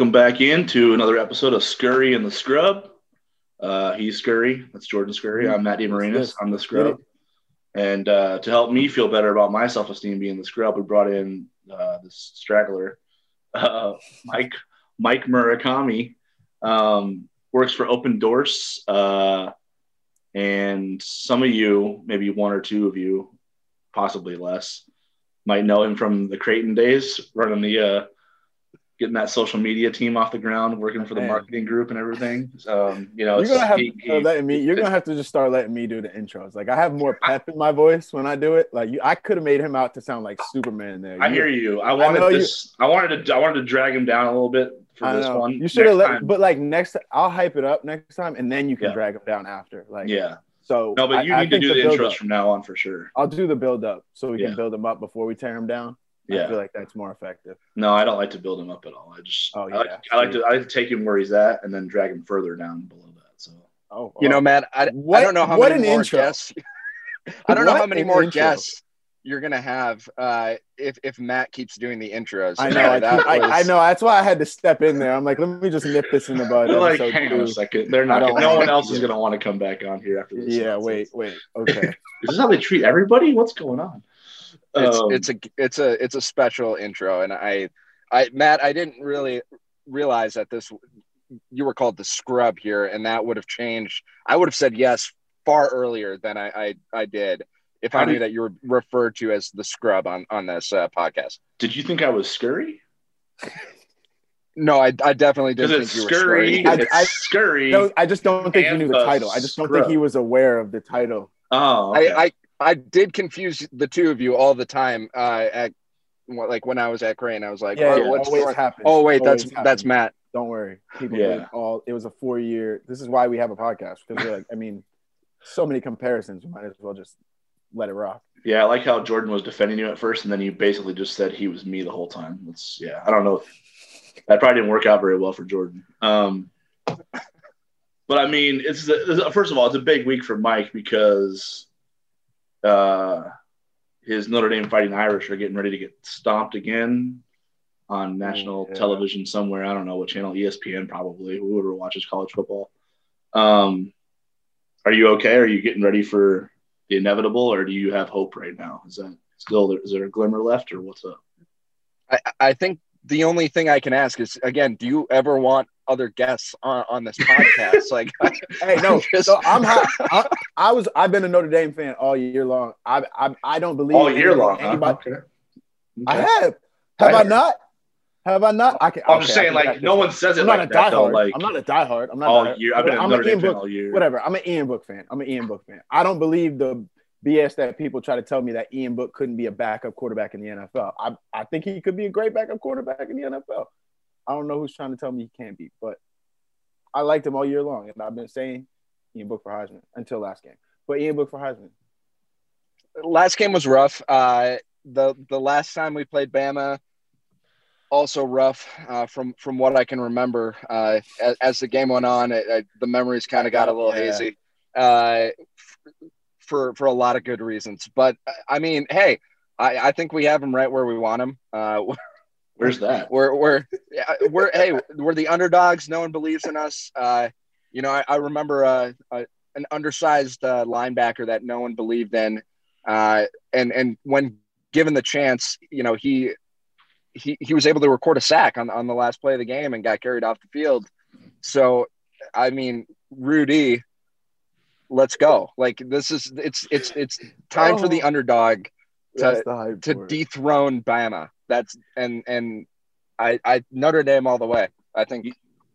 Welcome back into another episode of Scurry and the Scrub. Uh, he's Scurry. That's Jordan Scurry. I'm Matt DeMarinis. I'm the Scrub. And uh, to help me feel better about my self esteem being the Scrub, we brought in uh, this straggler, uh, Mike Mike Murakami. Um, works for Opendorse. Uh, and some of you, maybe one or two of you, possibly less, might know him from the Creighton days, running the uh, getting that social media team off the ground, working for the Man. marketing group and everything. Um, you know, You're gonna have he- to he- letting me. You're gonna have to just start letting me do the intros. Like I have more pep in my voice when I do it. Like you, I could have made him out to sound like Superman there. I hear you. I wanted you- this. I wanted to. I wanted to drag him down a little bit for I this one. You should have let, time- but like next, I'll hype it up next time, and then you can Yeah. drag him down after. Like yeah. So No, but you I- I need to do the, build intros up- from now on for sure. I'll do the build up so we Yeah. can build him up before we tear him down. I feel like that's more effective. No, I don't like to build him up at all. I just. Oh, I, like, yeah. I like to. I like to take him where he's at and then drag him further down below that. So. Oh, You know, wow. Matt, I, I don't know how what many an more intro. guests. I don't know how many more intro. guests you're gonna have uh, if if Matt keeps doing the intros. I know. I, That I, was- I know. That's why I had to step in there. I'm like, let me just nip this in the bud. Like, episode hang on a second. They're not. Gonna, no one else is going to want to come back on here after this. Yeah. nonsense. Wait. Wait. Okay. Is this how they treat everybody? What's going on? It's Um, it's a it's a it's a special intro, and I I Matt, I didn't really realize that this you were called the scrub here, and that would have changed. I would have said yes far earlier than I I, I did if I knew did- that you were referred to as the scrub on on this uh, podcast. Did you think I was scurry? No, I, I definitely didn't think you were scurry. scurry. I- I- scurry. No, I just don't think he knew the the title. I just don't scrub. think he was aware of the title. oh, okay. I, I I did confuse the two of you all the time uh, at like when I was at Creighton. I was like, Yeah, oh, it what's always Jordan- happens. oh wait, that's Always that's happens. Matt. Don't worry, people. Yeah. did all it was a four year. This is why we have a podcast because we're like, I mean, so many comparisons. We might as well just let it rock. yeah, I like how Jordan was defending you at first, and then you basically just said he was me the whole time. It's yeah, I don't know. If, that probably didn't work out very well for Jordan. Um, but I mean, it's a, first of all, it's a big week for Mike because uh, his Notre Dame Fighting Irish are getting ready to get stomped again on national yeah. television somewhere. I don't know what channel, ESPN probably. Whoever watches college football. Um, are you okay? Are you getting ready for the inevitable, or do you have hope right now? Is that still is there a glimmer left, or what's up? I, I think the only thing I can ask is again, do you ever want other guests on, on this podcast? like, Hey, no. I'm just- So I'm hot. I, I was. I've been a Notre Dame fan all year long. I I, I don't believe All year anybody- long, huh? Anybody, Okay. I have. Have I- I not? Have I not? I can. I'm okay, just I saying, can like, no one says it I'm like not a that, though. diehard. Like I'm not a diehard. I'm not all diehard. year. I've been a I'm Notre Dame fan Book. all year. Whatever. I'm an Ian Book fan. I'm an Ian Book fan. I don't believe the BS that people try to tell me that Ian Book couldn't be a backup quarterback in the NFL. I I think he could be a great backup quarterback in the NFL. I don't know who's trying to tell me he can't be, but I liked him all year long, and I've been saying Ian Book for Heisman until last game. But Ian Book for Heisman. last game was rough. Uh, the the last time we played Bama, also rough. Uh, from from what I can remember, uh, as, as the game went on, it, it, the memories kind of got a little Yeah. hazy. Uh, for for a lot of good reasons, but I mean, hey, I, I think we have him right where we want him. Where's that? we're we're yeah, we're hey we're the underdogs. No one believes in us. Uh, you know, I, I remember uh, uh, an undersized uh, linebacker that no one believed in, uh, and and when given the chance, you know he he he was able to record a sack on on the last play of the game and got carried off the field. So, I mean, Rudy, let's go! Like this is it's it's it's time for the Oh. underdog to the to dethrone Bama. That's and and I I Notre Dame all the way. I think You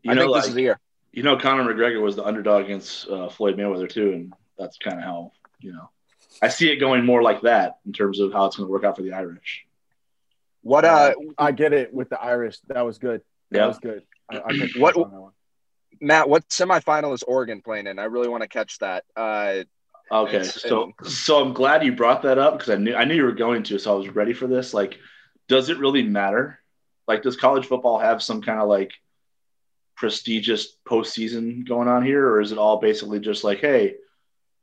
I know, think like, this is the year. you know, Conor McGregor was the underdog against uh, Floyd Mayweather too, and that's kind of how you know. I see it going more like that in terms of how it's going to work out for the Irish. What uh I get it with the Irish. That was good. That Yeah. was good. I, I What- on that one. Matt? What semifinal is Oregon playing in? I really want to catch that. Uh, Okay, It's- so so I'm glad you brought that up because I knew I knew you were going to, so I was ready for this. Like, does it really matter? Like, does college football have some kind of like prestigious postseason going on here, or is it all basically just like, hey,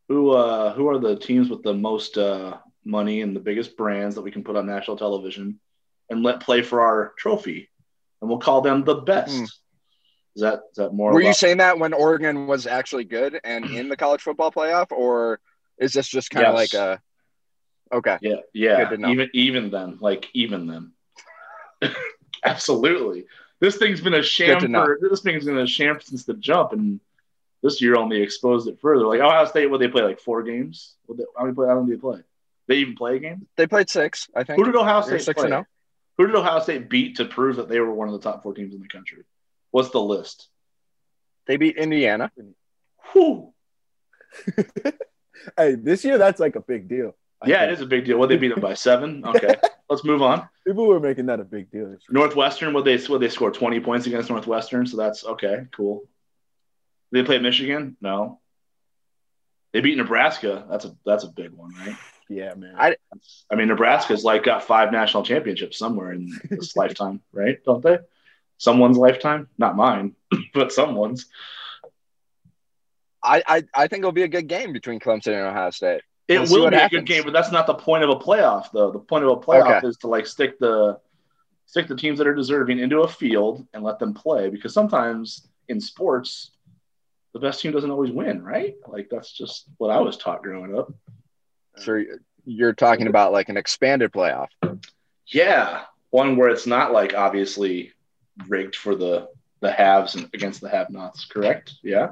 who uh, who are the teams with the most uh, money and the biggest brands that we can put on national television and let play for our trophy? and we'll call them the best. Hmm. Is that is that more? Were you saying that when Oregon was actually good and in the college football playoff, or is this just kind of Yes. like a okay? Yeah, yeah. Good to know. Even even then, like even then. Absolutely. This thing's been a sham for this thing's been a sham since the jump, and this year only exposed it further. Like Ohio State, what they play like four games? Would they, how many play? How many did they play? They even play a game? They played six, I think. Who did Ohio They're State six play? and oh. Who did Ohio State beat to prove that they were one of the top four teams in the country? What's the list? They beat Indiana. Whew. Hey, this year that's like a big deal. I Yeah, think. it is a big deal. What they beat them by seven? Okay, let's move on. People were making that a big deal. Northwestern, would they would they score twenty points against Northwestern? So that's okay, cool. They play Michigan? No. They beat Nebraska. That's a that's a big one, right? Yeah, man. I- I mean, Nebraska's like got five national championships somewhere in this lifetime, right? Don't they? Someone's lifetime, not mine, but someone's. I, I I think it'll be a good game between Clemson and Ohio State. It We'll will what be a good game, but that's not the point of a playoff, though. The point of a playoff Okay. is to like stick the stick the teams that are deserving into a field and let them play. Because sometimes in sports, the best team doesn't always win, right? Like that's just what I was taught growing up. So you're talking about like an expanded playoff. Yeah, one where it's not like obviously rigged for the the haves and against the have-nots. Correct? Yeah.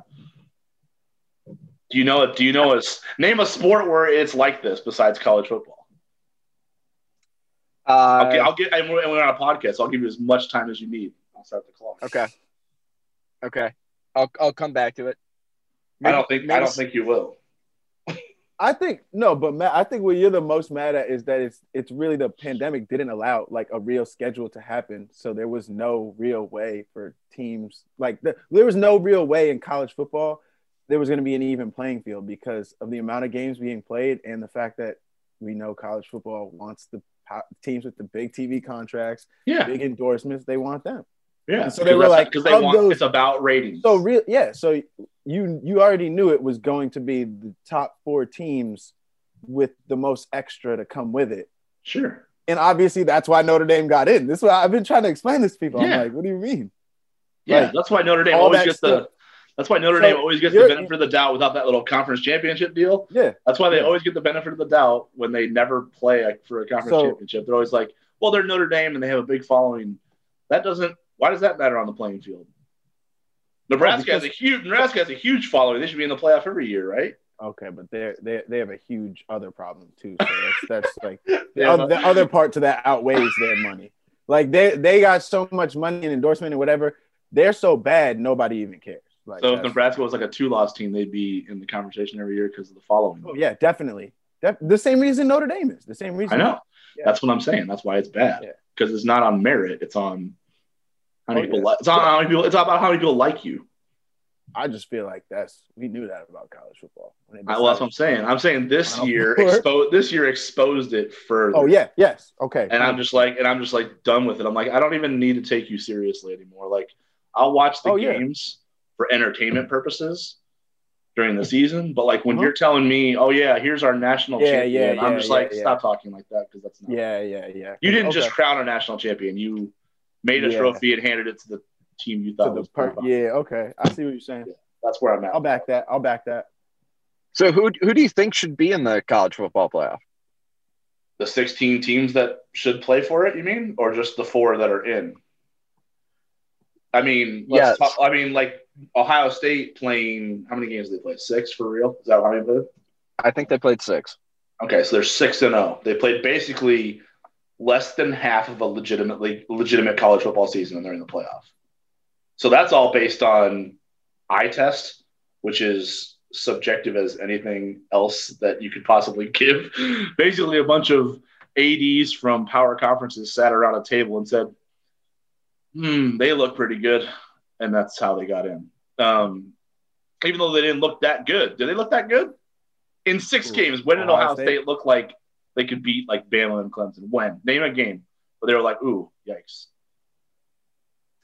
Do you know? Do you know? A, name a sport where it's like this besides college football. Uh, get, I'll get. And we're, and we're on a podcast. So I'll give you as much time as you need. I'll start the clock. okay. Okay. I'll I'll come back to it. I don't think. I don't think you will. I think no, but Matt, I think what you're the most mad at is that it's it's really the pandemic didn't allow like a real schedule to happen, so there was no real way for teams like the, there was no real way in college football there was going to be an even playing field because of the amount of games being played and the fact that we know college football wants the teams with the big TV contracts, Yeah. big endorsements, they want them. Yeah. And so they were like, because they want. those- it's about ratings. So real, yeah. So you you already knew it was going to be the top four teams with the most extra to come with it, sure. and obviously that's why Notre Dame got in. This is why I've been trying to explain this to people. Yeah. I'm like, what do you mean? Yeah. Like, that's why Notre Dame all always that gets stuff. the. That's why Notre So, Dame always gets the benefit of the doubt without that little conference championship deal. Yeah, That's why they Yeah. always get the benefit of the doubt when they never play a, for a conference So- championship. They're always like, well, they're Notre Dame and they have a big following. That doesn't. Why does that matter on the playing field? Nebraska has a huge. Nebraska has a huge following. They should be in the playoff every year, right? okay, but they they they have a huge other problem too. So that's, that's like the, Yeah, oth- the other part to that outweighs their money. Like they they got so much money and endorsement and whatever. They're so bad, nobody even cares. So if Nebraska was like a two-loss team, they'd be in the conversation every year because of the following. Oh, yeah, definitely. Def- the same reason Notre Dame is the same reason. I know. Yeah. That's what I'm saying. That's why it's bad Yeah. because it's not on merit. It's on how many Oh, people. yeah. Like, it's on how many people. It's about how many people like you. I just feel like that's we knew that about college football. I, well, that's what I'm saying. I'm saying this year exposed. This year exposed it further. Oh yeah, yes, okay. and I'm just like, and I'm just like done with it. I'm like, I don't even need to take you seriously anymore. Like, I'll watch the Oh, yeah. Games for entertainment purposes during the season, but like when Uh-huh. you're telling me, oh yeah, here's our national Yeah, champion, yeah, I'm yeah, just yeah, like, yeah. stop talking like that because that's not. yeah, yeah, yeah. You didn't just crown a national champion. You made a Yeah. trophy and handed it to the team you To thought the was per- per- yeah, okay. I see what you're saying. That's where I'm at. I'll back that. I'll back that. So who who do you think should be in the college football playoff? The 16 teams that should play for it, you mean, or just the four that are in? I mean, let's Yes. talk, I mean, like Ohio State playing. How many games did they play? Six for real? Is that how many they played? I think they played six. Okay, so they're six and zero. They played basically less than half of a legitimately legitimate college football season, and they're in the playoff. So that's all based on eye test, which is subjective as anything else that you could possibly give. Basically, a bunch of ads from power conferences sat around a table and said, "Hmm, they look pretty good," and that's how they got in. Um, even though they didn't look that good, did they look that good? In six Ooh, games, when did Ohio Ohio State? State look like they could beat like Bama and Clemson? When? Name a game where they were like, "Ooh, yikes."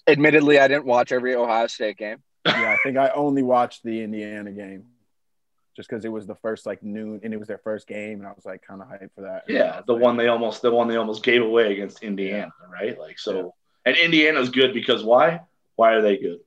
Admittedly, I didn't watch every Ohio State game. Yeah, I think I only watched the Indiana game just because it was the first like noon and it was their first game, and I was like kind of hyped for that. Yeah, the like, one they almost the one they almost gave away against Indiana, right? Like so, And Indiana's good because why? Why are they good?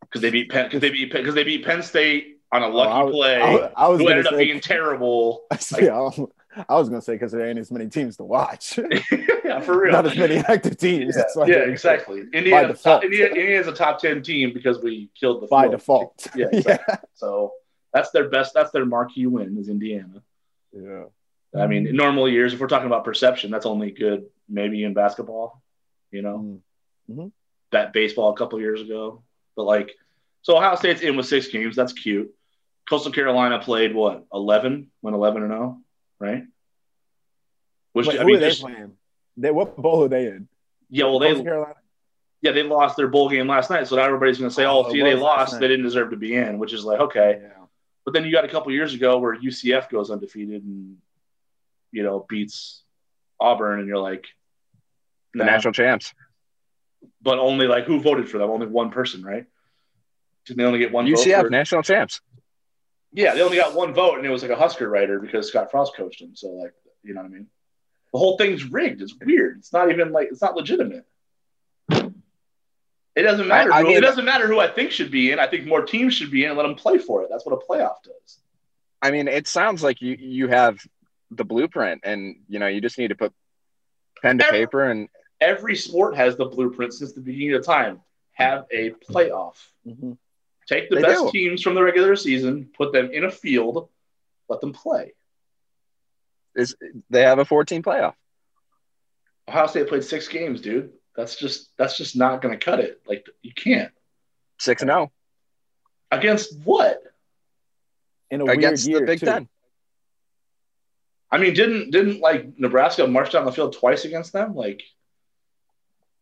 Because they beat Penn. Because they beat because they beat Penn State on a lucky Oh, I was- play. I was- I was who ended up say- being terrible. yeah, I'm- I was gonna say because there ain't as many teams to watch. yeah, for real. Not as many active teams. Yeah, why yeah, exactly. Indiana, default. Indiana, Indiana's a top ten team because we killed the By default. Yeah, exactly. So that's their best. That's their marquee win is Indiana. yeah. I mean, in normal years, if we're talking about perception, that's only good maybe in basketball. You know, Mm. That baseball a couple years ago. But like, so Ohio State's in with six games. That's cute. Coastal Carolina played what eleven? Went eleven and zero, right? Which Wait, I who mean, are they just- playing? They what bowl are they in? yeah. Well, they Carolina. yeah they lost their bowl game last night, so now everybody's going to say, Oh, "Oh, see, they lost. They didn't deserve to be in," which is like, okay. Yeah. But then you got a couple years ago where UCF goes undefeated and you know beats Auburn, and you're like, The national champs. But only like who voted for them? Only one person, right? Didn't they only get one vote? UCF for- national champs. Yeah, they only got one vote, and it was like a Husker writer because Scott Frost coached him. So like, you know what I mean? The whole thing's rigged. It's weird. It's not even like it's not legitimate. It doesn't matter. I- I who, mean- it doesn't matter who I think should be in. I think more teams should be in and let them play for it. That's what a playoff does. I mean, it sounds like you you have the blueprint, and you know you just need to put pen to Every- paper and Every sport has the blueprint since the beginning of time. Have a playoff. Mhm. Take the They best do. teams from the regular season, put them in a field, let them play. is they have a 14 playoff. Ohio State played six games, dude. That's just that's just not going to cut it. Like you can't Six and oh. zero against what? In a against weird year the Big too. Ten. I mean, didn't didn't like Nebraska march down the field twice against them? Like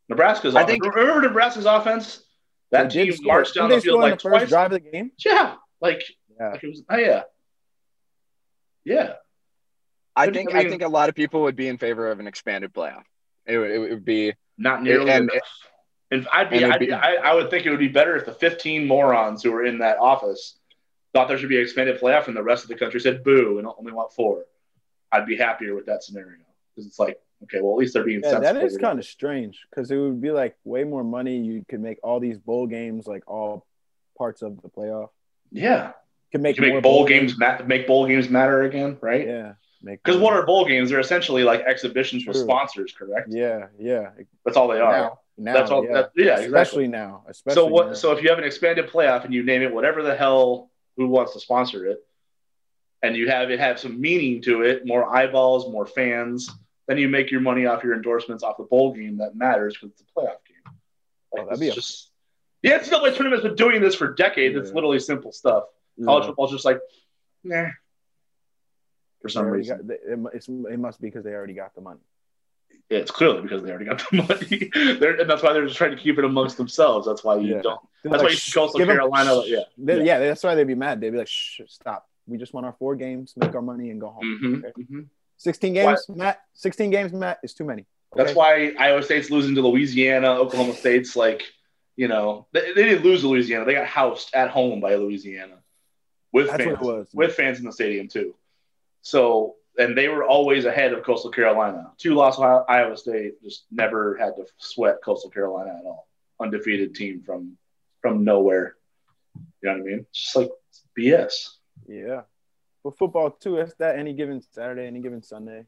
Nebraska's. I offense. think- remember Nebraska's offense. That They did team score. marched down Didn't the field like the first twice. drive of the game. Yeah, like, Yeah. like it was. Oh yeah, yeah. I I think mean- I think a lot of people would be in favor of an expanded playoff. It would, it would be Not nearly And- enough. And I'd be, and I'd be, be- I, I would think it would be better if the 15 morons who were in that office thought there should be an expanded playoff, and the rest of the country said boo and only want four. I'd be happier with that scenario because it's like, okay, well at least they're being Yeah, that is kind of strange because it would be like way more money. You could make all these bowl games like all parts of the playoff. yeah. You could make, make bowl games ma- make bowl games matter again, right? Yeah, Because what are bowl games? They're essentially like exhibitions with True. sponsors, correct? Yeah, yeah. That's all they are. Now, now, That's all. yeah. That, yeah, exactly. especially now. Especially So what? now. So if you have an expanded playoff and you name it whatever the hell who wants to sponsor it, and you have it have some meaning to it, more eyeballs, more fans, then you make your money off your endorsements off the bowl game that matters because it's a playoff game. Like, Oh, that'd be a- just the NCAA tournament's been doing this for decades. It's literally simple stuff. College football's just like, nah. For some reason, got- it, it must be because they already got the money. Yeah, it's clearly because they already got the money. they're, and that's why they're just trying to keep it amongst themselves. That's why you Yeah. don't. They're That's like, why you see "Shh, Coastal Carolina, shh." yeah. They- Yeah. yeah, that's why they'd be mad. They'd be like, "Shh, stop. We just want our four games, make our money, and go home." Mhm, Okay. mhm. 16 games, Matt. 16 games, Matt, is too many. That's why Iowa State's losing to Louisiana. Oklahoma State's like, you know, they, they didn't lose to Louisiana. They got housed at home by Louisiana with That's fans, what with fans in the stadium too. So, and they were always ahead of Coastal Carolina. Two loss Iowa State just never had to sweat Coastal Carolina at all. Undefeated team from from nowhere. You know what I mean? It's just like BS. Yeah. But football too, it's that any given Saturday, any given Sunday.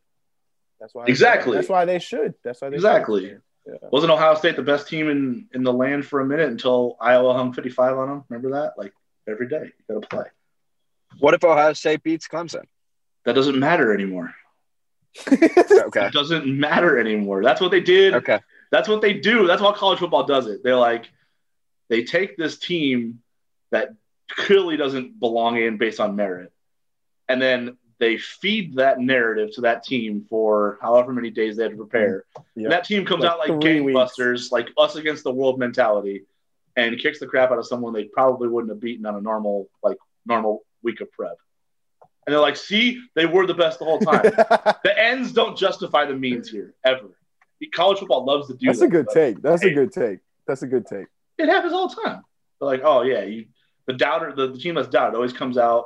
That's why Exactly. That's why they should. That's why they Exactly. should. Yeah. Wasn't Ohio State the best team in, in the land for a minute until Iowa hung 55 on them? Remember that? Like every day, you got to play. what if Ohio State beats Clemson? That doesn't matter anymore. Okay. It doesn't matter anymore. That's what they did. Okay. That's what they do. That's why college football does it. They're like, they take this team that clearly doesn't belong in based on merit, and then they feed that narrative to that team for however many days they had to prepare. Yeah. And that team comes Like out like gangbusters, like us against the world mentality, and kicks the crap out of someone they probably wouldn't have beaten on a normal like normal week of prep. And they're like, see, they were the best the whole time. the ends don't justify the means here ever. College football loves to do that. That's that, a good take. That's a good take. That's a good take. It happens all the time. They're like, oh yeah, you, the doubter, the, the team that's doubted always comes out,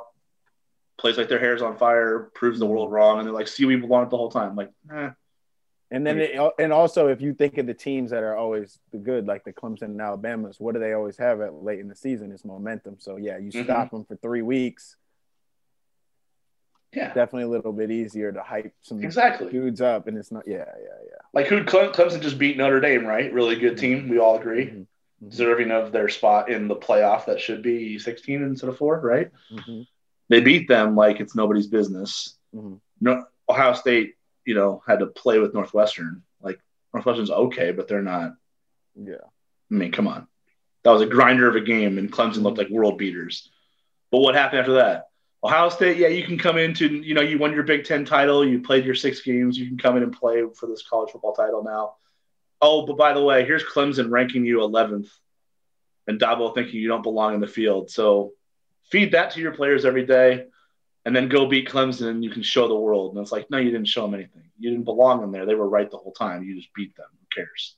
plays like their hair's on fire, proves the world wrong, and they're like, see, we belong the whole time. like, eh, And then, it, and also, if you think of the teams that are always the good, like the Clemson and Alabama's, what do they always have at late in the season? Is momentum. So yeah, you Mhm. stop them for three weeks. Yeah, Definitely a little bit easier to hype some exactly. dudes up, and it's not. Yeah, yeah, yeah. Like who Clemson just beat Notre Dame, right? Really good team. We all agree. Mhm. Mhm. Deserving of their spot in the playoff that should be 16 instead of four, right? Mhm. They beat them like it's nobody's business. Mhm. No, Ohio State, you know, had to play with Northwestern. Like Northwestern's okay, but they're not. Yeah. I mean, come on. That was a grinder of a game, and Clemson looked like world beaters. But what happened after that? Ohio State, yeah, you can come into, you know, you won your Big Ten title, you played your six games, you can come in and play for this college football title now. Oh, but by the way, here's Clemson ranking you 11th, and Dabo thinking you don't belong in the field. So feed that to your players every day, and then go beat Clemson, and you can show the world. And it's like, no, you didn't show them anything. You didn't belong in there. They were right the whole time. You just beat them. Who cares?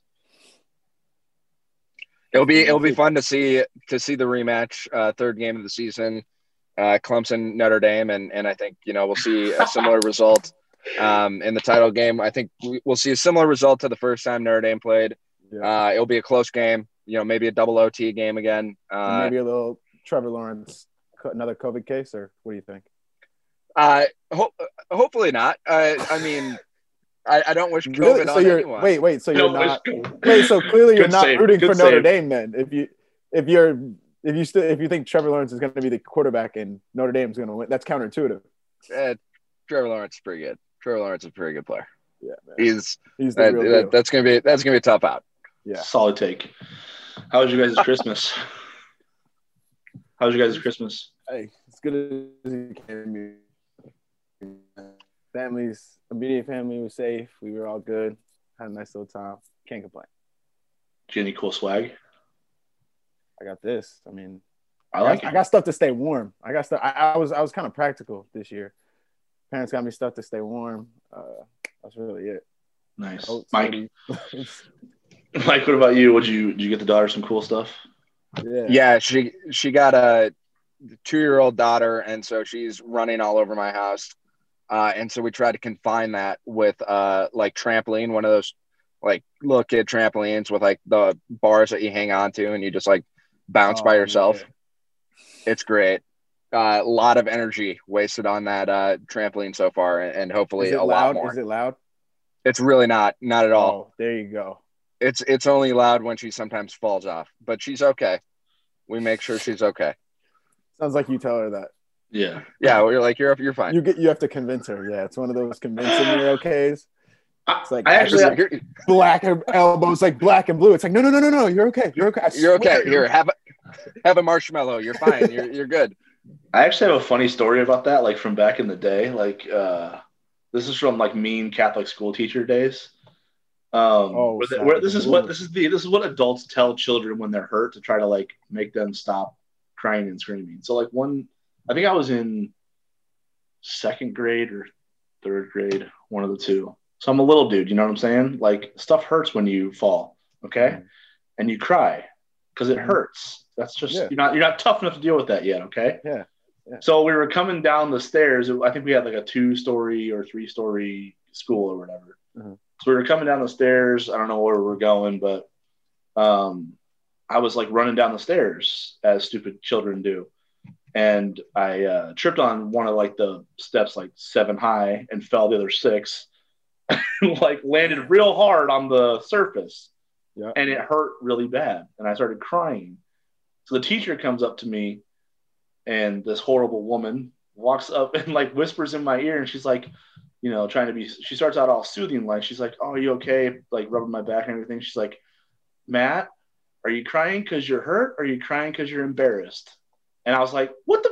It'll be it'll be fun to see to see the rematch, uh, third game of the season, uh, Clemson Notre Dame, and and I think you know we'll see a similar result um, in the title game. I think we- we'll see a similar result to the first time Notre Dame played. Yeah. Uh, it'll be a close game, you know, maybe a double OT game again. Uh, maybe a little Trevor Lawrence, co- another COVID case, or what do you think? uh, ho- hopefully not. Uh, I mean, I, I don't wish COVID Really? So on you're anyone. wait, wait. So you're No, not. it's- Wait, so clearly you're not save. rooting Good for Notre. Dame then. If you if you're if you still if you think Trevor Lawrence is going to be the quarterback and Notre Dame's going to win, that's counterintuitive. Uh, Trevor Lawrence is pretty good. Trevor Lawrence is a pretty good player. Yeah, man. He's He's the that, real that- that's gonna be that's gonna be a tough out. Yeah. Solid take. How was your guys' Christmas? How was your guys' Christmas? Hey, as good as it can be. Families, immediate family was safe. We were all good. Had a nice little time. Can't complain. Did you get any cool swag? I got this. I mean, I like I it. got stuff to stay warm. I got stuff. I, I was I was kind of practical this year. Parents got me stuff to stay warm. Uh, that's really it. Nice. Oats, Mike. Mike, what about you? Would you did you get the daughter some cool stuff? Yeah. Yeah, she she got a two year old daughter, and so she's running all over my house. Uh, and so we tried to confine that with uh like trampoline, one of those like little kid trampolines with like the bars that you hang on to, and you just like bounce by Oh, yourself. yeah. It's great. Uh, a lot of energy wasted on that uh, trampoline so far, and, hopefully a lot more. Is it loud? It's really not, not at all. Oh, there you go. It's it's only loud when she sometimes falls off, but she's okay. We make sure she's okay. Sounds like you tell her that. Yeah. Yeah, we're like you're you're fine. You get you have to convince her. Yeah, it's one of those convincing you're okays. It's like I actually You're- you're, black elbows like black and blue. It's like no no no no no. You're okay. You're okay. I you're okay. swear. Here, have a have a marshmallow. You're fine. You're you're good. I actually have a funny story about that, like from back in the day. Like uh this is from like mean Catholic school teacher days. Um Oh, where, the- where this is what this is the this is what adults tell children when they're hurt to try to like make them stop crying and screaming. So like one I think I was in second grade or third grade, one of the two. So I'm a little dude, you know what I'm saying? Like stuff hurts when you fall, okay? Mhm. And you cry because it Mhm. hurts. That's just Yeah. you're not you're not tough enough to deal with that yet, okay? Yeah. Yeah. So we were coming down the stairs. I think we had like a two story or three story school or whatever. Mhm. So we were coming down the stairs. I don't know where we were going, but um, I was like running down the stairs as stupid children do. And I uh, tripped on one of like the steps, like seven high, and fell the other six. like landed real hard on the surface Yeah. and it hurt really bad. And I started crying. So the teacher comes up to me, and this horrible woman walks up and like whispers in my ear, and she's like, you know, trying to be. She starts out all soothing, like she's like, "Oh, are you okay?" Like rubbing my back and everything. She's like, "Matt, are you crying because you're hurt? Or are you crying because you're embarrassed?" And I was like, "What the?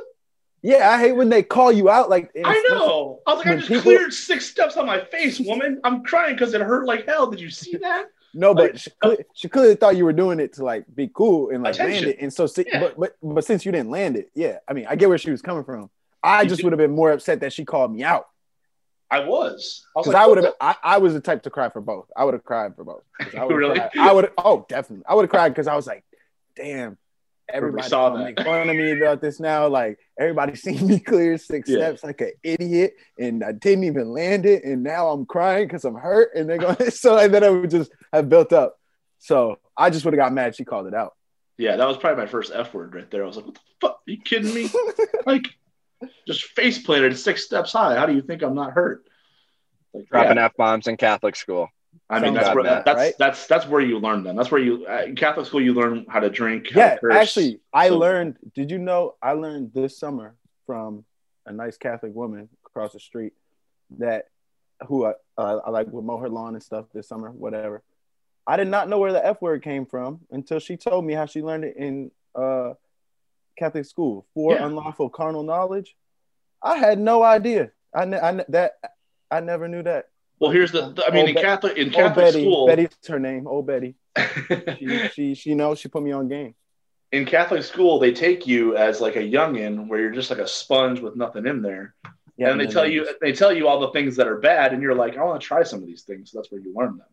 Yeah, I hate when they call you out like. I know." I was like, "I just people- cleared six steps on my face, woman. I'm crying because it hurt like hell. Did you see that?" No, but Like- she, cle- uh, she clearly thought you were doing it to like be cool and like Attention. land it. And so, Yeah. but, but but since you didn't land it, yeah, I mean, I get where she was coming from. I You just would have been more upset that she called me out I was. Because I would "What have. I, I was the type to cry for both. I would have cried for both. I would Really? Cried. I would. Oh, definitely. I would have cried because I was like, damn. everybody saw that. make fun of me about this now. Like everybody seen me clear six Yeah. steps like an idiot, and I didn't even land it, and now I'm crying because I'm hurt, and they're going so, and then I would just have built up. So I just would have got mad. She called it out. Yeah, that was probably my first F word right there. I was like, what the fuck? Are you kidding me? like, just face planted six steps high. How do you think I'm not hurt? Like, Dropping yeah. f bombs in Catholic school. I mean, Sounds that's where Matt, that's right? that's that's where you learn them. That's where you uh, in Catholic school you learn how to drink. How Yeah, to curse. actually, I So- learned. Did you know I learned this summer from a nice Catholic woman across the street that who I, uh, I like would mow her lawn and stuff this summer, whatever. I did not know where the F word came from until she told me how she learned it in uh, Catholic school for Yeah. unlawful carnal knowledge. I had no idea. I, ne- I ne- that I never knew that. Well, here's the. the- I mean, in oh, Catholic in Old Catholic Betty, school, Betty's her name. Old Betty. She, she, she knows. She put me on game. in Catholic school they take you as like a youngin, where you're just like a sponge with nothing in there, Yeah, and they tell you they tell you all the things that are bad, and you're like, I want to try some of these things. So that's where you learn them.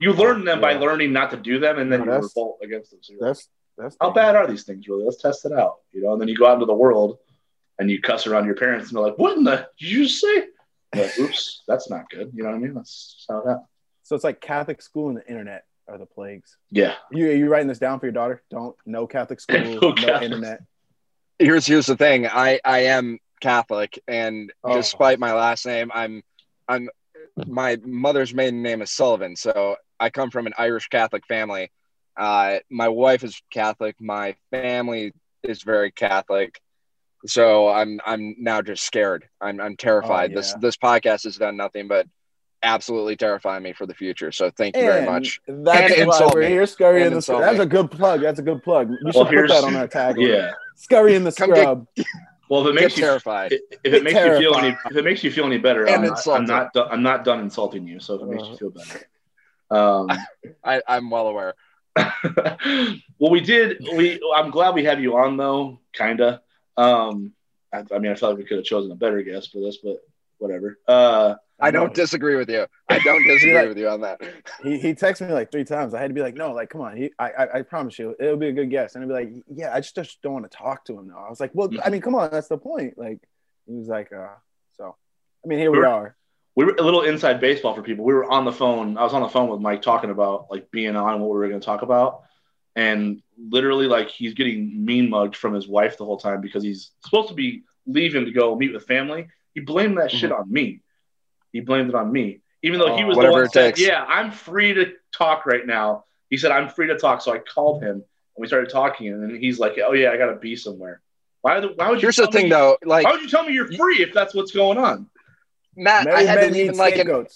You learn them by learning not to do them, and then No, you revolt against them. So you're like, That's that's how bad are these things really? Let's test it out, you know. And then you go out into the world and you cuss around your parents, and they're like, "What in the? Did you just say?" Like, Oops, that's not good. You know what I mean? That's just how it happens. So it's like Catholic school and the internet are the plagues. Yeah, You you writing this down for your daughter? Don't no Catholic school, No no, Catholic. internet. Here's here's the thing. I I am Catholic, and Oh. despite my last name, I'm I'm my mother's maiden name is Sullivan, so I come from an Irish Catholic family. Uh, my wife is Catholic. My family is very Catholic. So I'm I'm now just scared. I'm I'm terrified. Oh, This yeah. this podcast has done nothing but absolutely terrify me for the future. So thank you very much. That's And why insult we're me. here, Scurry And in the Scrub. That's a good plug. That's a good plug. You Well, put here's- that on our tagline. yeah. Scurry in the Come get- Scrub. Well, if it makes you terrified. if it makes you feel any if it makes you feel any better, I'm not, I'm not I'm not done insulting you. So if it makes you Uh-huh. feel better. Um, I, I'm well aware. well, we did. We I'm glad we have you on though. Kinda. Um, I, I mean, I felt like we could have chosen a better guest for this, but whatever. Uh, I don't disagree with you. I don't disagree with you on that. He he texted me like three times. I had to be like, no, like come on. He I I, I promise you, it'll be a good guest. And I'd be like, yeah, I just, just don't want to talk to him now. I was like, well, I mean, come on, that's the point. Like he was like, uh, so I mean, here we are. We were a little inside baseball for people. We were on the phone. I was on the phone with Mike talking about like being on what we were going to talk about, and literally like he's getting mean mugged from his wife the whole time because he's supposed to be leaving to go meet with family. He blamed that shit mm-hmm. on me. He blamed it on me, even though he oh, was the Whatever one it that said. "Yeah, I'm free to talk right now." He said, "I'm free to talk," so I called him and we started talking, and then he's like, "Oh yeah, I got to be somewhere." Why? The, why would you? Here's the thing, me- though. Like Why would you tell me you're free if that's what's going on? Matt, I Married had to leave in like an.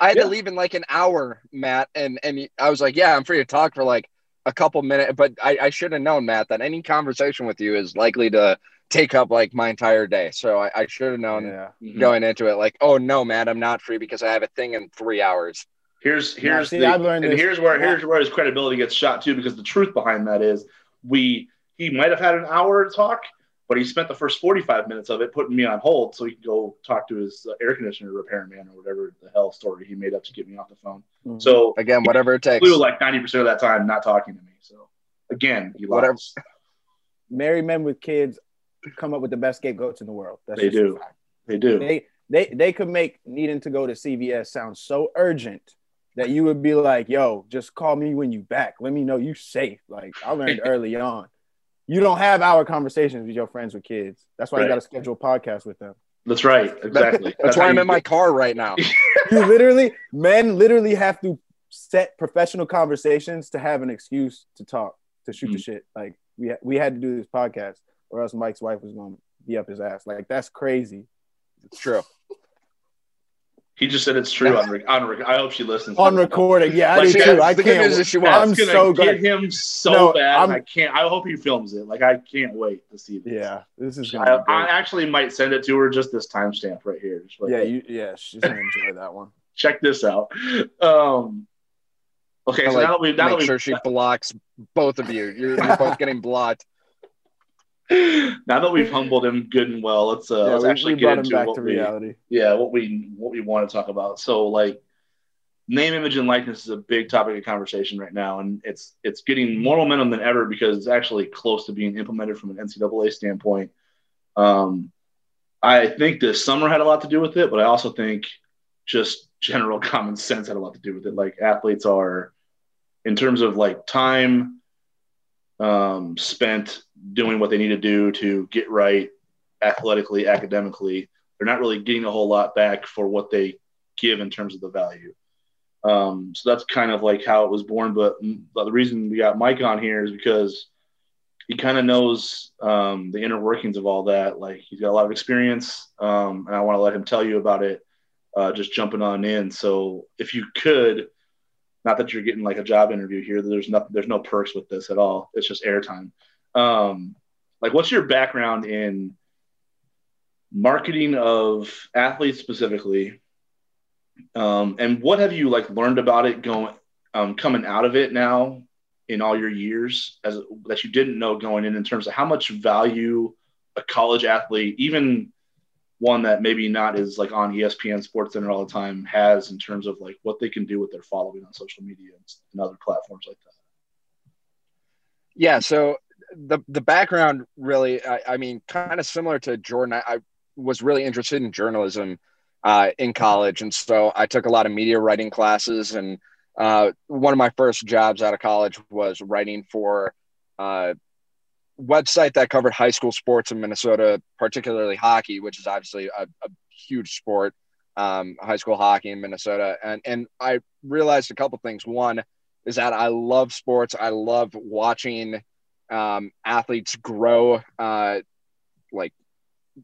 I had Yeah. to leave in like an hour, Matt, and and I was like, yeah, I'm free to talk for like a couple minutes, but I, I should have known, Matt, that any conversation with you is likely to take up like my entire day. So I, I should have known Yeah. Mm-hmm. going into it, like, oh no, Matt, I'm not free because I have a thing in three hours. Here's Yeah, here's see, the, I've learned and this- here's where here's where his credibility gets shot too because the truth behind that is we he might have had an hour to talk but he spent the first 45 minutes of it putting me on hold so he could go talk to his uh, air conditioner repairman or whatever the hell story he made up to get me off the phone Mhm. so Again, whatever it takes. flew like 90% of that time not talking to me so again he Whatever. lost married men with kids come up with the best scapegoats in the world. That's They just a do. they do They they they could make needing to go to CVS sound so urgent that you would be like, "Yo, just call me when you back. Let me know you safe." Like I learned early on, you don't have hour conversations with your friends with kids. That's why Right. you got to schedule podcasts with them. that's right exactly That's why I'm in my car right now. You literally, men literally have to set professional conversations to have an excuse to talk to shoot the Mm. shit. Like we we had to do this podcast, or else Mike's wife was going to be up his ass. Like that's crazy. It's true. He just said it's true on, rec- on rec- i hope she listens On recording, yeah, I Like, do too. I the can't. news is she That's won't. I'm gonna so get good. him so No, bad. I'm- I can't. I hope he films it. Like I can't wait to see this. Yeah, this is I, gonna be I actually might send it to her just this timestamp right here. Just like, Yeah, you, yeah, she's gonna enjoy that one. check this out. Um, okay, so like now that we've now that Make we've, sure she blocks both of you. You're, you're both getting blocked. Now that we've humbled him good and well, let's uh, yeah, let's we, actually we get into back what to we reality. yeah what we what we want to talk about. So like name, image, and likeness is a big topic of conversation right now, and it's it's getting more momentum than ever because it's actually close to being implemented from an NCAA standpoint. Um, I think this summer had a lot to do with it, but I also think just general common sense had a lot to do with it. Like athletes are, in terms of like time um, spent doing what they need to do to get right athletically, academically, they're not really getting a whole lot back for what they give in terms of the value. Um, so that's kind of like how it was born. But the reason we got Mike on here is because he kind of knows um, the inner workings of all that. Like he's got a lot of experience, um, and I want to let him tell you about it. Uh, just jumping on in. So if you could, not that you're getting like a job interview here. There's no there's no perks with this at all. It's just airtime. Um, like, what's your background in marketing of athletes specifically? Um, and what have you like learned about it going um, coming out of it now in all your years as that you didn't know going in in terms of how much value a college athlete, even one that maybe not is like on ESPN SportsCenter all the time, has in terms of like what they can do with their following on social media and other platforms like that. Yeah. So the the background really, I, I mean, kind of similar to Jordan. I, I was really interested in journalism uh, in college, and so I took a lot of media writing classes. And uh, one of my first jobs out of college was writing for a uh, website that covered high school sports in Minnesota, particularly hockey, which is obviously a, a huge sport, um, high school hockey in Minnesota. And and I realized a couple things. One is that I love sports. I love watching um, athletes grow, uh, like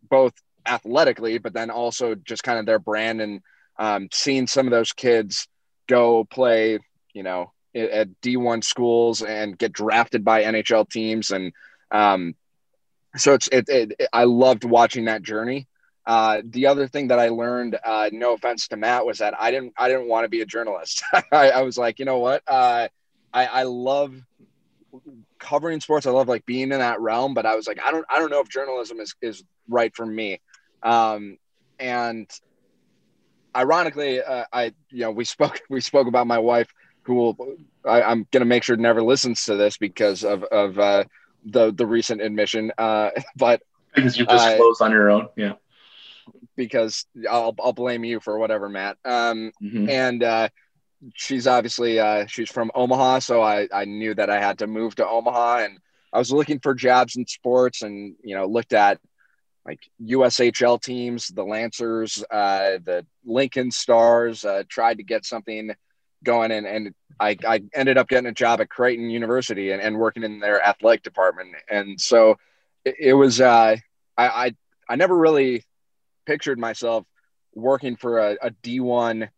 both athletically, but then also just kind of their brand and um, seeing some of those kids go play, you know, at D1 schools and get drafted by NHL teams. And um, so it's, it, it, I loved watching that journey. Uh, the other thing that I learned, uh, no offense to Matt, was that I didn't, I didn't want to be a journalist. I, I, was like, you know what? Uh, I, I love covering sports. I love like being in that realm, but I was like, I don't, I don't know if journalism is, is right for me. Um, and ironically, uh, I you know we spoke we spoke about my wife, who will I, am going to make sure never listens to this because of of uh, the the recent admission. Uh, but because you disclosed on your own, yeah. Because I'll I'll blame you for whatever, Matt. Um, mm-hmm. and uh, she's obviously uh, she's from Omaha, so I I knew that I had to move to Omaha, and I was looking for jobs in sports, and you know looked at like USHL teams, the Lancers, uh, the Lincoln Stars, uh, tried to get something going, and, and I, I ended up getting a job at Creighton University and, and working in their athletic department. And so it, it was, uh, I, I, I never really pictured myself working for a a D1,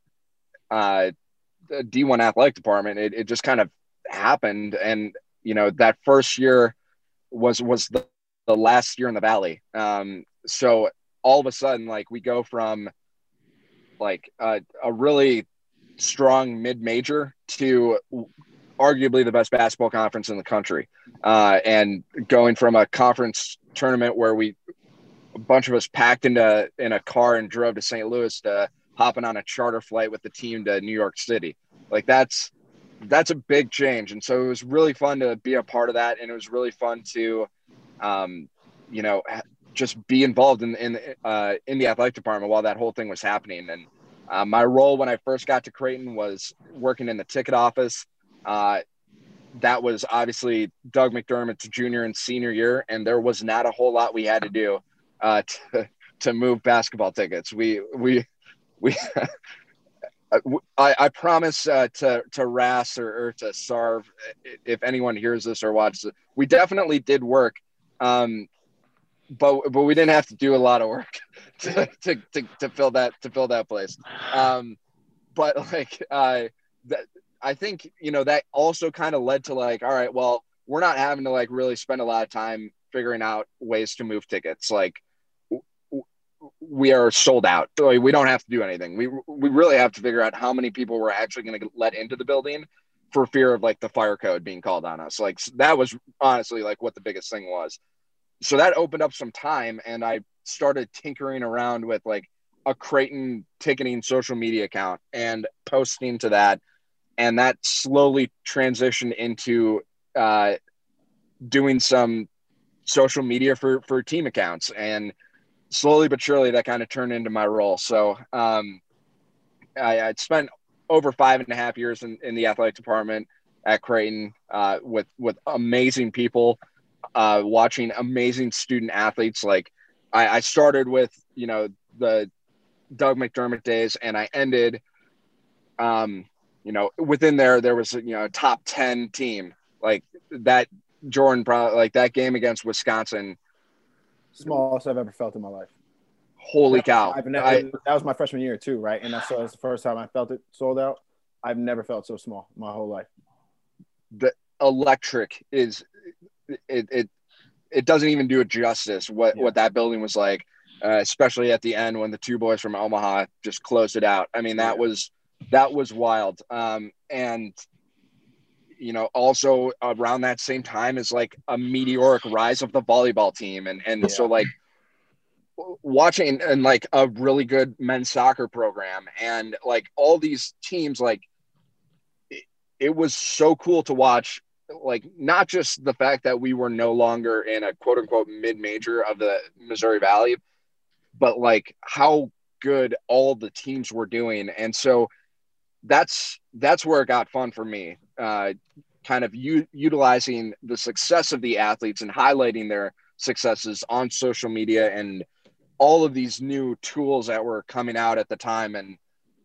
uh, a D1 athletic department. It, it just kind of happened. And, you know, that first year was, was the, the last year in the valley. Um, so all of a sudden, like we go from like a, a really strong mid major to arguably the best basketball conference in the country, uh, and going from a conference tournament where we a bunch of us packed into in a car and drove to St. Louis to hopping on a charter flight with the team to New York City. Like that's that's a big change, and so it was really fun to be a part of that, and it was really fun to um, you know, just be involved in in uh, in the athletic department while that whole thing was happening. And uh, my role when I first got to Creighton was working in the ticket office. Uh, that was obviously Doug McDermott's junior and senior year, and there was not a whole lot we had to do uh, to to move basketball tickets. We we we. I, I promise uh, to to Ras or, or to Sarv, if anyone hears this or watches it, we definitely did work um, but but we didn't have to do a lot of work to, to, to, to fill that to fill that place. Um, but like uh, that, I think you know that also kind of led to like, all right, well, we're not having to like really spend a lot of time figuring out ways to move tickets. Like we are sold out. we don't have to do anything. We we really have to figure out how many people we're actually going to let into the building for fear of like the fire code being called on us. Like that was honestly like what the biggest thing was. So that opened up some time and I started tinkering around with like a Creighton ticketing social media account and posting to that, and that slowly transitioned into uh, doing some social media for for team accounts, and slowly but surely that kind of turned into my role. So um, I, I'd spent over five and a half years in, in the athletic department at Creighton uh, with with amazing people, uh, watching amazing student athletes. Like I, I started with you know the Doug McDermott days, and I ended, um, you know, within there there was you know a top ten team like that. Jordan probably like that game against Wisconsin. Smallest I've ever felt in my life. Holy cow! I've never, I, that was my freshman year too, right? And that's, that's the first time I felt it sold out. I've never felt so small my whole life. The electric is it it it doesn't even do it justice what yeah. what that building was like, uh, especially at the end when the two boys from Omaha just closed it out. I mean that yeah. was that was wild. Um, and you know, also around that same time is like a meteoric rise of the volleyball team, and and yeah. so like watching and like a really good men's soccer program and like all these teams like it, it, was so cool to watch like not just the fact that we were no longer in a quote unquote mid major of the Missouri Valley but like how good all the teams were doing. And so that's that's where it got fun for me uh kind of u- utilizing the success of the athletes and highlighting their successes on social media and all of these new tools that were coming out at the time and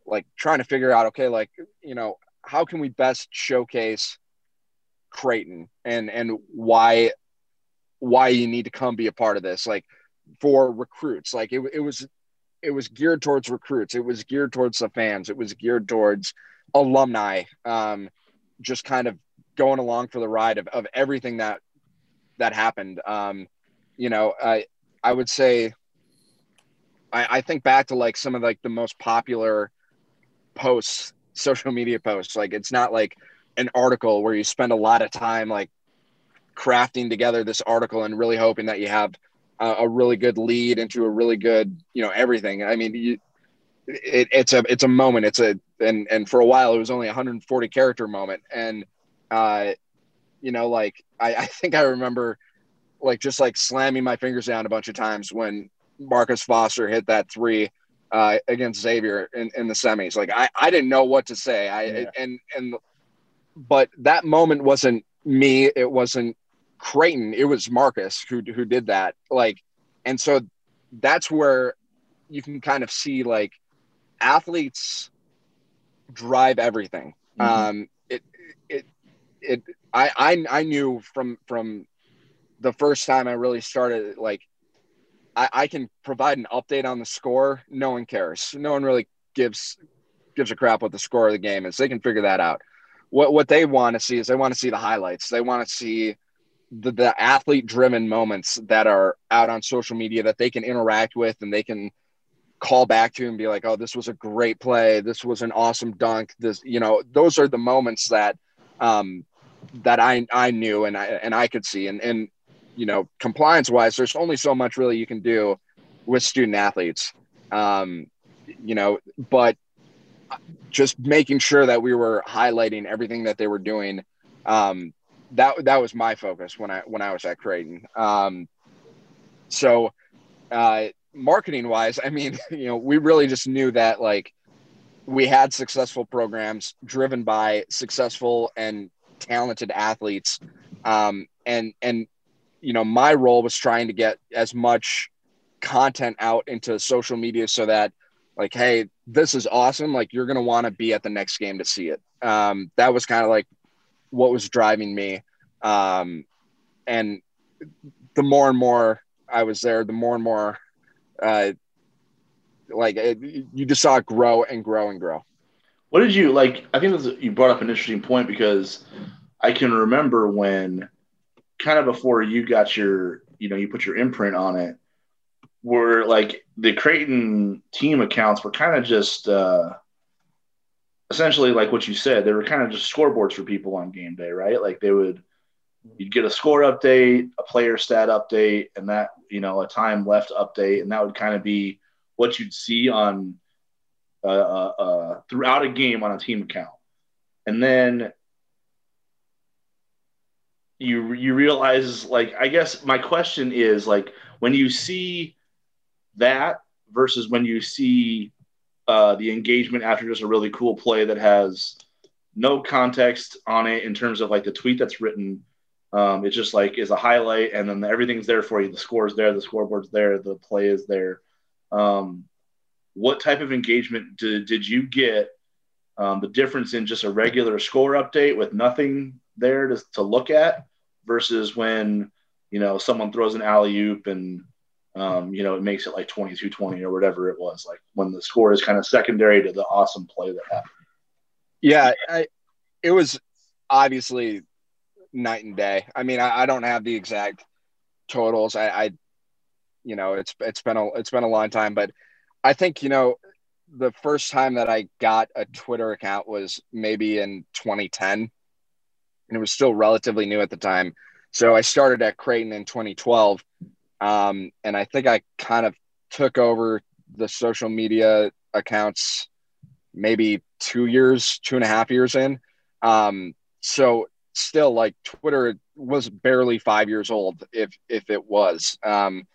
like trying to figure out okay like you know how can we best showcase Creighton and and why why you need to come be a part of this like for recruits? Like it, it was it was geared towards recruits. It was geared towards the fans. It was geared towards alumni. Um just kind of going along for the ride of, of everything that that happened um you know i i would say I, I think back to like some of like the most popular posts, social media posts. Like it's not like an article where you spend a lot of time like crafting together this article and really hoping that you have a, a really good lead into a really good, you know, everything. I mean, you, it, it's a it's a moment. It's a and and for a while it was only 140 character moment, and uh, you know, like I, I think I remember like just like slamming my fingers down a bunch of times when Marcus Foster hit that three uh, against Xavier in, in the semis. Like I, I didn't know what to say. I yeah. and and but that moment wasn't me. It wasn't Creighton. It was Marcus who who did that. Like, and so that's where you can kind of see like athletes drive everything. Mm-hmm. Um, it it it I, I I knew from from the first time I really started like I, I can provide an update on the score. No one cares. No one really gives gives a crap what the score of the game is. They can figure that out. What what they want to see is they want to see the highlights. They want to see the, the athlete driven moments that are out on social media that they can interact with and they can call back to and be like, oh, this was a great play. This was an awesome dunk. This, you know, those are the moments that um that I I knew and I and I could see. And and you know, compliance wise, there's only so much really you can do with student athletes. Um, you know, but just making sure that we were highlighting everything that they were doing. Um, that that was my focus when I when I was at Creighton. Um, so, uh, marketing wise, I mean, you know, we really just knew that like we had successful programs driven by successful and talented athletes, um, and and you know, my role was trying to get as much content out into social media so that like, hey, this is awesome. Like you're gonna want to be at the next game to see it. Um, that was kind of like what was driving me. Um, and the more and more I was there, the more and more uh, like it, you just saw it grow and grow and grow. What did you like? I think you brought up an interesting point because I can remember when kind of before you got your, you know, you put your imprint on it, were like the Creighton team accounts were kind of just uh, essentially like what you said. They were kind of just scoreboards for people on game day, right? Like they would, you'd get a score update, a player stat update, and that, you know, a time left update, and that would kind of be what you'd see on uh, uh, uh, throughout a game on a team account, and then you you realize like I guess my question is like when you see that versus when you see uh, the engagement after just a really cool play that has no context on it in terms of like the tweet that's written. Um, it's just like is a highlight, and then everything's there for you. The score's there, the scoreboard's there, the play is there. Um, what type of engagement did, did you get? Um, the difference in just a regular score update with nothing there to, to look at versus when you know someone throws an alley oop and um, you know it makes it like 22 20 or whatever it was like when the score is kind of secondary to the awesome play that happened yeah, I, it was obviously night and day. I mean, I, I don't have the exact totals. I, I, you know, it's it's been a it's been a long time, but I think you know the first time that I got a Twitter account was maybe in 2010, and it was still relatively new at the time. So I started at Creighton in 2012, um, and I think I kind of took over the social media accounts maybe two years, two and a half years in. Um, so still like Twitter was barely five years old, if if it was. Um,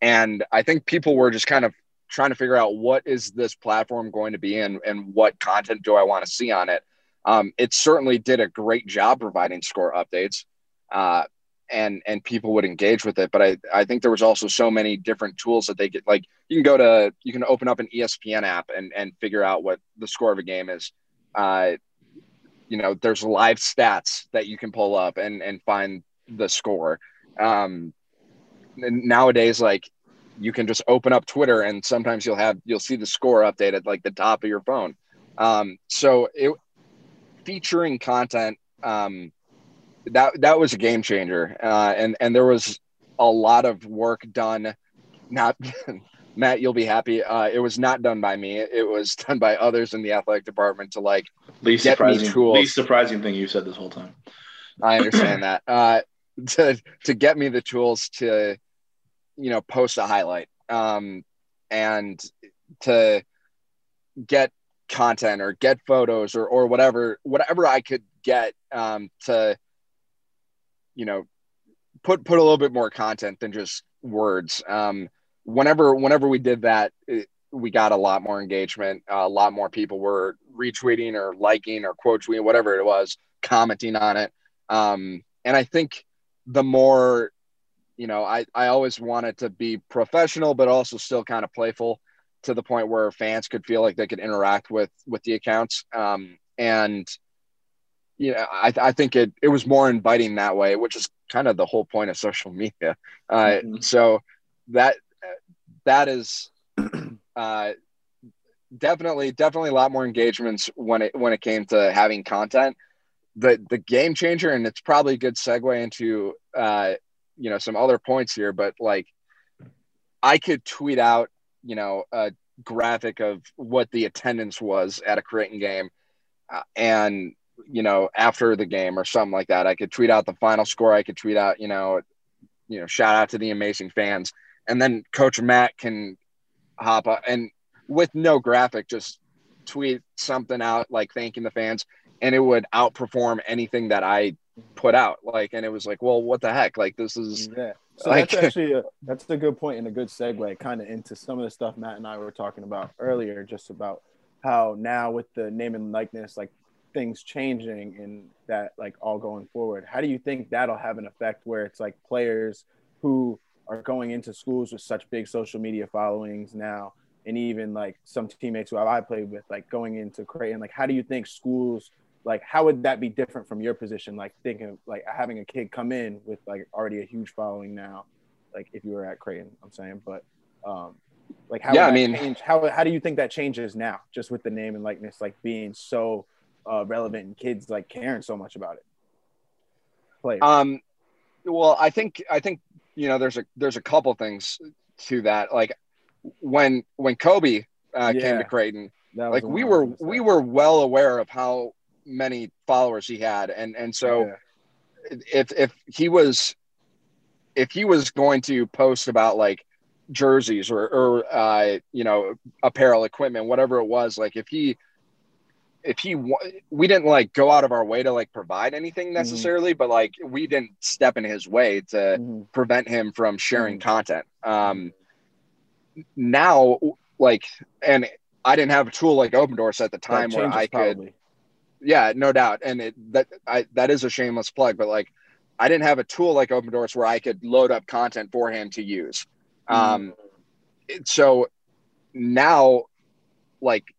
and I think people were just kind of trying to figure out what is this platform going to be and and what content do I want to see on it. Um, it certainly did a great job providing score updates. Uh, and and people would engage with it. But I I think there was also so many different tools that they get. Like you can go to you can open up an ESPN app and and figure out what the score of a game is. Uh, you know, there's live stats that you can pull up and and find the score. Um, nowadays, like you can just open up Twitter and sometimes you'll have you'll see the score updated like the top of your phone. Um, so it featuring content um, that that was a game changer, uh, and and there was a lot of work done. Not Matt, you'll be happy. Uh, it was not done by me. It was done by others in the athletic department to like least get surprising, me tools. Least surprising thing you said this whole time. I understand that. Uh, to to get me the tools to, you know, post a highlight, um, and to get content or get photos or or whatever whatever I could get um, to you know put put a little bit more content than just words. Um, whenever whenever we did that, it, we got a lot more engagement. Uh, a lot more people were retweeting or liking or quote tweeting, whatever it was, commenting on it. Um, and I think the more, you know, I, I always wanted to be professional, but also still kind of playful to the point where fans could feel like they could interact with with the accounts. Um, and you know, I, I think it, it was more inviting that way, which is kind of the whole point of social media. Uh, mm-hmm. So that that is uh, definitely definitely a lot more engagements when it when it came to having content. The the game changer, and it's probably a good segue into uh, you know some other points here, but like I could tweet out you know a graphic of what the attendance was at a Creighton game, uh, and you know, after the game or something like that. I could tweet out the final score. I could tweet out, you know, you know, shout out to the amazing fans. And then Coach Matt can hop up and with no graphic, just tweet something out like thanking the fans, and it would outperform anything that I put out. Like, and it was like, well, what the heck? Like, this is yeah. So like, that's actually a, that's a good point and a good segue, kind of into some of the stuff Matt and I were talking about earlier, just about how now with the name and likeness, like things changing and that like all going forward how do you think that'll have an effect where it's like players who are going into schools with such big social media followings now and even like some teammates who I played with like going into Creighton like how do you think schools like how would that be different from your position like thinking like having a kid come in with like already a huge following now like if you were at Creighton I'm saying but um like how yeah I mean change? how how do you think that changes now just with the name and likeness like being so uh, relevant and kids like caring so much about it? Players. Um, well, I think I think you know there's a there's a couple things to that. Like when when Kobe uh, yeah. came to Creighton, like we were we were well aware of how many followers he had, and and so yeah. if if he was if he was going to post about like jerseys or, or uh, you know apparel equipment whatever it was like if he if he we didn't like go out of our way to like provide anything mm-hmm. necessarily mm-hmm. but like we didn't step in his way to mm-hmm. prevent him from sharing mm-hmm. content um now like and i didn't have a tool like Opendorse at the time where i probably. could yeah no doubt and it that i that is a shameless plug but like i didn't have a tool like Opendorse where i could load up content for him to use um so now like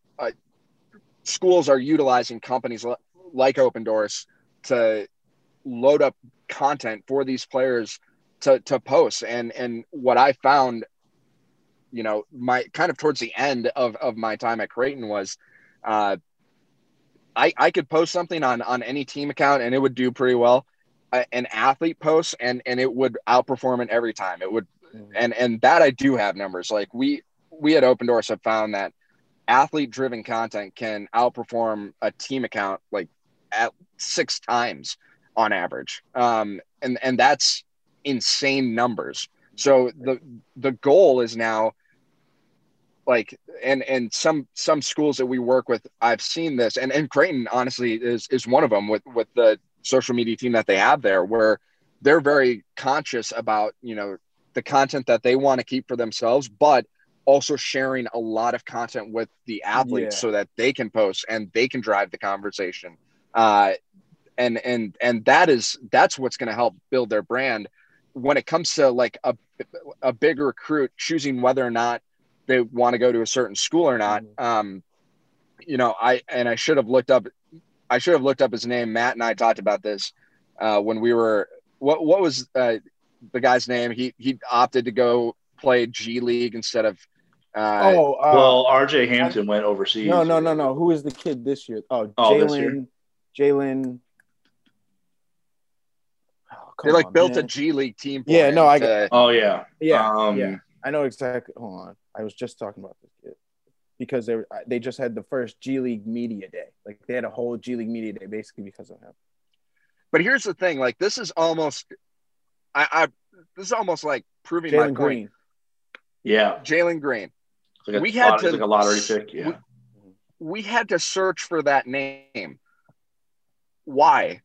schools are utilizing companies like Opendorse to load up content for these players to, to post. And, and what I found, you know, my kind of towards the end of, of my time at Creighton was, uh, I, I could post something on, on any team account and it would do pretty well. Uh, an athlete post and, and it would outperform it every time. It would, mm-hmm. and, and that I do have numbers. Like we, we at Opendorse have found that athlete driven content can outperform a team account like at six times on average. Um, and, and that's insane numbers. So the, the goal is now like, and, and some, some schools that we work with, I've seen this and, and Creighton honestly is, is one of them with, with the social media team that they have there where they're very conscious about, you know, the content that they want to keep for themselves, but also sharing a lot of content with the athletes yeah. so that they can post and they can drive the conversation uh, and and and that is that's what's going to help build their brand when it comes to like a, a big recruit choosing whether or not they want to go to a certain school or not mm-hmm. um, you know i and i should have looked up i should have looked up his name matt and i talked about this uh, when we were what what was uh, the guy's name he he opted to go play G League instead of uh, oh, uh, well, RJ Hampton went overseas. No, no, no, no. Who is the kid this year? Oh, oh Jalen. Jalen. Oh, they like on, built man. a G League team. Yeah, no, I get. Oh yeah, yeah, um, yeah. I know exactly. Hold on, I was just talking about this kid because they were, they just had the first G League media day. Like they had a whole G League media day basically because of him. But here's the thing: like this is almost, I, I this is almost like proving Jalen my point. Green. Yeah, Jalen Green like we had to like a lottery pick. Yeah. We, we had to search for that name. Why?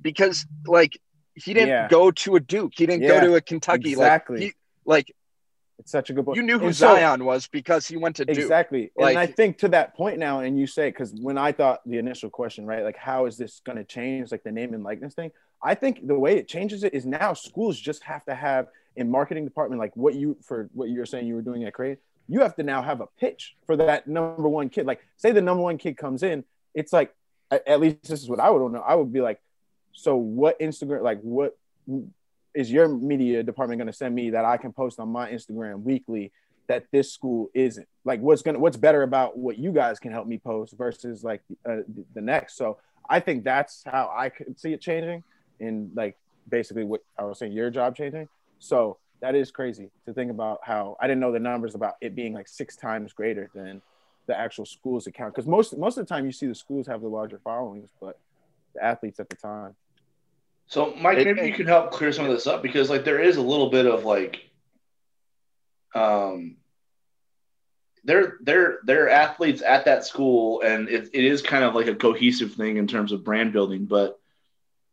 Because like he didn't yeah. go to a Duke. He didn't yeah, go to a Kentucky. Exactly. Like, he, like it's such a good point. You knew who Zion was because he went to Duke. Exactly. Like, and I think to that point now, and you say, because when I thought the initial question, right, like how is this going to change, like the name and likeness thing? I think the way it changes it is now schools just have to have in marketing department, like what you for what you were saying you were doing at Creighton, you have to now have a pitch for that number one kid. Like, say the number one kid comes in, it's like, at least this is what I would know. I would be like, so what Instagram, like, what is your media department going to send me that I can post on my Instagram weekly that this school isn't? Like, what's gonna, what's better about what you guys can help me post versus like uh, the next? So I think that's how I could see it changing, and like basically what I was saying, your job changing. So that is crazy to think about how I didn't know the numbers about it being like six times greater than the actual schools account. Because most most of the time you see the schools have the larger followings, but the athletes at the time. So Mike, maybe you can help clear some of this up because like there is a little bit of like um they're they're they're athletes at that school and it, it is kind of like a cohesive thing in terms of brand building, but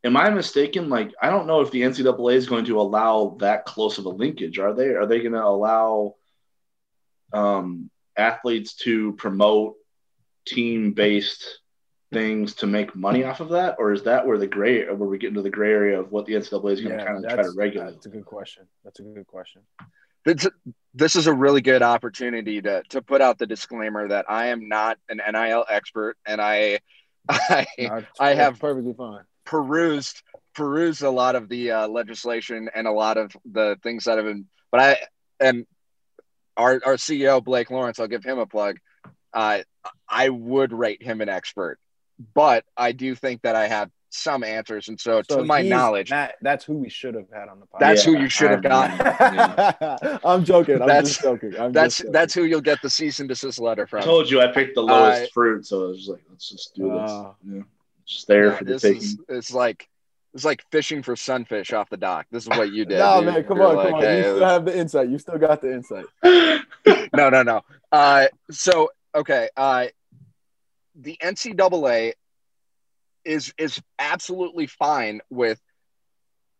am I mistaken? Like, I don't know if the NCAA is going to allow that close of a linkage. Are they? Are they going to allow um, athletes to promote team-based things to make money off of that, or is that where the gray, where we get into the gray area of what the NCAA is going yeah, to kind of try to regulate? That's a good question. That's a good question. This, this is a really good opportunity to to put out the disclaimer that I am not an NIL expert, and I I, no, I have perfectly fine perused perused a lot of the uh, legislation and a lot of the things that have been. But I and our our CEO Blake Lawrence, I'll give him a plug. Uh, I would rate him an expert, but I do think that I have some answers, and so, so to my knowledge, that, that's who we should have had on the podcast. That's yeah, who you should have gotten. Yeah. I'm joking. I'm that's, just joking. I'm that's joking. that's who you'll get the cease and desist letter from. I told you I picked the lowest uh, fruit, so I was like, let's just do this. Uh, yeah just there yeah, for the taking. Is, it's like It's like fishing for sunfish off the dock. This is what you did. no, dude. man, come You're on, like, come on. hey, you still let's- have the insight. You still got the insight. no, no, no. Uh, so okay, uh, the NCAA is is absolutely fine with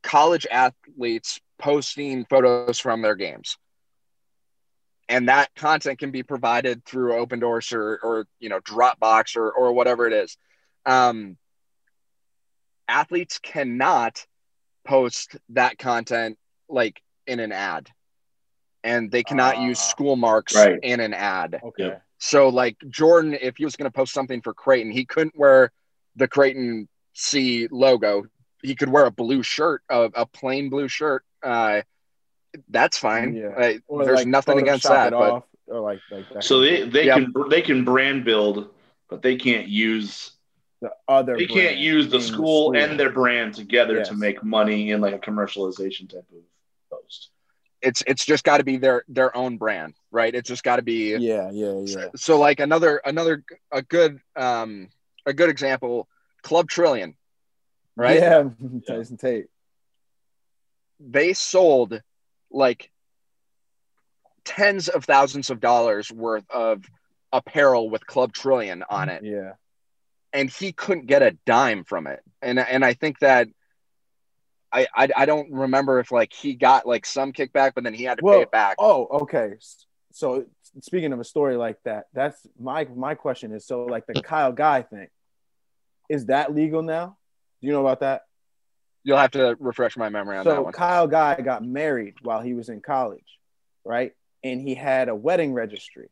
college athletes posting photos from their games, and that content can be provided through Opendorse or or you know Dropbox or or whatever it is. Um, athletes cannot post that content like in an ad and they cannot use Ah. school marks Right. in an ad. Okay. So like Jordan, if he was going to post something for Creighton, he couldn't wear the Creighton C logo. He could wear a blue shirt, a, a plain blue shirt. Uh, that's fine. Yeah. Uh, there's like, nothing against that. But off, or like, like that So they they Yep. can they can brand build, but they can't use the other they can't use the in school and their brand together Yes. to make money in like a commercialization type of post. it's it's just got to be their their own brand, right? It's just got to be. yeah, yeah, yeah. So like another another a good um a good example, Club Trillion, right? Yeah, Tyson Tate. they sold like tens of thousands of dollars worth of apparel with Club Trillion on it, Yeah. And he couldn't get a dime from it. And and I think that I I, I don't remember if like he got like some kickback, but then he had to Well, pay it back. Oh, okay. So speaking of a story like that, that's my my question is so like the Kyle Guy thing, is that legal now? Do you know about that? You'll have to refresh my memory on that So one. Kyle Guy got married while he was in college, right? And he had a wedding registry.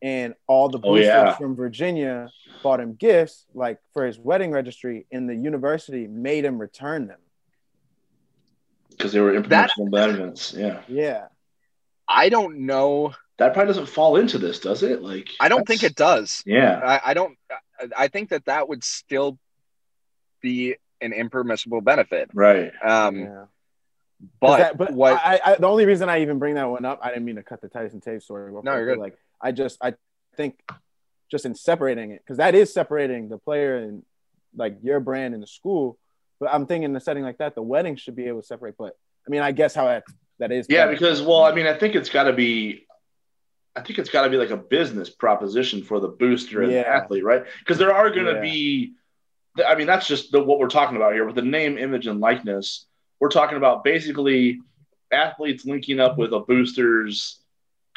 And all the Oh, boosters yeah. from Virginia bought him gifts like for his wedding registry, and the university made him return them. Because they were That- informational benefits. Yeah. Yeah. I don't know. That probably doesn't fall into this, does it? Like I don't think it does. Yeah. I, I don't. I- I think that that would still be an impermissible benefit. Right. Um, yeah. 'Cause but, that- but what? I, I, the only reason I even bring that one up, I didn't mean to cut the Tyson Tate story. off, No, you're good. Like, I just, I think, just in separating it, because that is separating the player and like your brand and the school. But I'm thinking in a setting like that, the wedding should be able to separate. But I mean, I guess how that that is. Yeah, because well, I mean, I think it's got to be, I think it's got to be like a business proposition for the booster and the athlete, right? Because there are going to Yeah. be, I mean, that's just the, what we're talking about here with the name, image, and likeness. We're talking about basically athletes linking up with a booster's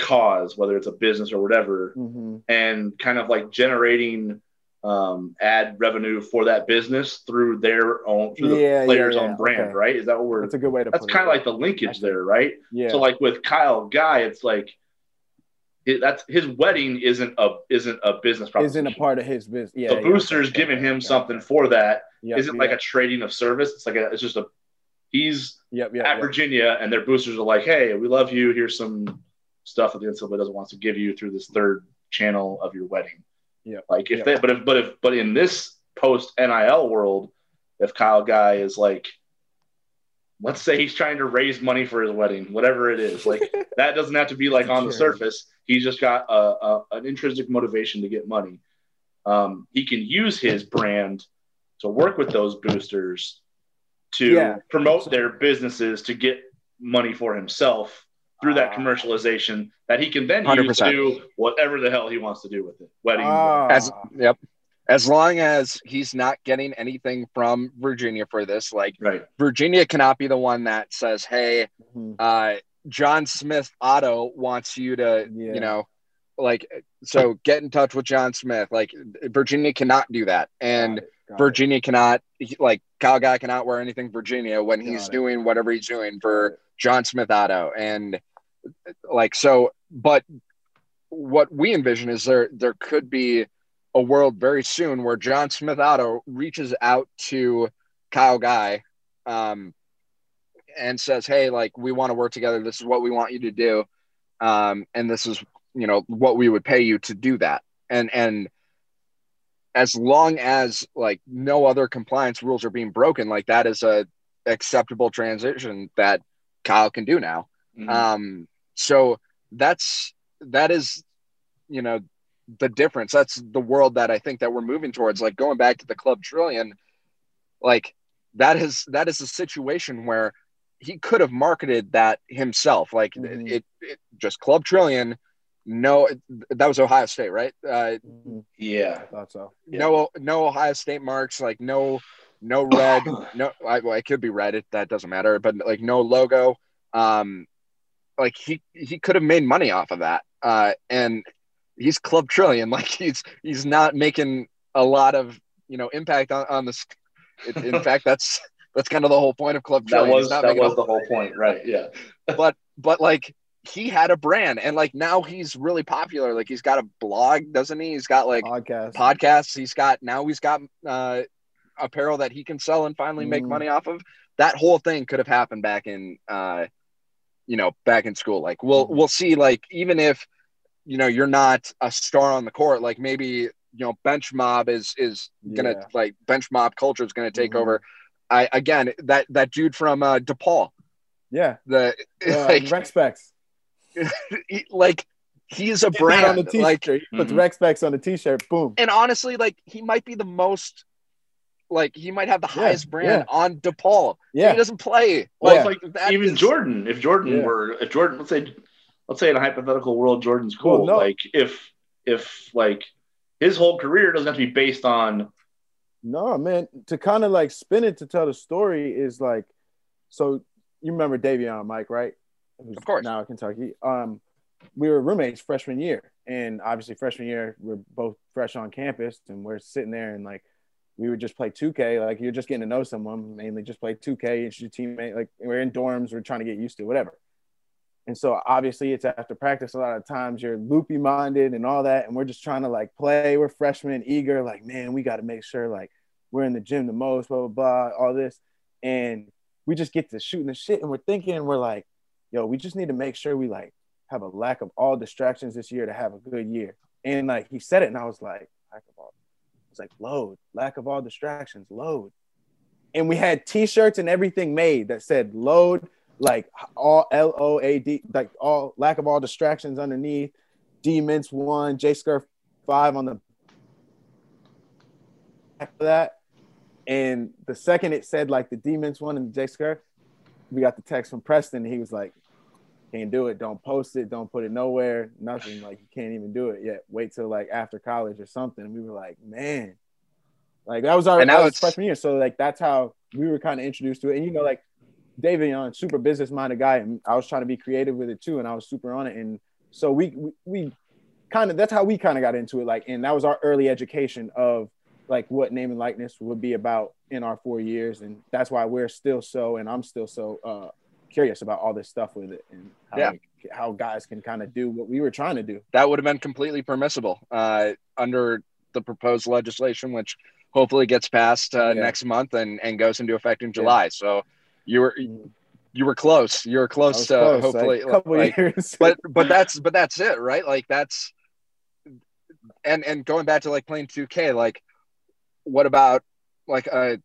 cause, whether it's a business or whatever, Mhm. and kind of like generating um, ad revenue for that business through their own, through Yeah, yeah, the player's yeah, own brand, okay. right? Is that what we're? that's a good way to. That's kind of like the linkage there, right? yeah, So like with Kyle Guy, it's like it, that's his wedding isn't a isn't a business proposition. isn't a part of his business. Yeah, the yeah, boosters okay, giving him something for that Yep, not like a trading of service. It's like a it's just a he's yep, yep, at. Virginia and their boosters are like, hey, we love you. Here's some stuff that the NCAA doesn't want to give you through this third channel of your wedding. Yeah. Like if Yep. they but if but if but in this post NIL world, if Kyle Guy is like let's say he's trying to raise money for his wedding, whatever it is, like that doesn't have to be like on the surface. He's just got a, a, an intrinsic motivation to get money. Um, he can use his brand to work with those boosters to Yeah. promote their businesses to get money for himself through that Ah. commercialization that he can then use 100%. to do whatever the hell he wants to do with it. Wedding. Ah. as yep, as long as he's not getting anything from Virginia for this, like right. Virginia cannot be the one that says, "Hey, Mhm. uh, John Smith Auto wants you to, Yeah. you know, like, so get in touch with John Smith." Like Virginia cannot do that, and Got it, got it. Virginia cannot, like, Kyle Guy cannot wear anything Virginia when he's Got it. doing whatever he's doing for. John Smith Auto, and like so. But what we envision is there there could be a world very soon where John Smith Auto reaches out to Kyle Guy, um, and says, "Hey, like we want to work together. This is what we want you to do, um, and this is you know what we would pay you to do that." And and as long as like no other compliance rules are being broken, like that is a acceptable transition that Kyle can do now. Mhm. Um, so that's that is, you know, the difference. That's the world that I think that we're moving towards. Like going back to the Club Trillion, like that is that is a situation where he could have marketed that himself. Like mm-hmm. it, it, just Club Trillion. No, that was Ohio State, right? Uh, mm-hmm. yeah, I thought so. No, no Ohio State marks. Like no, no red. no, I, well, it could be red. It, that doesn't matter. But like no logo. Um, like he he could have made money off of that. Uh, and he's Club Trillion. Like he's he's not making a lot of you know impact on on this. In fact, that's that's kind of the whole point of Club Trillion. That was that was the whole point, right? Yeah. but but like he had a brand and like now he's really popular. Like he's got a blog, doesn't he? He's got like Podcast. podcasts. He's got now he's got uh apparel that he can sell and finally make mm. money off of. That whole thing could have happened back in uh you know back in school. Like we'll mm. we'll see like even if you know you're not a star on the court, like maybe you know bench mob is is gonna yeah. like bench mob culture is gonna take mm-hmm. over I again that that dude from uh, DePaul. Yeah. The uh, like Rex Specs. like he's a brand on the t-shirt. Like, mm-hmm. puts Rex Specs on the t-shirt. Boom. And honestly, like he might be the most. Like he might have the yeah, highest brand yeah. on DePaul. Yeah, he doesn't play. Well, like, like even is... Jordan. If Jordan yeah. were, if Jordan, let's say, let's say in a hypothetical world, Jordan's cool. Well, no. Like if if like his whole career doesn't have to be based on no, man. To kind of like spin it to tell the story is like, so you remember Davion Mintz, right? Who's of course. Now in Kentucky. Um, we were roommates freshman year, and obviously freshman year we're both fresh on campus, and we're sitting there and like we would just play 2K. Like you're just getting to know someone, mainly just play 2K. It's your teammate. Like we're in dorms, we're trying to get used to whatever. And so obviously it's after practice. A lot of times you're loopy minded and all that. And we're just trying to like play. We're freshmen, eager, like, man, we got to make sure like we're in the gym the most, blah, blah, blah, all this. And we just get to shooting the shit and we're thinking, we're like, yo, we just need to make sure we like have a lack of all distractions this year to have a good year. And like he said it, and I was like, lack of all, it's like load, lack of all distractions, load. And we had t-shirts and everything made that said load like all L O A D, like all lack of all distractions underneath. D Mintz one, J Scurf five on the after that. And the second it said like the D Mintz one and the J Scurf, we got the text from Preston. He was like, can't do it. Don't post it. Don't put it nowhere. Nothing. Like you can't even do it yet. Wait till like after college or something. And we were like, man, like that was our, that was freshman year. So like that's how we were kind of introduced to it. And you know, like David, super business minded guy, and I was trying to be creative with it too, and I was super on it. And so we we, we kind of that's how we kind of got into it. Like, and that was our early education of like what name and likeness would be about in our four years, and that's why we're still so, and I'm still so uh, curious about all this stuff with it, and how, yeah. how guys can kind of do what we were trying to do. That would have been completely permissible uh, under the proposed legislation, which hopefully gets passed uh, yeah. next month and, and goes into effect in July. Yeah. So you were mm. you were close. You were close to close, hopefully like, couple like, years. but but that's but that's it, right? Like that's and and going back to like playing 2K, like what about like a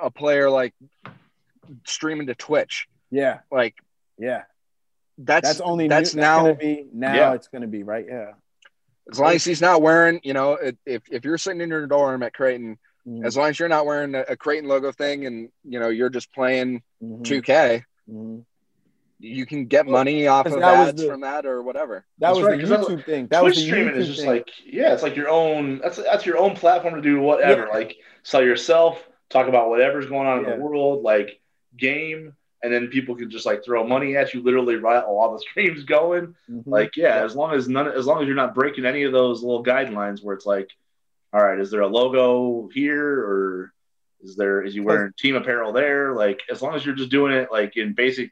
a player like streaming to Twitch? Yeah. Like yeah. That's that's only that's new, now that's be now yeah. it's gonna be right. Yeah. As long as he's not wearing, you know, if if you're sitting in your dorm at Creighton Mm-hmm. As long as you're not wearing a, a, Creighton logo thing and you know you're just playing mm-hmm. 2K, mm-hmm. you can get money off of that ads the, from that or whatever. That that's was right, the YouTube thing. That Twitch was the streaming is just thing. like yeah, it's like your own. That's that's your own platform to do whatever. Yeah. Like sell yourself, talk about whatever's going on yeah. in the world, like game and then people can just like throw money at you literally right while all the stream's going. Mm-hmm. Like, yeah, yeah, as long as none as long as you're not breaking any of those little guidelines where it's like, all right, is there a logo here or is there is you wearing team apparel there? Like as long as you're just doing it like in basic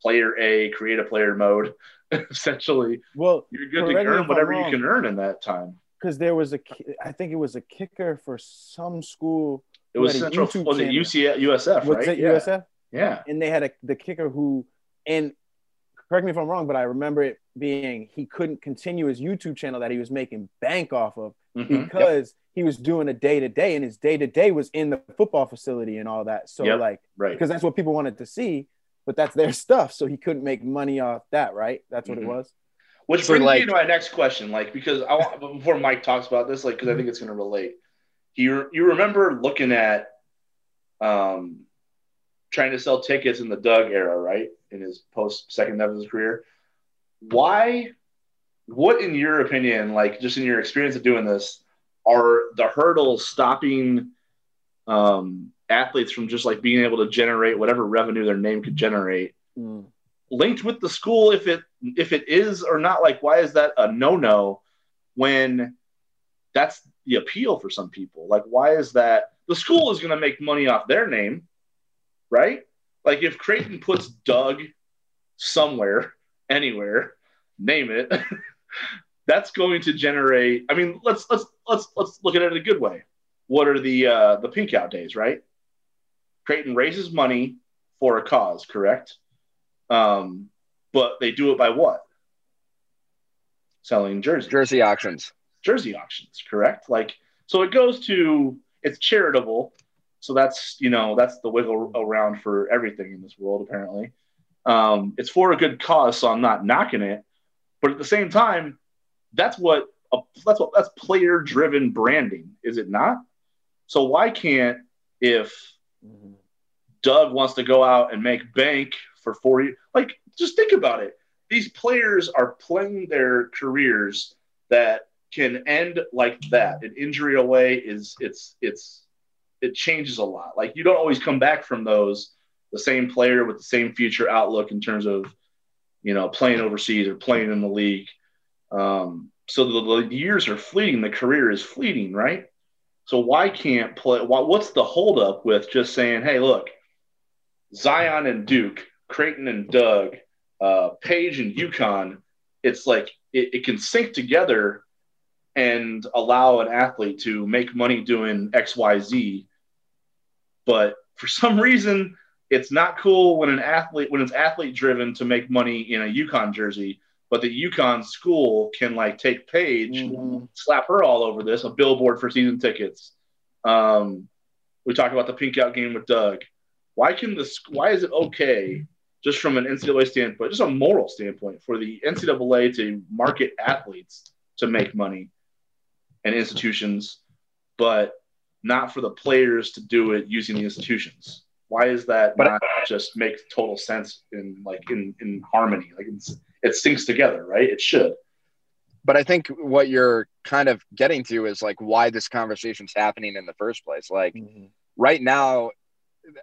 player A, create a player mode, essentially. Well, you're good to earn whatever you can earn in that time. Because there was a, I think it was a kicker for some school. It was Central. Was it UCF, USF? Was right? it yeah. USF? Yeah. And they had a the kicker who, and correct me if I'm wrong, but I remember it being he couldn't continue his YouTube channel that he was making bank off of mm-hmm. because yep. he was doing a day to day, and his day to day was in the football facility and all that. So yep. like, right, because that's what people wanted to see, but that's their stuff. So he couldn't make money off that, right? That's what mm-hmm. it was. Which brings like, me to my next question, like because I want before Mike talks about this, like because I think it's going to relate. You you remember looking at um, trying to sell tickets in the Doug era, right? In his post second half of his career. Why, what in your opinion, like just in your experience of doing this, are the hurdles stopping um, athletes from just like being able to generate whatever revenue their name could generate mm. linked with the school if it if it is or not like why is that a no-no when that's the appeal for some people like why is that the school is going to make money off their name right? Like if creighton puts doug somewhere anywhere name it that's going to generate i mean let's let's let's let's look at it in a good way. What are the uh the pink out days right? Creighton raises money for a cause correct? Um but they do it by what? Selling jerseys. Jersey auctions. Jersey auctions correct? Like so it goes to it's charitable so that's you know that's the wiggle around for everything in this world apparently um, it's for a good cause so i'm not knocking it but at the same time that's what a, that's what that's player driven branding, is it not? So why can't if. Doug wants to go out and make bank for 40 like just think about it. These players are playing their careers that can end like that. An injury away is it's it's it changes a lot. Like you don't always come back from those the same player with the same future outlook in terms of you know playing overseas or playing in the league. Um, so the, the, years are fleeting, the career is fleeting, right? So why can't play? Why, what's the holdup with just saying, hey, look, Zion and Duke, Creighton and Doug, uh, Paige and UConn, it's like it, it can sync together and allow an athlete to make money doing X, Y, Z. But for some reason, it's not cool when an athlete when it's athlete driven to make money in a UConn jersey but the UConn school can like take Paige, mm-hmm. slap her all over this, a billboard for season tickets. Um, we talked about the pink out game with Doug. Why can this? Why is it okay, just from an NCAA standpoint, just a moral standpoint, for the NCAA to market athletes to make money and institutions, but not for the players to do it using the institutions? Why is that but not just make total sense in like in in harmony? Like it's it syncs together, right? It should. But I think what you're kind of getting to is like why this conversation's happening in the first place. Like mm-hmm. right now,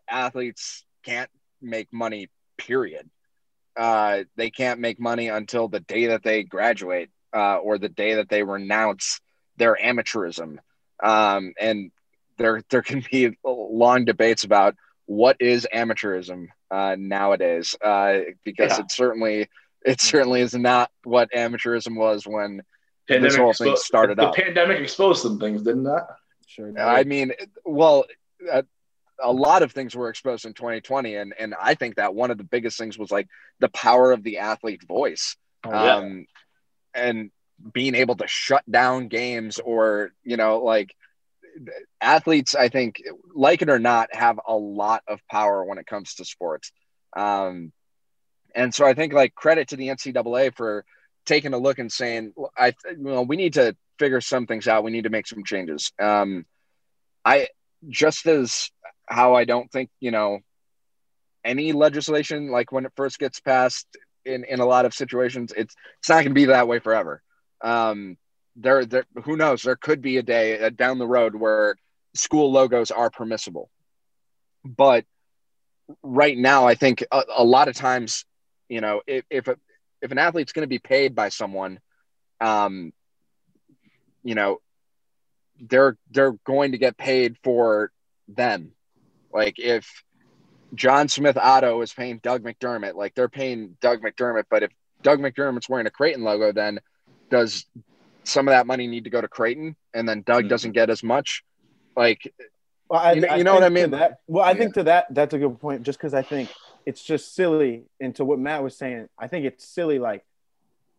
athletes can't make money, period. Uh, they can't make money until the day that they graduate uh, or the day that they renounce their amateurism. Um, and there, there can be long debates about what is amateurism uh, nowadays uh, because yeah. it certainly it certainly is not what amateurism was when pandemic this whole expo- thing started the up. The pandemic exposed some things, didn't that? Sure. Did. I mean, well, uh, a lot of things were exposed in 2020, and and I think that one of the biggest things was like the power of the athlete voice, oh, yeah. um, and being able to shut down games or you know like athletes i think like it or not have a lot of power when it comes to sports um, and so I think like credit to the NCAA for taking a look and saying, I, you know, we need to figure some things out. We need to make some changes. Um, I just as how I don't think, you know, any legislation, like when it first gets passed in, in a lot of situations, it's, it's not going to be that way forever. Um, there, there, who knows, there could be a day uh, down the road where school logos are permissible, but right now, I think a, a lot of times you know, if if, a, if an athlete's going to be paid by someone, um, you know, they're they're going to get paid for them. Like if John Smith Auto is paying Doug McDermott, like they're paying Doug McDermott, but if Doug McDermott's wearing a Creighton logo, then does some of that money need to go to Creighton, and then Doug mm-hmm. doesn't get as much? Like, well, I, you know, you know what I mean? That, well, I yeah. think to that, that's a good point. Just because I think it's just silly. And to what Matt was saying, I think it's silly. Like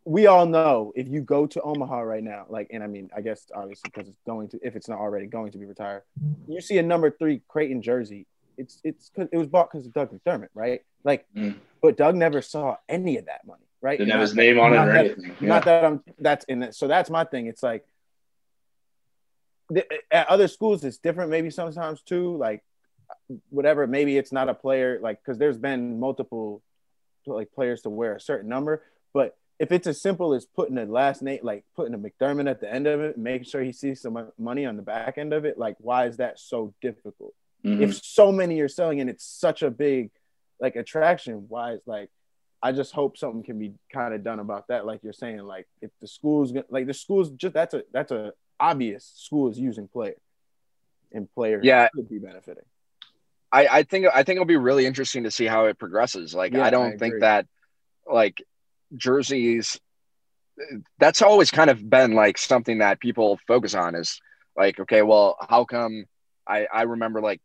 we all know if you go to Omaha right now, like, and I mean, I guess obviously because it's going to, if it's not already going to be retired, you see a number three Creighton jersey. It's it's cause it was bought because of Doug McDermott, right? Like, mm. but Doug never saw any of that money, right? Didn't have his name on it or that, anything. Yeah. Not that I'm. That's in it. So that's my thing. It's like at other schools, it's different. Maybe sometimes too. Like whatever. Maybe it's not a player like because there's been multiple like players to wear a certain number, but if it's as simple as putting a last name, like putting a McDermott at the end of it, making sure he sees some money on the back end of it, like why is that so difficult? Mm-hmm. If so many are selling and it's such a big like attraction, why is like I just hope something can be kind of done about that. Like you're saying, like if the schools like the schools just that's a that's a obvious school is using player and player yeah could be benefiting. I, I think I think it'll be really interesting to see how it progresses. Like yeah, I don't I think that like jerseys that's always kind of been like something that people focus on is like okay well how come i i remember like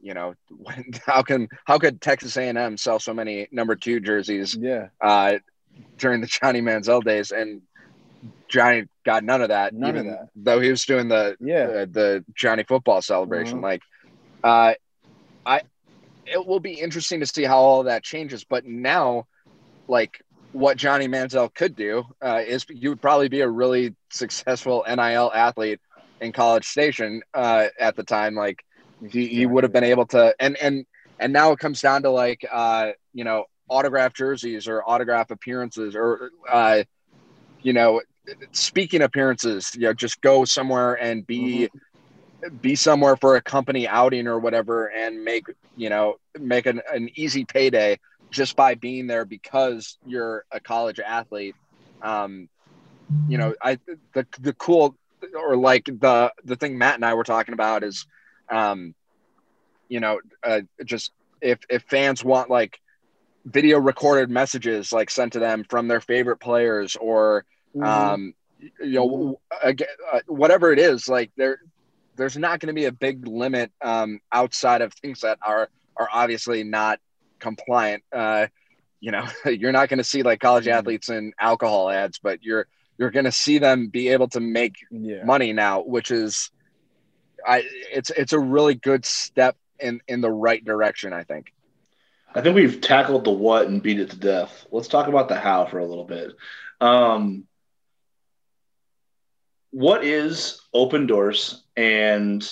you know when, how can how could texas a&m sell so many number two jerseys yeah uh during the johnny manziel days and johnny got none of that none even of that. though he was doing the yeah the, the johnny football celebration uh-huh. like uh i it will be interesting to see how all that changes but now like what Johnny Manziel could do uh, is you would probably be a really successful NIL athlete in College Station uh, at the time. Like he, he would have been able to, and and and now it comes down to like uh, you know autograph jerseys or autograph appearances or uh, you know speaking appearances. You know, just go somewhere and be. Mm-hmm. Be somewhere for a company outing or whatever, and make you know make an, an easy payday just by being there because you're a college athlete. Um, you know, I the the cool or like the the thing Matt and I were talking about is, um, you know, uh, just if if fans want like video recorded messages like sent to them from their favorite players or mm-hmm. um, you know again, uh, whatever it is like there there's not going to be a big limit um, outside of things that are are obviously not compliant. Uh, you know, you're not going to see like college mm-hmm. athletes in alcohol ads, but you're you're going to see them be able to make yeah. money now, which is, I it's it's a really good step in in the right direction. I think. I think we've tackled the what and beat it to death. Let's talk about the how for a little bit. Um, what is Opendorse and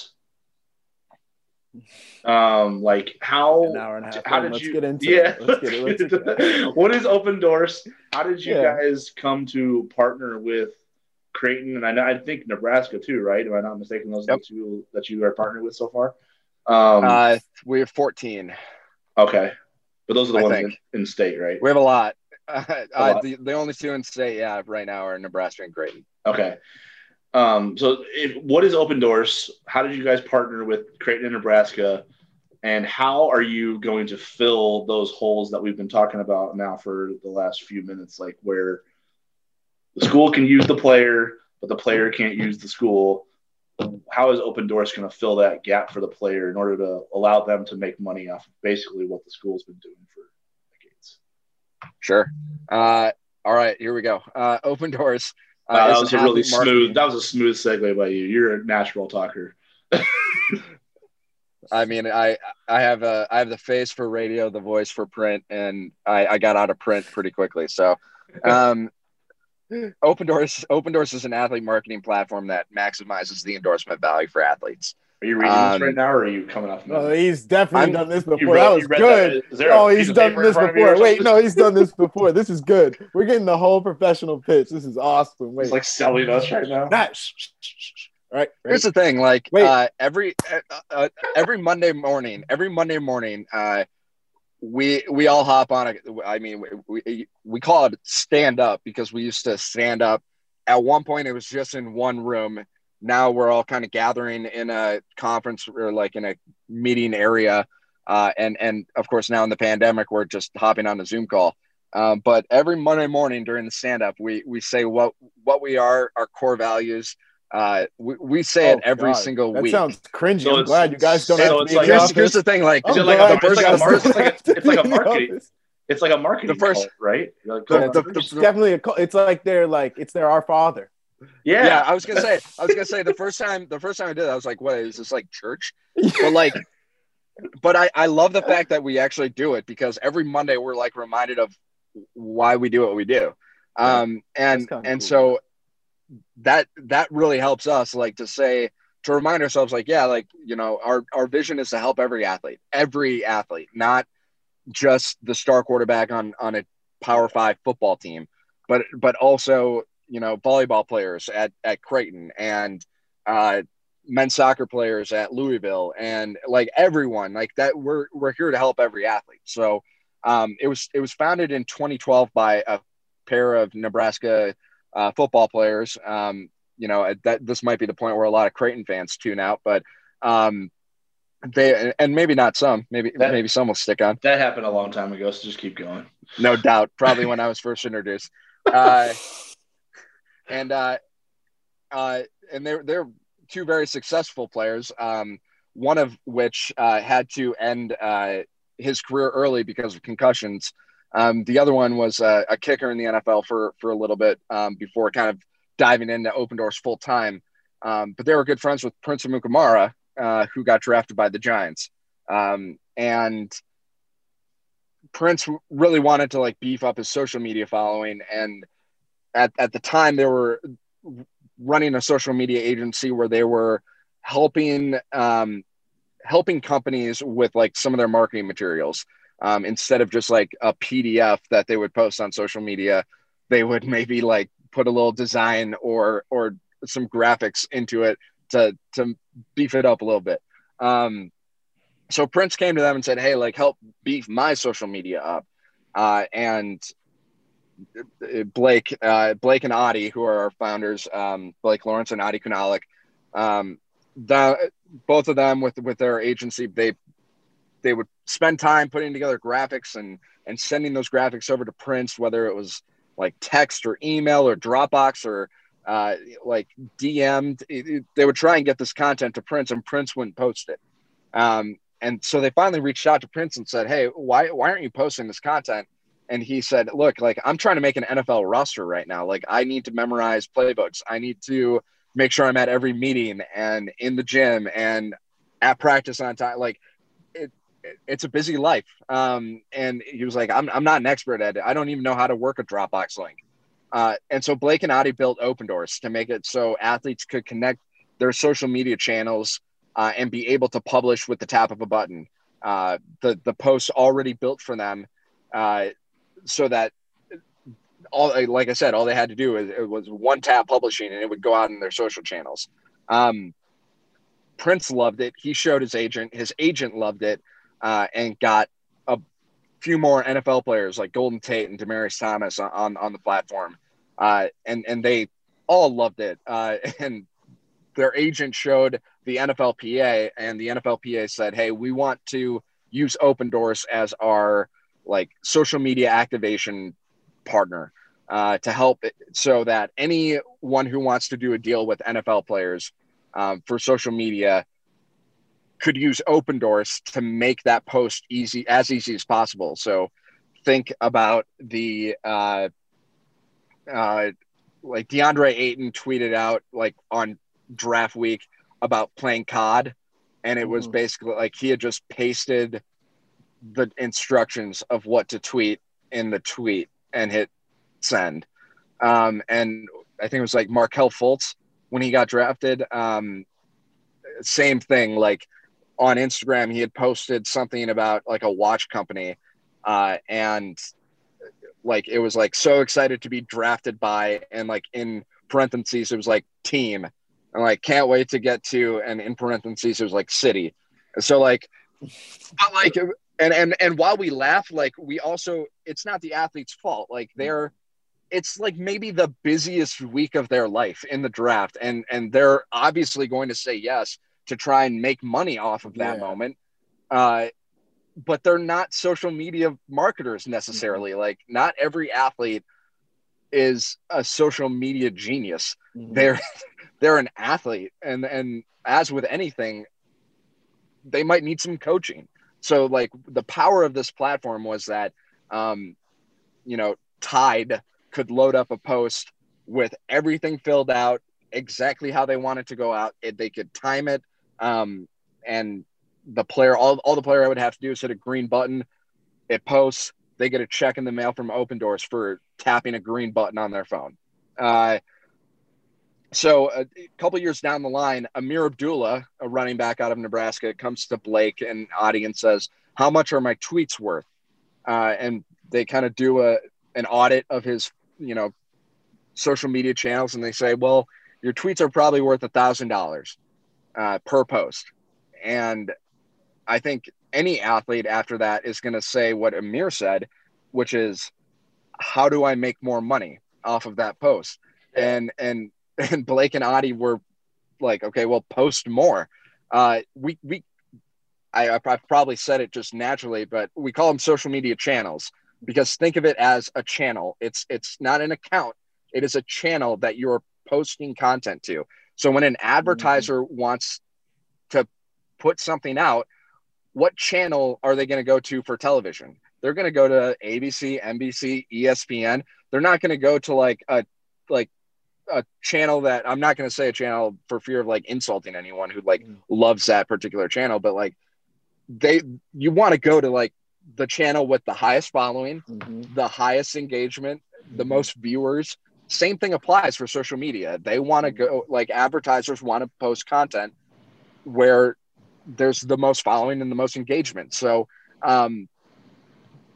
um like how how did let's you get into yeah it. Let's get it. Let's get it. what is Opendorse how did you yeah. guys come to partner with creighton and i know i think nebraska too right am i not mistaken those yep. two that you are partnered with so far um uh we have 14 okay but those are the I ones in, in, state right we have a lot, uh, a lot. the, the only two in state yeah right now are nebraska and creighton okay um, so, if, what is Doors? How did you guys partner with Creighton and Nebraska? And how are you going to fill those holes that we've been talking about now for the last few minutes? Like where the school can use the player, but the player can't use the school. How is Opendorse going to fill that gap for the player in order to allow them to make money off of basically what the school's been doing for decades? Sure. Uh, all right, here we go. Uh, Opendorse uh, that was a really smooth. That was a smooth segue by you. You're a natural talker. I mean, I I have a I have the face for radio, the voice for print, and I, I got out of print pretty quickly. So, um, Opendorse Doors is an athlete marketing platform that maximizes the endorsement value for athletes. Are you reading um, this right now, or are you coming off? No, he's definitely I'm, done this before. Read, that was good. That, oh, he's done this before. Wait, no, he's done this before. This is good. We're getting the whole professional pitch. This is awesome. Wait, he's like selling us right now. Nice. All right. Here's the thing. Like, Wait. Uh, every uh, uh, every Monday morning, every Monday morning, uh, we we all hop on. I mean, we, we we call it stand up because we used to stand up. At one point, it was just in one room now we're all kind of gathering in a conference or like in a meeting area. Uh, and and of course now in the pandemic we're just hopping on a Zoom call. Um, but every Monday morning during the stand up, we we say what what we are, our core values. Uh, we, we say oh, it every God. single that week. That sounds cringy. So I'm glad you guys don't so have to like, here's, here's, the thing, like, it's like, a, it's, like a, it's, like a, it's marketing. It's like a marketing. The first, cult, right? Like, the, the, the, definitely a. It's like they're like it's their Our Father. Yeah. yeah, I was gonna say, I was gonna say the first time, the first time I did, it, I was like, "What is this like church?" But like, but I I love the fact that we actually do it because every Monday we're like reminded of why we do what we do, um, and and cool. so that that really helps us like to say to remind ourselves, like, yeah, like you know, our our vision is to help every athlete, every athlete, not just the star quarterback on on a Power Five football team, but but also you know volleyball players at at Creighton and uh, men's soccer players at Louisville and like everyone like that. We're we're here to help every athlete. So um, it was it was founded in 2012 by a pair of Nebraska uh, football players. Um, you know that this might be the point where a lot of Creighton fans tune out, but um, they and maybe not some, maybe that, maybe some will stick on. That happened a long time ago, so just keep going. No doubt, probably when I was first introduced. Uh, and uh, uh, and they're they're two very successful players. Um, one of which uh, had to end uh, his career early because of concussions. Um, the other one was uh, a kicker in the NFL for for a little bit um, before kind of diving into Opendorse full time. Um, but they were good friends with Prince Amukamara, uh, who got drafted by the Giants. Um, and Prince really wanted to like beef up his social media following. And at, at the time, they were running a social media agency where they were helping um, helping companies with like some of their marketing materials. Um, instead of just like a PDF that they would post on social media, they would maybe like put a little design or or some graphics into it to to beef it up a little bit. Um, so Prince came to them and said, "Hey, like help beef my social media up." Uh, and Blake, uh, Blake and Adi, who are our founders, um, Blake Lawrence and Adi Kunalan, um, the, both of them with with their agency, they they would spend time putting together graphics and and sending those graphics over to Prince, whether it was like text or email or Dropbox or uh, like DM'd. they would try and get this content to Prince, and Prince wouldn't post it. Um, and so they finally reached out to Prince and said, "Hey, why why aren't you posting this content?" And he said, "Look, like I'm trying to make an NFL roster right now. Like I need to memorize playbooks. I need to make sure I'm at every meeting and in the gym and at practice on time. Like it's a busy life." Um, and he was like, "I'm I'm not an expert at it. I don't even know how to work a Dropbox link." Uh, and so Blake and Adi built Opendorse to make it so athletes could connect their social media channels uh, and be able to publish with the tap of a button. Uh, the the posts already built for them, uh, so that all like I said, all they had to do is it was one tap publishing, and it would go out in their social channels. Um, Prince loved it. He showed his agent. His agent loved it, uh, and got a few more NFL players like Golden Tate and Demaryius Thomas on on the platform, uh, and and they all loved it. Uh, and their agent showed the NFLPA, and the NFLPA said, "Hey, we want to use Opendorse as our like social media activation partner uh, to help so that anyone who wants to do a deal with NFL players um, for social media." Could use Opendorse to make that post easy as easy as possible. So think about the uh, uh, like DeAndre Ayton tweeted out like on draft week about playing COD, and it was mm-hmm. basically like he had just pasted the instructions of what to tweet in the tweet and hit send. Um, and I think it was like Markelle Fultz when he got drafted. Um, same thing, like on Instagram, he had posted something about like a watch company, uh, and like it was like so excited to be drafted by, and like in parentheses it was like team, and like can't wait to get to, and in parentheses it was like city. so like, but like, and and and while we laugh, like we also, it's not the athlete's fault. Like they're it's like maybe the busiest week of their life in the draft and and they're obviously going to say yes to try and make money off of that yeah. moment. Uh, but they're not social media marketers necessarily. Mm-hmm. Like, not every athlete is a social media genius. Mm-hmm. They're they're an athlete, and and as with anything, they might need some coaching. So, like, the power of this platform was that, um, you know, Tide could load up a post with everything filled out exactly how they want it to go out. It, they could time it um, and the player, all, all the player I would have to do is hit a green button. It posts. They get a check in the mail from Opendorse for tapping a green button on their phone. Uh, so a couple years down the line, Ameer Abdullah, a running back out of Nebraska, comes to Blake and audience says, "How much are my tweets worth?" Uh, and they kind of do a an audit of his, you know, social media channels, and they say, "Well, your tweets are probably worth a thousand dollars uh, per post." And I think any athlete after that is going to say what Ameer said, which is, "How do I make more money off of that post?" And and and Blake and Adi were like, "Okay, well, post more." Uh, we we I, I probably said it just naturally, but we call them social media channels because think of it as a channel. It's it's not an account. It is a channel that you're posting content to. So when an advertiser mm-hmm. wants to put something out, what channel are they going to go to for television? They're going to go to ABC, NBC, ESPN. They're not going to go to like a like a channel that I'm not going to say a channel for fear of like insulting anyone who like mm-hmm. loves that particular channel, but like they you want to go to like the channel with the highest following, mm-hmm. the highest engagement, the mm-hmm. most viewers. Same thing applies for social media. They want to go like advertisers want to post content where there's the most following and the most engagement. So um,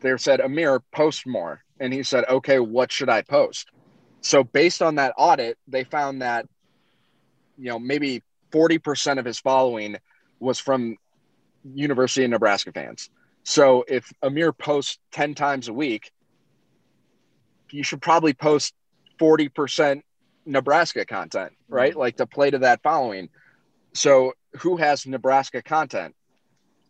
they said, Ameer, post more. And he said, okay, what should I post? So based on that audit, they found that, you know, maybe 40% of his following was from University of Nebraska fans. So if Ameer posts 10 times a week, you should probably post 40% Nebraska content, right? Mm-hmm. Like to play to that following. So who has Nebraska content?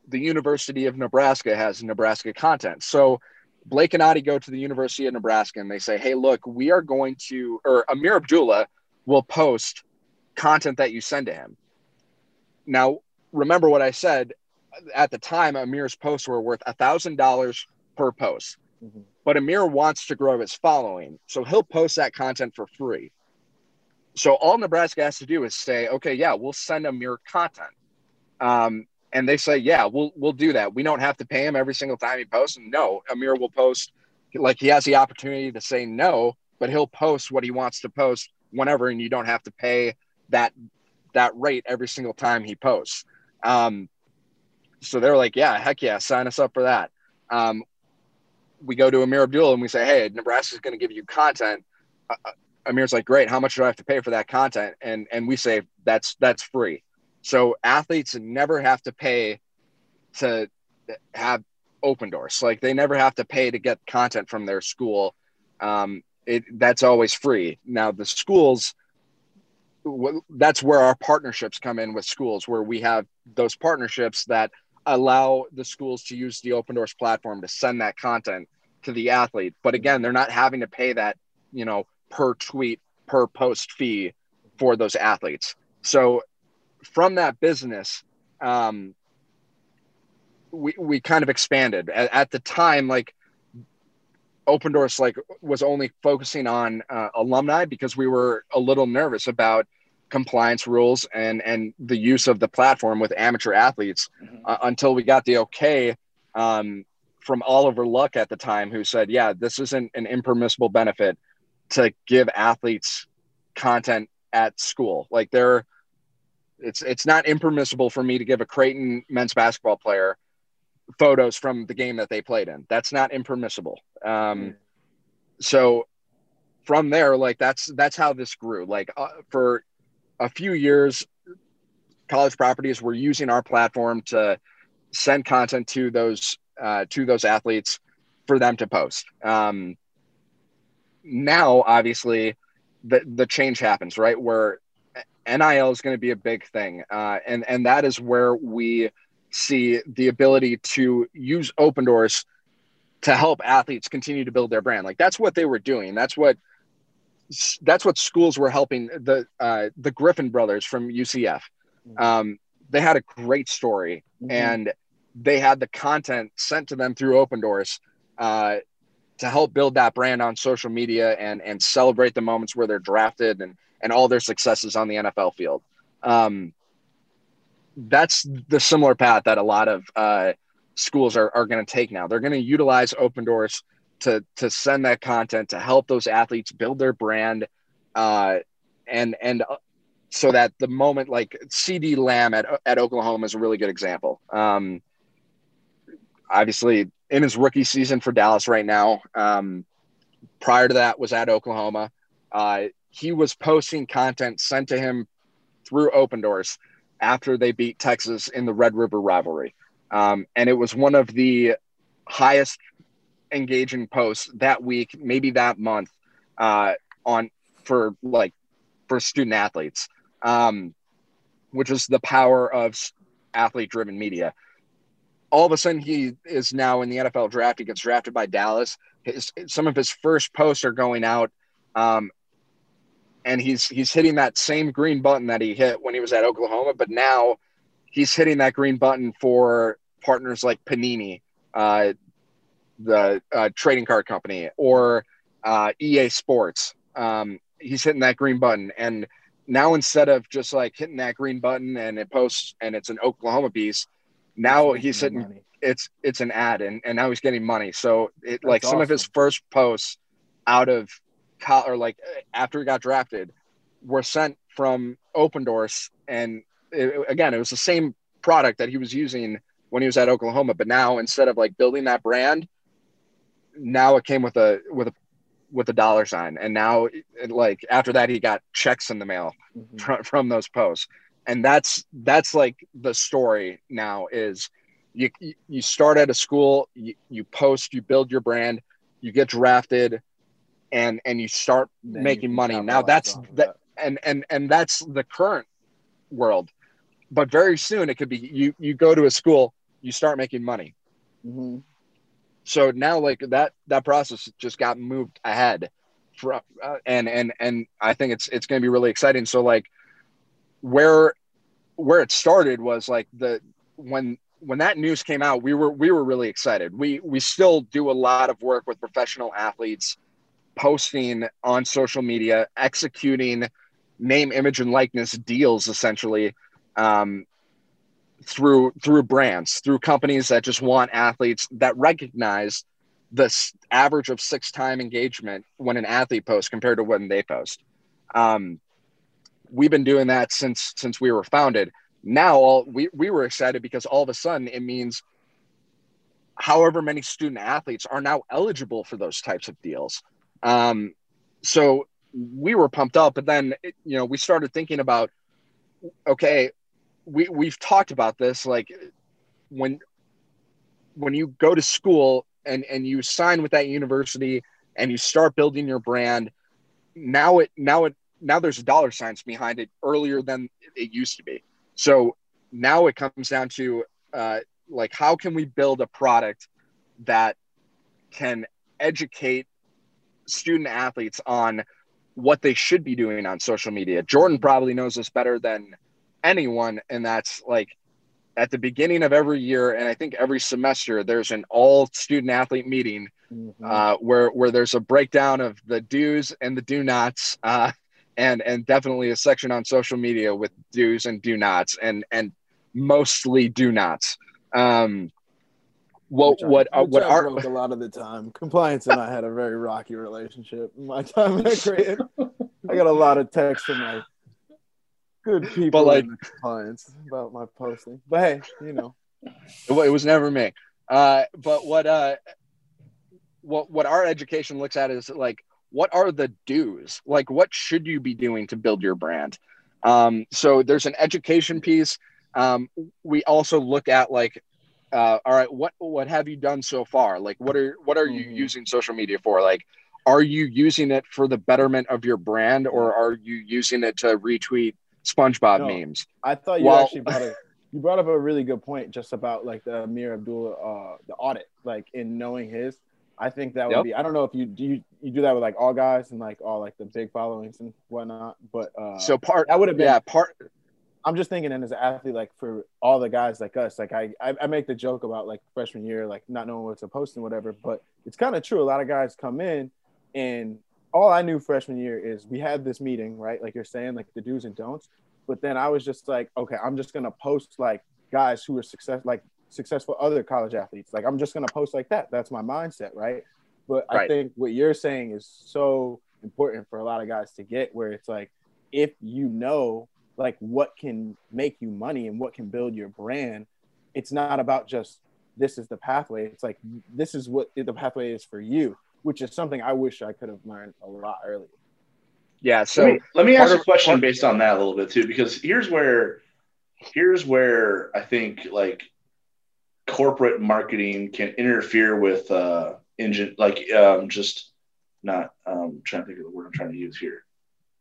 The University of Nebraska has Nebraska content. So Blake and Adi go to the University of Nebraska and they say, hey, look, we are going to, or Ameer Abdullah will post content that you send to him. Now, remember what I said at the time, Ameer's posts were worth a thousand dollars per post. Mm-hmm. But Ameer wants to grow his following, so he'll post that content for free. So all Nebraska has to do is say, okay, yeah, we'll send Ameer content. Um, and they say, yeah, we'll we'll do that. We don't have to pay him every single time he posts. And no, Ameer will post like he has the opportunity to say no, but he'll post what he wants to post whenever, and you don't have to pay that that rate every single time he posts. Um, so they're like, yeah, heck yeah, sign us up for that. Um, we go to Ameer Abdul and we say, hey, Nebraska's going to give you content. Uh, uh, Ameer's like, great. How much do I have to pay for that content? And and we say that's that's free. So athletes never have to pay to have Opendorse. Like they never have to pay to get content from their school. Um, it that's always free. Now the schools that's where our partnerships come in with schools where we have those partnerships that allow the schools to use the Opendorse platform to send that content to the athlete. But again, they're not having to pay that, you know, per tweet, per post fee for those athletes. So from that business, um, we, we kind of expanded at, at the time, like Opendorse, like was only focusing on uh, alumni because we were a little nervous about compliance rules and and the use of the platform with amateur athletes mm-hmm. uh, until we got the okay um, from Oliver Luck at the time, who said, "Yeah, this isn't an impermissible benefit to give athletes content at school. Like they're, it's it's not impermissible for me to give a Creighton men's basketball player photos from the game that they played in. That's not impermissible. Um, mm-hmm. So." From there, like that's that's how this grew. Like uh, for a few years, college properties were using our platform to send content to those uh, to those athletes for them to post. Um, now, obviously, the the change happens right where NIL is going to be a big thing, uh, and and that is where we see the ability to use Opendorse to help athletes continue to build their brand. Like that's what they were doing. That's what that's what schools were helping the uh, the Griffin brothers from UCF. Mm-hmm. Um, they had a great story, mm-hmm. and they had the content sent to them through Opendorse uh, to help build that brand on social media and and celebrate the moments where they're drafted and and all their successes on the NFL field. Um, that's the similar path that a lot of uh, schools are, are going to take now. They're going to utilize Opendorse to to send that content to help those athletes build their brand uh, and and uh, so that the moment like CeeDee Lamb at at Oklahoma is a really good example. Um, obviously, in his rookie season for Dallas right now. Um, prior to that, was at Oklahoma. Uh, he was posting content sent to him through Opendorse after they beat Texas in the Red River rivalry, um, and it was one of the highest engaging posts that week, maybe that month, uh, on for like for student athletes, um, which is the power of athlete driven media. All of a sudden, he is now in the NFL draft. He gets drafted by Dallas. His, some of his first posts are going out, um, and he's he's hitting that same green button that he hit when he was at Oklahoma. But now he's hitting that green button for partners like Panini, uh, the uh, trading card company, or uh, EA Sports. Um, he's hitting that green button, and now instead of just like hitting that green button and it posts and it's an Oklahoma piece, now he's hitting money. it's it's an ad, and and now he's getting money. So it That's like awesome. some of his first posts out of or like after he got drafted were sent from Opendorse and it, again, it was the same product that he was using when he was at Oklahoma, but now instead of like building that brand, now it came with a with a with a dollar sign. And now like after that he got checks in the mail mm-hmm. from, from those posts. And that's that's like the story now is you you start at a school you, you post you build your brand you get drafted and and you start then making you money. now that's that, that and and and that's the current world. But very soon it could be you you go to a school you start making money. Mm-hmm so now like that that process just got moved ahead from uh, and and and i think it's it's going to be really exciting. So like where where it started was like the when when that news came out we were we were really excited. We we still do a lot of work with professional athletes posting on social media executing name image and likeness deals essentially. Um, through through brands, through companies that just want athletes that recognize this average of six time engagement when an athlete posts compared to when they post. Um, we've been doing that since since we were founded. Now all we, we were excited because all of a sudden it means however many student athletes are now eligible for those types of deals. Um, so we were pumped up, but then you know we started thinking about okay, we we've talked about this like when when you go to school and and you sign with that university and you start building your brand now it now it now there's a dollar signs behind it earlier than it used to be. So now it comes down to uh, like how can we build a product that can educate student athletes on what they should be doing on social media? Jordan probably knows this better than anyone and that's like at the beginning of every year and i think every semester there's an all student athlete meeting mm-hmm. uh, where where there's a breakdown of the do's and the do nots uh, and and definitely a section on social media with do's and do nots and and mostly do nots um what which what I, uh, what are a lot of the time compliance and i had a very rocky relationship in my time at Creighton. i got a lot of texts from my good people but like clients about my posting. But hey, you know, it, it was never me. Uh, but what uh, what what our education looks at is like what are the do's? Like what should you be doing to build your brand? Um, so there's an education piece. Um, we also look at like uh, all right, what what have you done so far? Like what are what are you mm-hmm. using social media for? Like are you using it for the betterment of your brand or are you using it to retweet SpongeBob no, memes. I thought you well, actually brought a, you brought up a really good point just about like the Ameer Abdullah uh the audit, like in knowing his. I think that would yep. be. I don't know if you do you, you do that with like all guys and like all like the big followings and whatnot, but uh so part that would have been yeah part. I'm just thinking, and as an athlete, like for all the guys like us, like I, I, I make the joke about like freshman year, like not knowing what to post and whatever, but it's kind of true. A lot of guys come in and all I knew freshman year is we had this meeting, right? Like you're saying, like the do's and don'ts. But then I was just like, okay, I'm just gonna post like guys who are success, like successful other college athletes. Like I'm just gonna post like that. That's my mindset, right? But right. I think what you're saying is so important for a lot of guys to get, where it's like, if you know like what can make you money and what can build your brand, it's not about just this is the pathway. It's like this is what the pathway is for you, which is something I wish I could have learned a lot earlier. Yeah. So let me, let me ask a question based on that a little bit too, because here's where here's where I think like corporate marketing can interfere with uh engine like um just not um trying to think of the word I'm trying to use here.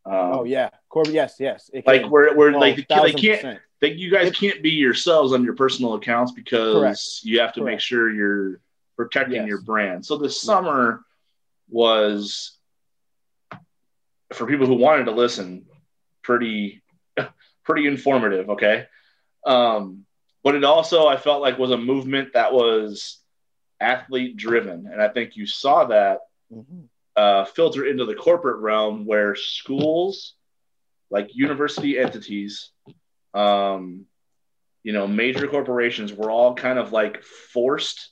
Um, oh yeah, corporate. Yes, yes. like we're we're oh, like they can't. They, you guys can't be yourselves on your personal accounts because Correct. you have to Correct. make sure you're protecting yes. your brand. So this summer was for people who wanted to listen, pretty pretty informative. Okay, um, but it also I felt like was a movement that was athlete driven, and I think you saw that mm-hmm. uh, filter into the corporate realm where schools, like university entities, um, you know, major corporations were all kind of like forced.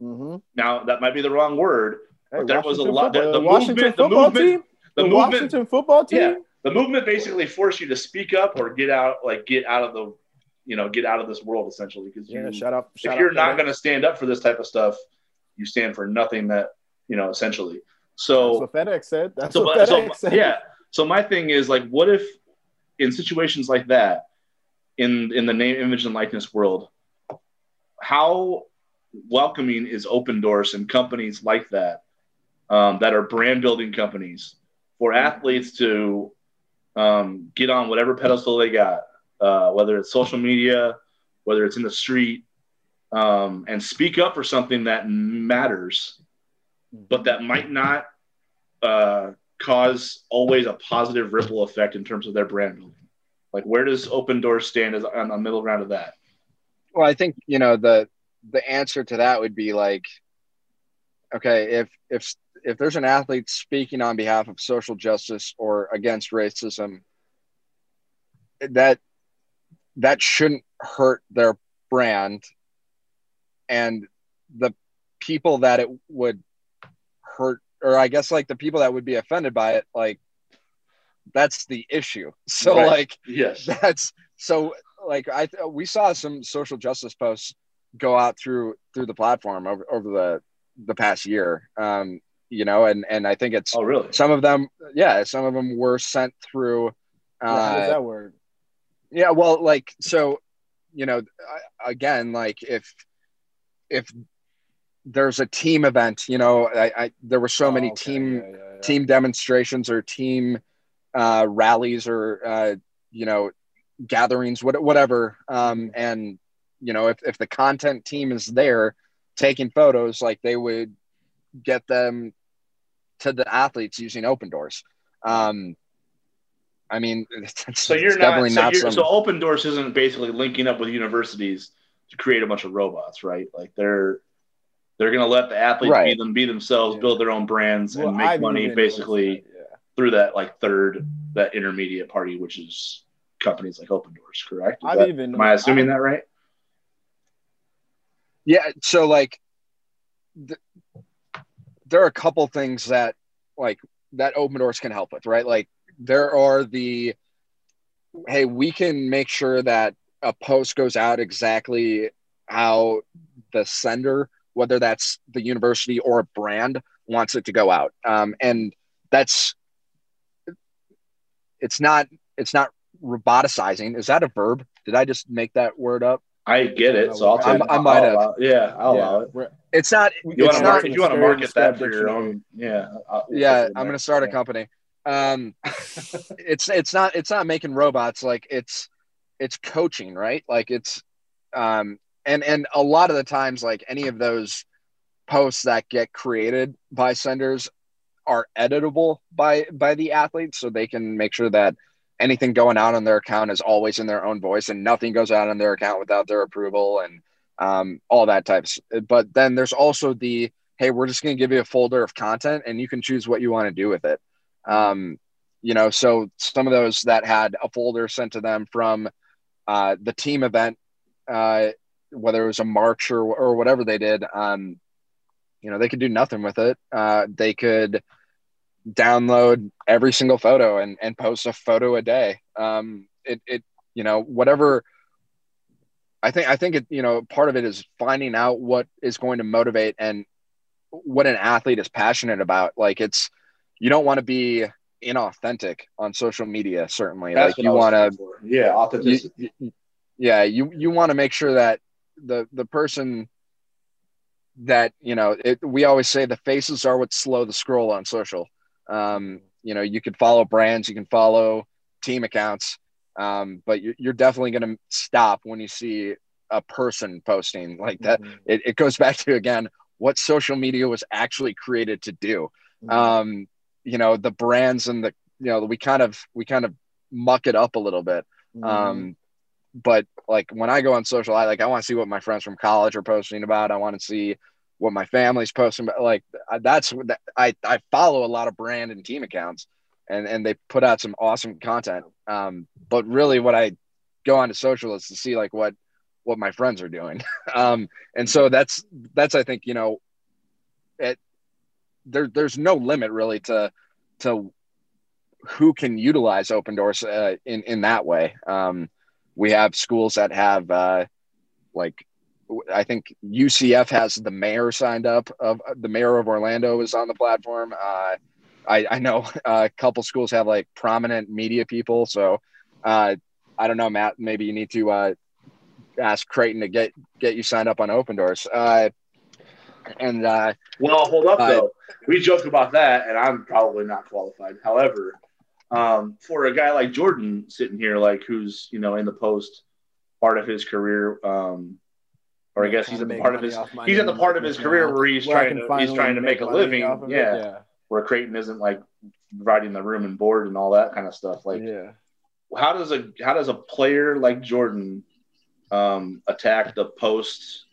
Mm-hmm. Now that might be the wrong word, hey, there Washington was a lot. The, the, movement, the movement, team? the, the movement, Washington football team. Yeah, the movement basically forced you to speak up or get out, like get out of the you know, get out of this world essentially. Because yeah, shut up. Shut if you're not going to stand up for this type of stuff, you stand for nothing. That you know, essentially. So That's what FedEx said. That's so, what FedEx so, said. Yeah. So my thing is like, what if in situations like that, in in the name, image, and likeness world, how welcoming is Opendorse and companies like that um, that are brand building companies for athletes to um, get on whatever pedestal they got uh, whether it's social media, whether it's in the street, um, and speak up for something that matters, but that might not uh, cause always a positive ripple effect in terms of their brand building. Like, where does Opendorse stand as on the middle ground of that? Well, I think you know the the answer to that would be like, okay, if if if there's an athlete speaking on behalf of social justice or against racism, that that shouldn't hurt their brand and the people that it would hurt or i guess like the people that would be offended by it like that's the issue. So right. like yes. that's so like i we saw some social justice posts go out through through the platform over, over the the past year. Um you know and and i think it's oh really some of them yeah some of them were sent through uh yeah, how does that work yeah, well, like so, you know, again, like if if there's a team event, you know, I, I there were so oh, many okay. team yeah, yeah, yeah. team demonstrations or team uh, rallies or uh, you know gatherings, what, whatever, um, mm-hmm. and you know if if the content team is there taking photos, like they would get them to the athletes using Opendorse. Um, I mean, so you're not, so, not you're, some... so Opendorse isn't basically linking up with universities to create a bunch of robots, right? Like they're they're going to let the athletes right. be them, be themselves, yeah. build their own brands, well, and make I've money basically that, yeah. through that like third that intermediate party, which is companies like Opendorse, Correct? I've that, even am I assuming I've, that right? Yeah. So like, the, there are a couple things that like that Opendorse can help with, right? Like there are the hey, we can make sure that a post goes out exactly how the sender, whether that's the university or a brand, wants it to go out. Um, and that's it's not it's not roboticizing. Is that a verb? Did I just make that word up? I get it, so I'll take. I, I might have. Allow, yeah, I'll yeah. allow it. It's not. You want to market? You want to market that for your own? Yeah. I'll, yeah, I'm going to start a company um it's it's not it's not making robots like it's it's coaching right like it's um and and a lot of the times like any of those posts that get created by senders are editable by by the athletes so they can make sure that anything going out on their account is always in their own voice and nothing goes out on their account without their approval and um, all that types but then there's also the hey we're just going to give you a folder of content and you can choose what you want to do with it um, you know, so some of those that had a folder sent to them from uh, the team event, uh, whether it was a march or, or whatever they did, um, you know, they could do nothing with it. Uh, they could download every single photo and, and post a photo a day. Um, it, it, you know, whatever. I think, I think it, you know, part of it is finding out what is going to motivate and what an athlete is passionate about. Like it's, you don't want to be inauthentic on social media. Certainly, That's like you want to, yeah, authenticity. You, yeah, you you want to make sure that the the person that you know it, we always say the faces are what slow the scroll on social um, you know you can follow brands you can follow team accounts um, but you're, you're definitely going to stop when you see a person posting like that mm-hmm. it, it goes back to again what social media was actually created to do mm-hmm. um, you know the brands and the you know we kind of we kind of muck it up a little bit mm-hmm. um, but like when I go on social, I like I want to see what my friends from college are posting about. I want to see what my family's posting about. Like that's what I I follow a lot of brand and team accounts, and and they put out some awesome content. Um, but really, what I go onto social is to see like what what my friends are doing. um, and so that's that's I think you know, it there there's no limit really to to who can utilize Opendorse uh, in in that way. Um, we have schools that have uh, like I think UCF has the mayor signed up of the mayor of Orlando is on the platform. Uh, I, I, know a couple schools have like prominent media people. So uh, I don't know, Matt, maybe you need to uh, ask Creighton to get, get you signed up on Opendorse. Uh, and uh, well, hold up though. we joke about that and I'm probably not qualified. However, um, for a guy like Jordan sitting here, like who's you know in the post part of his career, um, or I guess he's at the part of his he's at the part of his career where he's trying to he's trying to make, a living. Yeah. yeah. where Creighton isn't like providing the room and board and all that kind of stuff. Like, yeah, how does a how does a player like Jordan um, attack the post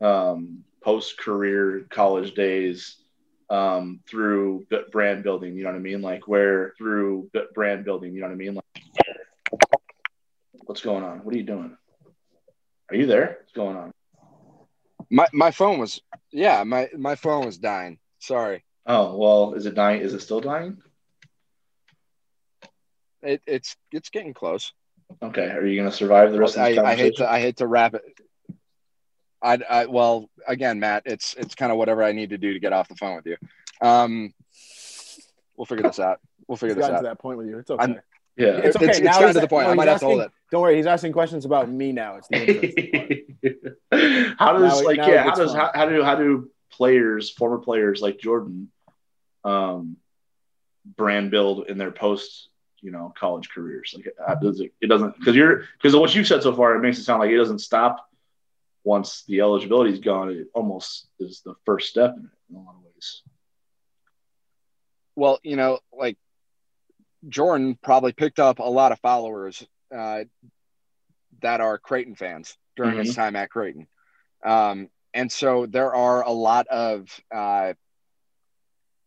um, post career college days? um, through brand building. You know what I mean? Like where through brand building. You know what I mean? Like what's going on? What are you doing? Are you there? What's going on? My my phone was yeah my my phone was dying. Sorry. Oh well, is it dying? Is it still dying? It, it's it's getting close. Okay, are you gonna survive the rest? I, of this I hate to I hate to wrap it. I, I well again, Matt, it's it's kind of whatever I need to do to get off the phone with you. Um, we'll figure this out. We'll figure this out. To that point with you, it's okay. I'm, yeah, it's okay. It's, now it's to the point. No, I might have asking, to hold it. Don't worry, he's asking questions about me now. It's the how does now, like now yeah? How does how, how, do how do players, former players like Jordan, um, brand build in their post you know college careers? Like, how does it? It doesn't because you're because of what you've said so far. It makes it sound like it doesn't stop once the eligibility is gone, it almost is the first step in it in a lot of ways. Well, you know, like Jordan probably picked up a lot of followers uh, that are Creighton fans during mm-hmm. his time at Creighton. Um, and so there are a lot of uh,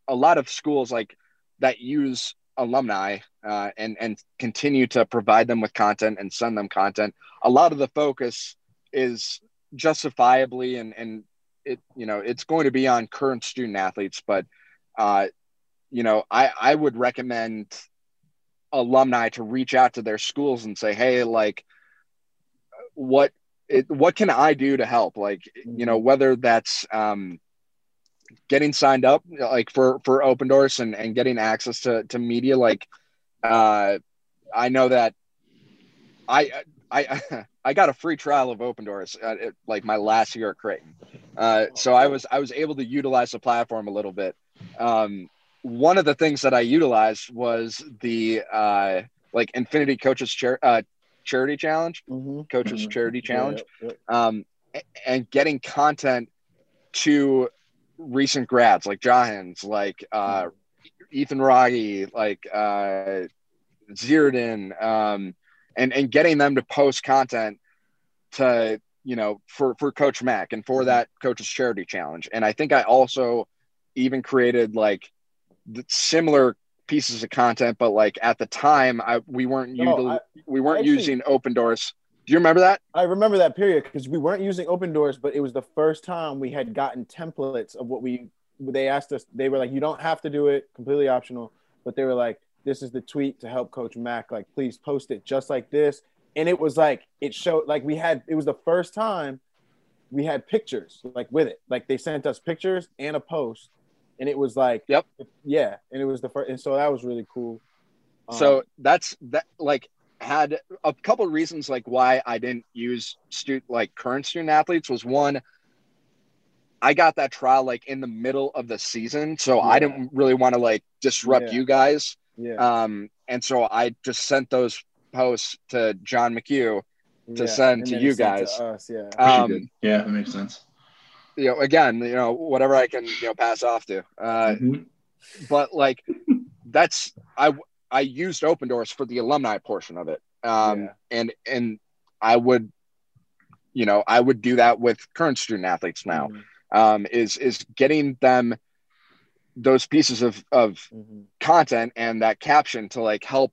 a lot of schools like that use alumni uh, and and continue to provide them with content and send them content. A lot of the focus is justifiably and and it you know it's going to be on current student athletes but uh you know i i would recommend alumni to reach out to their schools and say hey like what it, what can i do to help like you know whether that's um getting signed up like for for Opendorse and and getting access to to media like uh i know that i i I got a free trial of Opendorse at, at like my last year at Creighton. Uh, so I was I was able to utilize the platform a little bit. Um, one of the things that I utilized was the uh, like Infiniti Coaches Char- uh, Charity Challenge, mm-hmm. Coaches mm-hmm. Charity Challenge, yeah, yeah. Um, and getting content to recent grads like Jahans, like uh, mm-hmm. Ethan Wragge, like uh, Zierden, um, and and getting them to post content to you know for for coach mac and for mm-hmm. that Coaches charity challenge and i think i also even created like similar pieces of content but like at the time i we weren't no, util- I, we weren't actually, using Opendorse do you remember that i remember that period because we weren't using Opendorse, but it was the first time we had gotten templates of what we they asked us. They were like, "You don't have to do it. Completely optional." But they were like, "This is the tweet to help Coach Mac. Like, please post it just like this." And it was like it showed like we had. It was the first time we had pictures like with it. Like they sent us pictures and a post, and it was like, Yep. yeah. And it was the first, and so that was really cool. so Um, that's that like had a couple reasons like why I didn't use student like current student athletes was one I got that trial like in the middle of the season so I didn't really want to like disrupt Yeah. you guys yeah, um and so I just sent those posts to John McHugh to yeah. send And to you it sent guys. us, yeah. um yeah, that makes sense. You know again you know whatever I can you know pass off to uh Mhm. but like that's I I used Opendorse for the alumni portion of it. Um Yeah. and and I would you know, I would do that with current student athletes now. Mhm, Um is is getting them those pieces of of mhm. content and that caption to like help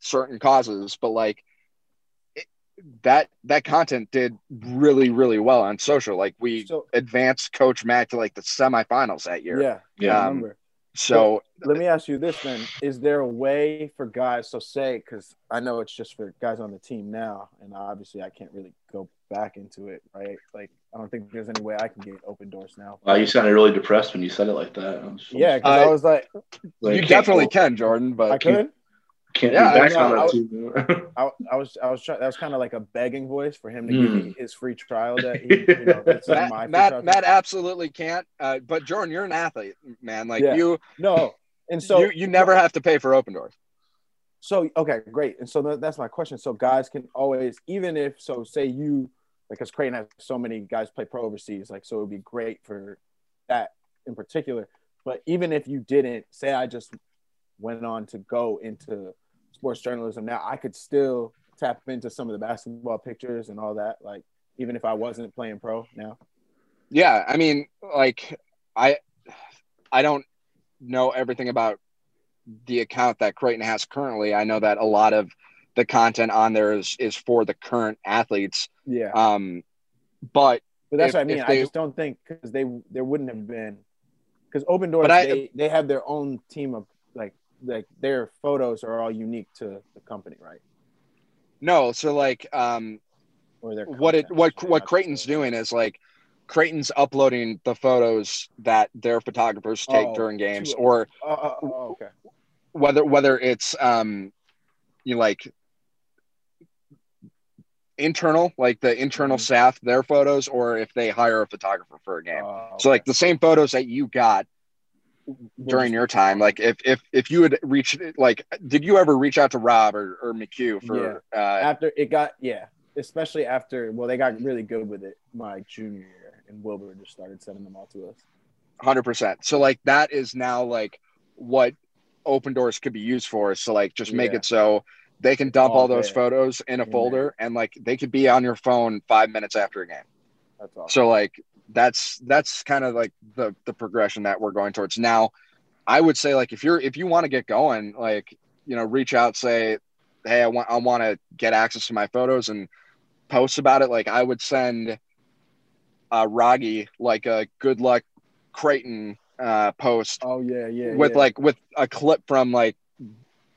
certain causes, but like that that content did really really well on social. Like we So advanced Coach Mac to like the semifinals that year. yeah, Yeah. Um, remember. So Let me ask you this then: Is there a way for guys? So say, because I know it's just for guys on the team now, and obviously I can't really go back into it, right? Like I don't think there's any way I can get Opendorse now. Wow, you sounded really depressed when you said it like that. I was- Yeah, because Uh, I was like, like, you definitely go- can, Jordan, but I could. Can't Yeah, be back I on that I- too. I, I was, I was trying. That was kind of like a begging voice for him to Mm. give me his free trial. That he, you know, this is my Matt, Matt, trial. Matt absolutely can't. Uh, but Jordan, you're an athlete, man. Like Yeah. you, no, and so you, you never have to pay for Opendorse. So okay, great. And so that, that's my question. So guys can always, even if so, say you like, because Creighton has so many guys play pro overseas, like so it would be great for that in particular. But even if you didn't, say I just went on to go into sports journalism, now I could still tap into some of the basketball pictures and all that. Like even if I wasn't playing pro now. Yeah, I mean, like I, I don't know everything about the account that Creighton has currently. I know that a lot of the content on there is is for the current athletes. Yeah. Um, but But that's if- what I mean. if I just don't think because they there wouldn't have been because Opendorse I- they, they have their own team of like like their photos are all unique to the company, right? no, so like um, Or their what it what I should- I what Creighton's doing is like Creighton's uploading the photos that their photographers take Oh, during games, or Oh, oh, oh, okay. whether whether it's um, you know, like internal, like the internal Mhm. staff, their photos, or if they hire a photographer for a game. Oh, So like the same photos that you got okay. During your time, like if if if you had reached like, did you ever reach out to Rob or, or McHugh for uh, after it got yeah, especially after well they got really good with it my junior year and Wilbur just started sending them all to us. hundred percent? So like that is now like what Opendorse could be used for. So like just make Yeah. it so they can dump All all those photos in a In there. folder and like they could be on your phone five minutes after a game. That's all. So like that's that's kind of like the the progression that we're going towards. Now, I would say like if you're if you want to get going, like you know, reach out, say, hey, I want I want to get access to my photos and post about it. Like I would send uh Roggy like a good luck Creighton uh post oh yeah, yeah. with yeah. like with a clip from like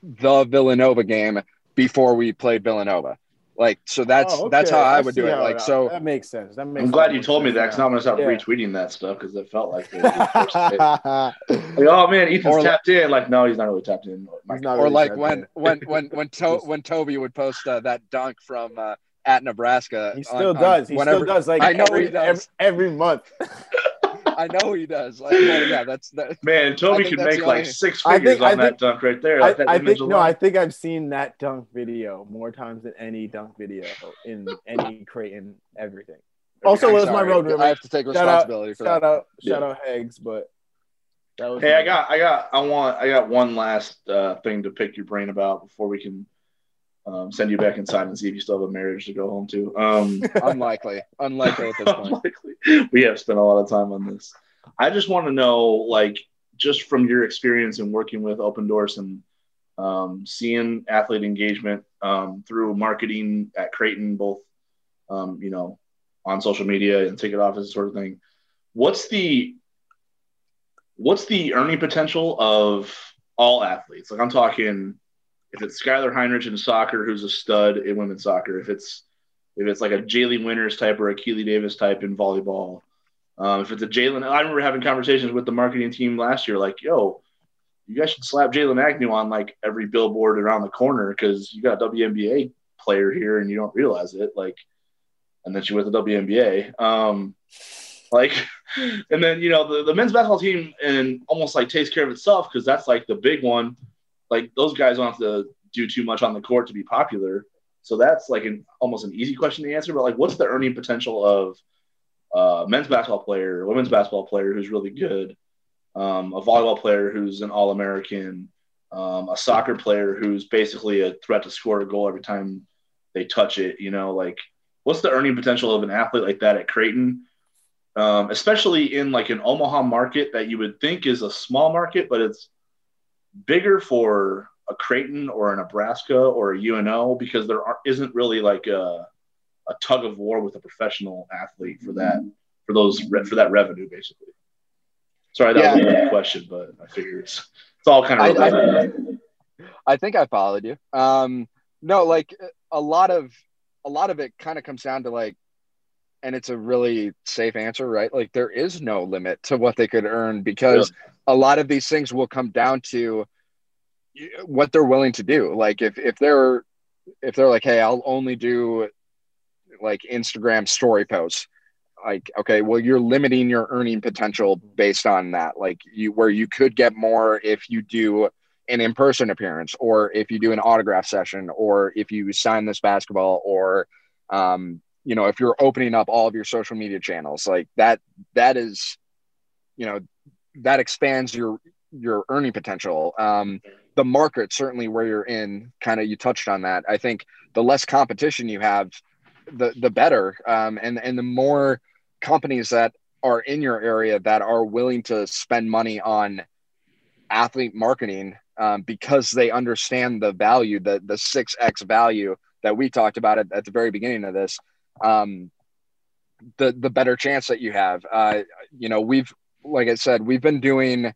the Villanova game before we played Villanova. Like so that's Oh, that's how I would do it. how Like so that makes sense. That makes I'm glad you told me that because now. now I'm gonna stop Yeah. retweeting that stuff because it felt like, it was the first hit. like, oh man, Ethan's Or like- tapped in. Like, no, he's not really tapped in. He's not or really like when when when when to- when Toby would post uh, that dunk from uh, at Nebraska. He still on does. He whenever- still does. Like I know every, he does. Every, every month. I know he does. Like, well, yeah, that's that. Man, Toby think could make like only- six figures think- I on that dunk right there. I, that I image think no. I think I've seen that dunk video more times than any dunk video in any Creighton everything. Also, I'm was my sorry. road I have to take Shout out, responsibility for shout out, Yeah. shout out, Eggs. But Hey, I got, I got, I want, I got one last uh, thing to pick your brain about before we can um, send you back inside and see if you still have a marriage to go home to. Um, Unlikely, unlikely at this point. Unlikely. we have spent a lot of time on this. I just want to know, like, just from your experience in working with Opendorse and um, seeing athlete engagement um, through marketing at Creighton, both, um, you know, on social media and ticket office sort of thing. What's the what's the earning potential of all athletes? Like I'm talking, if it's Skylar Heinrich in soccer, who's a stud in women's soccer, if it's if it's like a Jaali Winters type or a Keely Davis type in volleyball, um, if it's a Jaylyn, I remember having conversations with the marketing team last year, like, yo, you guys should slap Jaylyn Agnew on like every billboard around the corner because you got a WNBA player here and you don't realize it. Like, and then she went to WNBA. Um, like, and then you know the, the men's basketball team and almost like takes care of itself because that's like the big one. Like those guys don't have to do too much on the court to be popular. So that's like an almost an easy question to answer. But like, what's the earning potential of a men's basketball player, women's basketball player who's really good, um, a volleyball player who's an All American, um, a soccer player who's basically a threat to score a goal every time they touch it. You know, like what's the earning potential of an athlete like that at Creighton? Um, especially in like an Omaha market that you would think is a small market, but it's bigger for a Creighton or a Nebraska or a UNO because there are, isn't really like a, a tug of war with a professional athlete for that for those for that revenue basically. Sorry, that yeah. was a good question, but I figure it's, it's all kind of. I, I, I, think I followed you. Um, no, like a lot of a lot of it kind of comes down to like, and it's a really safe answer, right? Like there is no limit to what they could earn because yeah. a lot of these things will come down to what they're willing to do. Like if if they're if they're like, hey, I'll only do like Instagram story posts like okay well you're limiting your earning potential based on that like you where you could get more if you do an in-person appearance or if you do an autograph session or if you sign this basketball or um, you know if you're opening up all of your social media channels like that that is you know that expands your your earning potential. Um, the market certainly where you're in kind of you touched on that. I think the less competition you have the the better. Um, and and the more companies that are in your area that are willing to spend money on athlete marketing um, because they understand the value the the 6x value that we talked about at, at the very beginning of this um, the the better chance that you have uh, you know we've like i said we've been doing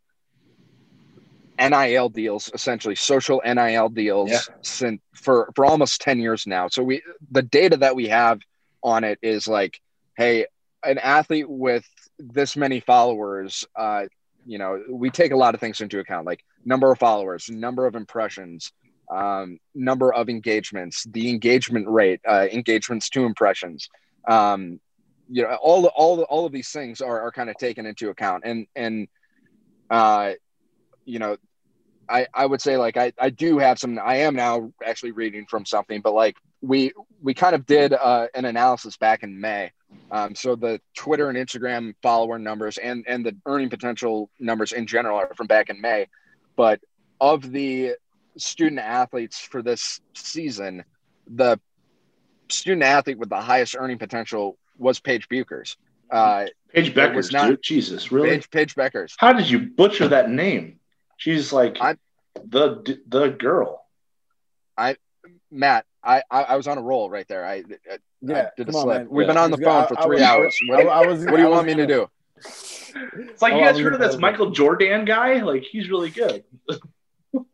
NIL deals, essentially social NIL deals, yeah. since for for almost ten years now. So we the data that we have on it is like, hey, an athlete with this many followers, uh, you know, we take a lot of things into account, like number of followers, number of impressions, um, number of engagements, the engagement rate, uh, engagements to impressions. Um, you know, all all all of these things are, are kind of taken into account, and and uh, you know, I, I would say like I, I do have some I am now actually reading from something but like we we kind of did uh, an analysis back in May. Um, so the Twitter and Instagram follower numbers and and the earning potential numbers in general are from back in May. But of the student athletes for this season the student athlete with the highest earning potential was Paige Bueckers uh, Paige Bueckers not, dude. Jesus really Paige, Paige Bueckers how did you butcher that name She's like I, the the girl. I Matt, I, I, I was on a roll right there. I, I yeah, I did a slip. We've yeah. been on the phone for three hours. What, was, what do you want me to do? It's like oh, you guys heard of this Michael Jordan guy? Like he's really good.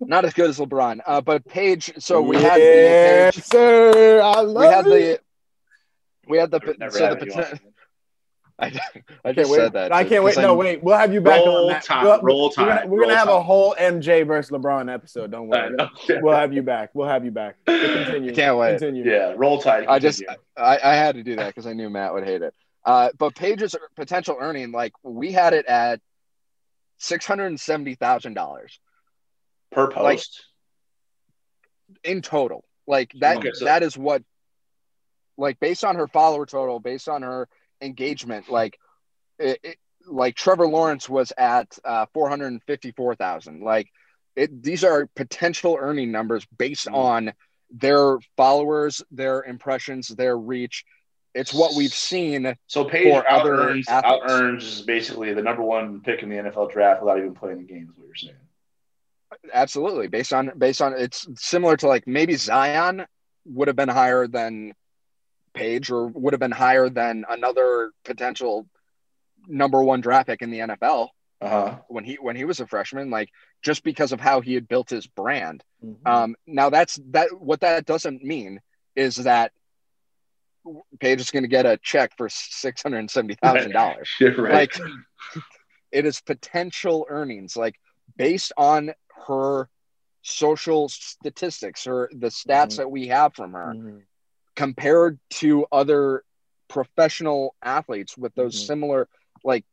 Not as good as LeBron, uh, but Paige. So we yes, had the Paige, sir. I love we had it. the we had the so the I, I just said that. I can't wait. No, wait. We'll have you back roll on that. Time, we'll, roll time. We're gonna, we're gonna have time. a whole MJ versus LeBron episode. Don't worry. we'll have you back. We'll have you back. Continue. I can't wait. Continue. Yeah, roll tide. I just I, I had to do that because I knew Matt would hate it. Uh, but Paige's potential earning, like we had it at six hundred and seventy thousand dollars per post like, in total. Like that. Okay, so- that is what. Like based on her follower total, based on her engagement. Like, it, it, like Trevor Lawrence was at uh, 454,000. Like, it, these are potential earning numbers based mm-hmm. on their followers, their impressions, their reach. It's what we've seen. So Paige for out earns out earns basically the number one pick in the NFL draft without even playing the game. Is what you're saying? Absolutely, based on based on it's similar to like maybe Zion would have been higher than Paige or would have been higher than another potential number one draft pick in the NFL. uh-huh. when he when he was a freshman, like just because of how he had built his brand. Mhm. Um, now that's that. What that doesn't mean is that Paige is going to get a check for six hundred and seventy thousand dollars. Like it is potential earnings, like based on her social statistics or the stats Mhm. that we have from her Mhm. compared to other professional athletes with those Mhm. similar like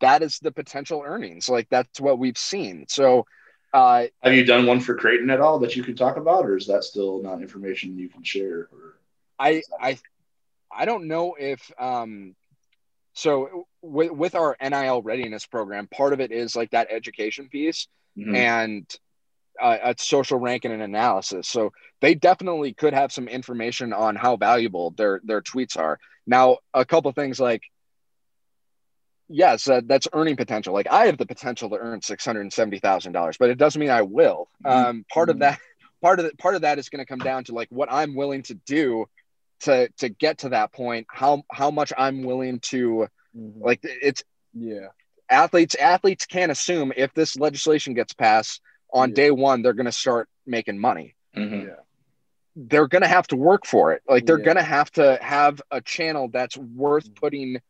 that is the potential earnings like that's what we've seen so uh Have you done one for Creighton at all that you can talk about, or is that still not information you can share? Or i i i don't know if um so with, with our nil readiness program part of it is like that education piece Mhm. and uh, a social ranking and analysis. So they definitely could have some information on how valuable their their tweets are. Now, a couple things like yes, uh, that's earning potential. Like I have the potential to earn six hundred and seventy thousand dollars, but it doesn't mean I will. Um, part of Mhm. that, part of that, part of that is going to come down to like what I'm willing to do to to get to that point. How how much I'm willing to Mhm. like. It's yeah. Athletes athletes can't assume if this legislation gets passed on Yeah. day one they're going to start making money Mhm. Yeah. they're going to have to work for it like they're Yeah. going to have to have a channel that's worth putting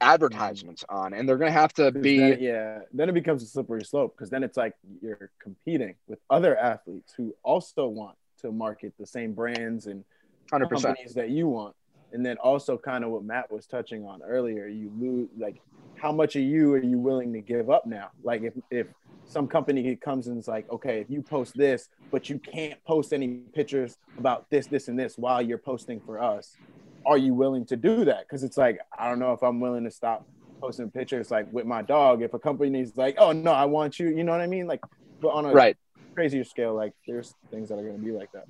advertisements on and they're going to have to be then- yeah, then it becomes a slippery slope because then it's like you're competing with other athletes who also want to market the same brands and 100% companies that you want. And then also kind of what Matt was touching on earlier, you lose like how much of you are you willing to give up now? Like if if some company comes and is like, okay, if you post this, but you can't post any pictures about this, this, and this while you're posting for us, are you willing to do that? Because it's like, I don't know if I'm willing to stop posting pictures like with my dog. If a company company's like, oh no, I want you, you know what I mean? Like, but on a right crazier scale, like there's things that are gonna be like that.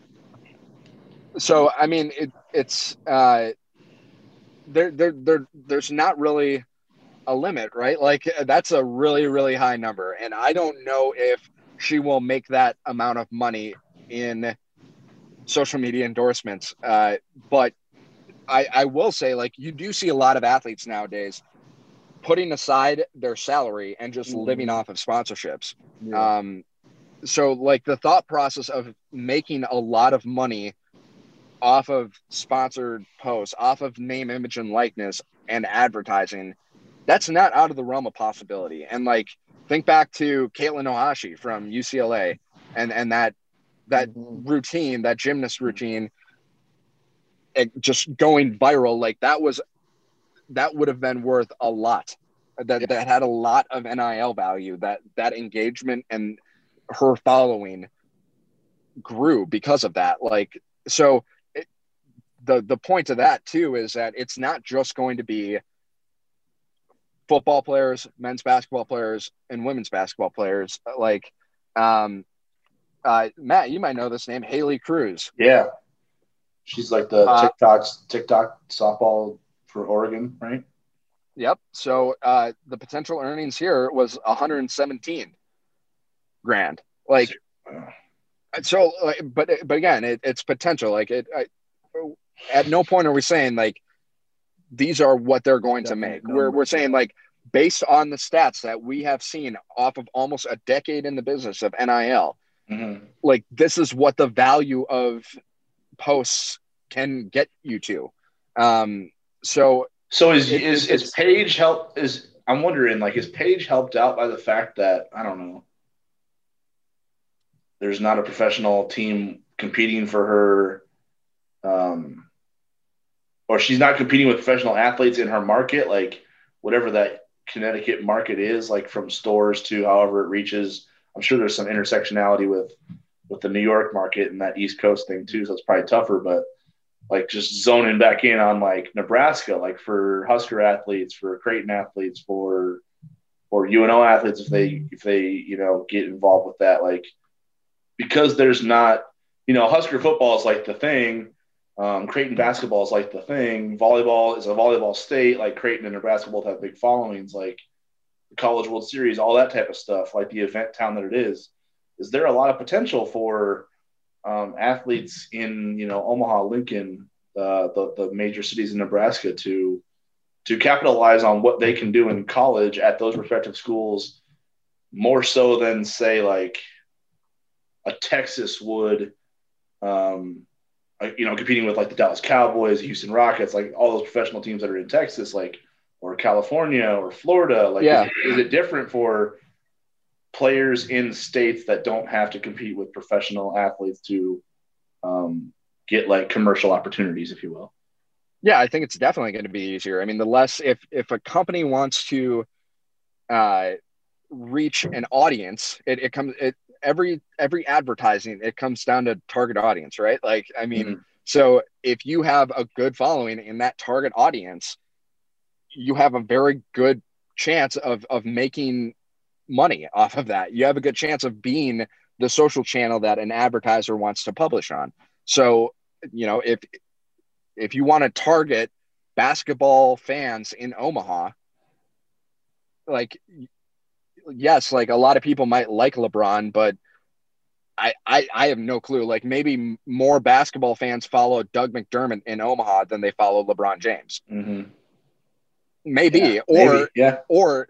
so i mean it, it's uh there, there there there's not really a limit right like that's a really really high number and i don't know if she will make that amount of money in social media endorsements uh but i i will say like you do see a lot of athletes nowadays putting aside their salary and just Mhm. living off of sponsorships Yeah. um, so like the thought process of making a lot of money off of sponsored posts, off of name, image, and likeness and advertising, that's not out of the realm of possibility. And like think back to Katelyn Ohashi from UCLA and and that that Mhm. routine, that gymnast routine, just going viral. Like that was that would have been worth a lot. That that had a lot of NIL value. That that engagement and her following grew because of that. Like so, it, the the point of that too is that it's not just going to be football players, men's basketball players, and women's basketball players. Like, um, uh, Matt, you might know this name, Haley Cruse. Yeah. She's like the Uh, TikTok's TikTok softball for Oregon, right? Yep. So uh, the potential earnings here was 117 grand. Like, so, like, but but again, it, it's potential. Like, it. I, at no point are we saying like these are what they're going to make. We're we're saying like based on the stats that we have seen off of almost a decade in the business of NIL, Mhm. like this is what the value of posts can get you to. Um, so So is It- is is Paige help? Is I'm wondering like is Paige helped out by the fact that I don't know. There's not a professional team competing for her, or she's not competing with professional athletes in her market, like whatever that Connecticut market is, like from stores to however it reaches. I'm sure there's some intersectionality with with the New York market and that East Coast thing too, so it's probably tougher, but like just zoning back in on like Nebraska, like for Husker athletes, for Creighton athletes, for or UNO athletes if they if they you know get involved with that, like because there's not you know Husker football is like the thing, um, Creighton basketball is like the thing, volleyball is a volleyball state, like Creighton and Nebraska both have big followings, like the College World Series, all that type of stuff, like the event town that it is. Is there a lot of potential for um, athletes in you know Omaha, Lincoln, uh, the the major cities in Nebraska to to capitalize on what they can do in college at those respective schools more so than say like a Texas would, um, you know, competing with like the Dallas Cowboys, Houston Rockets, like all those professional teams that are in Texas, like or California or Florida. Like, yeah. is, is it different for players in states that don't have to compete with professional athletes to um, get like commercial opportunities, if you will? Yeah, I think it's definitely going to be easier. I mean, the less if if a company wants to uh, reach an audience, it, it comes it every every advertising it comes down to target audience, right? Like, I mean, mm-hmm. so if you have a good following in that target audience, you have a very good chance of of making money off of that. You have a good chance of being the social channel that an advertiser wants to publish on. So, you know, if if you want to target basketball fans in Omaha, like yes, like a lot of people might like LeBron, but I, I, I have no clue. Like maybe more basketball fans follow Doug McDermott in Omaha than they follow LeBron James. Mm-hmm. Maybe, yeah, or maybe. yeah, or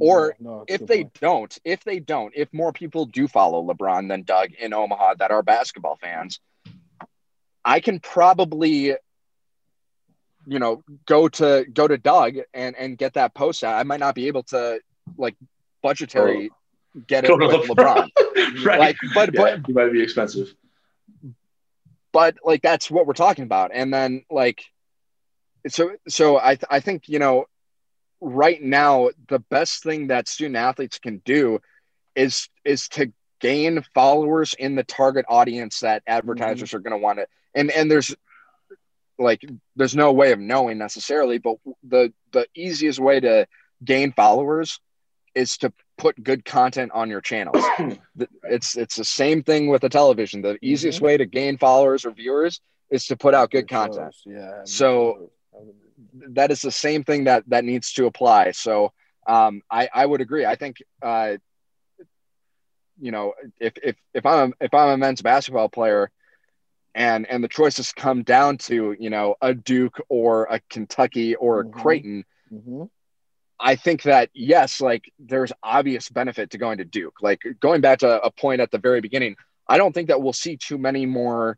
or No, no, if they point. don't, if they don't, if more people do follow LeBron than Doug in Omaha that are basketball fans, I can probably, you know, go to go to Doug and and get that post out. I might not be able to like budgetary oh. get it Go with LeBron, right. like, but yeah, but it might be expensive. but like that's what we're talking about and then like so so i th- i think you know right now the best thing that student athletes can do is is to gain followers in the target audience that advertisers mm-hmm. are going to want to and and there's like there's no way of knowing necessarily but the the easiest way to gain followers is to put good content on your channels it's it's the same thing with the television the easiest way to gain followers or viewers is to put out good content Yeah. So- that is the same thing that that needs to apply so um i i would agree i think uh you know if if if i'm a, if i'm a men's basketball player and and the choices come down to you know a duke or a kentucky or a Mhm. creighton Mhm. I think that yes, like there's obvious benefit to going to Duke. Like going back to a point at the very beginning, I don't think that we'll see too many more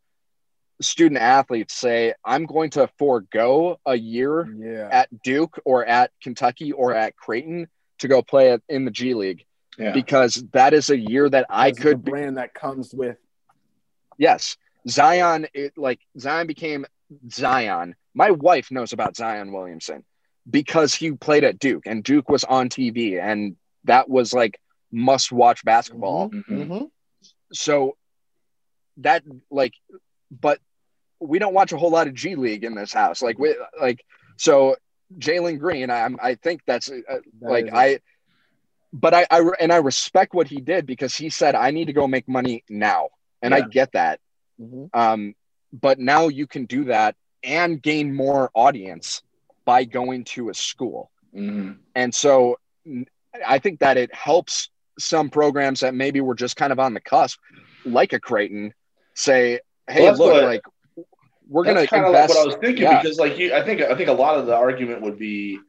student athletes say, I'm going to forego a year Yeah. at Duke or at Kentucky or at Creighton to go play in the G League Yeah. because that is a year that I could the be, brand that comes with yes. Zion, it, like Zion became Zion. My wife knows about Zion Williamson because he played at Duke and Duke was on TV and that was like must watch basketball. Mhm. Mhm. So that like, but we don't watch a whole lot of G League in this house. Like we like so Jalen Green. I'm I think that's uh, That like I. But I, I and I respect what he did because he said I need to go make money now, and I get that. Mhm. Um, but now you can do that and gain more audience by going to a school. Mhm. And so I think that it helps some programs that maybe were just kind of on the cusp, like a Creighton, say, "Hey, Well, look, what- like we're going to kind of like invest." what I was thinking yeah. because, like, you, I think I think a lot of the argument would be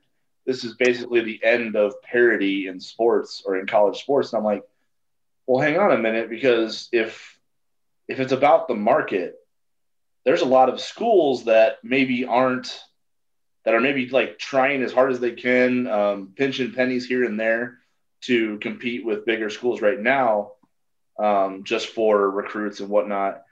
this is basically the end of parity in sports or in college sports. And I'm like, well, hang on a minute because if if it's about the market, there's a lot of schools that maybe aren't that are maybe like trying as hard as they can, um, pinching pennies here and there to compete with bigger schools right now, um, just for recruits and whatnot.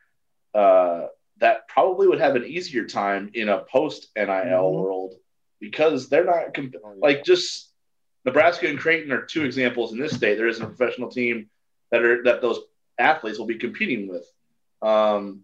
Uh, that probably would have an easier time in a post NIL Mhm. world because they're not comp- Oh, like just Nebraska and Creighton are two examples in this state. There isn't a professional team that are that those athletes will be competing with. Um,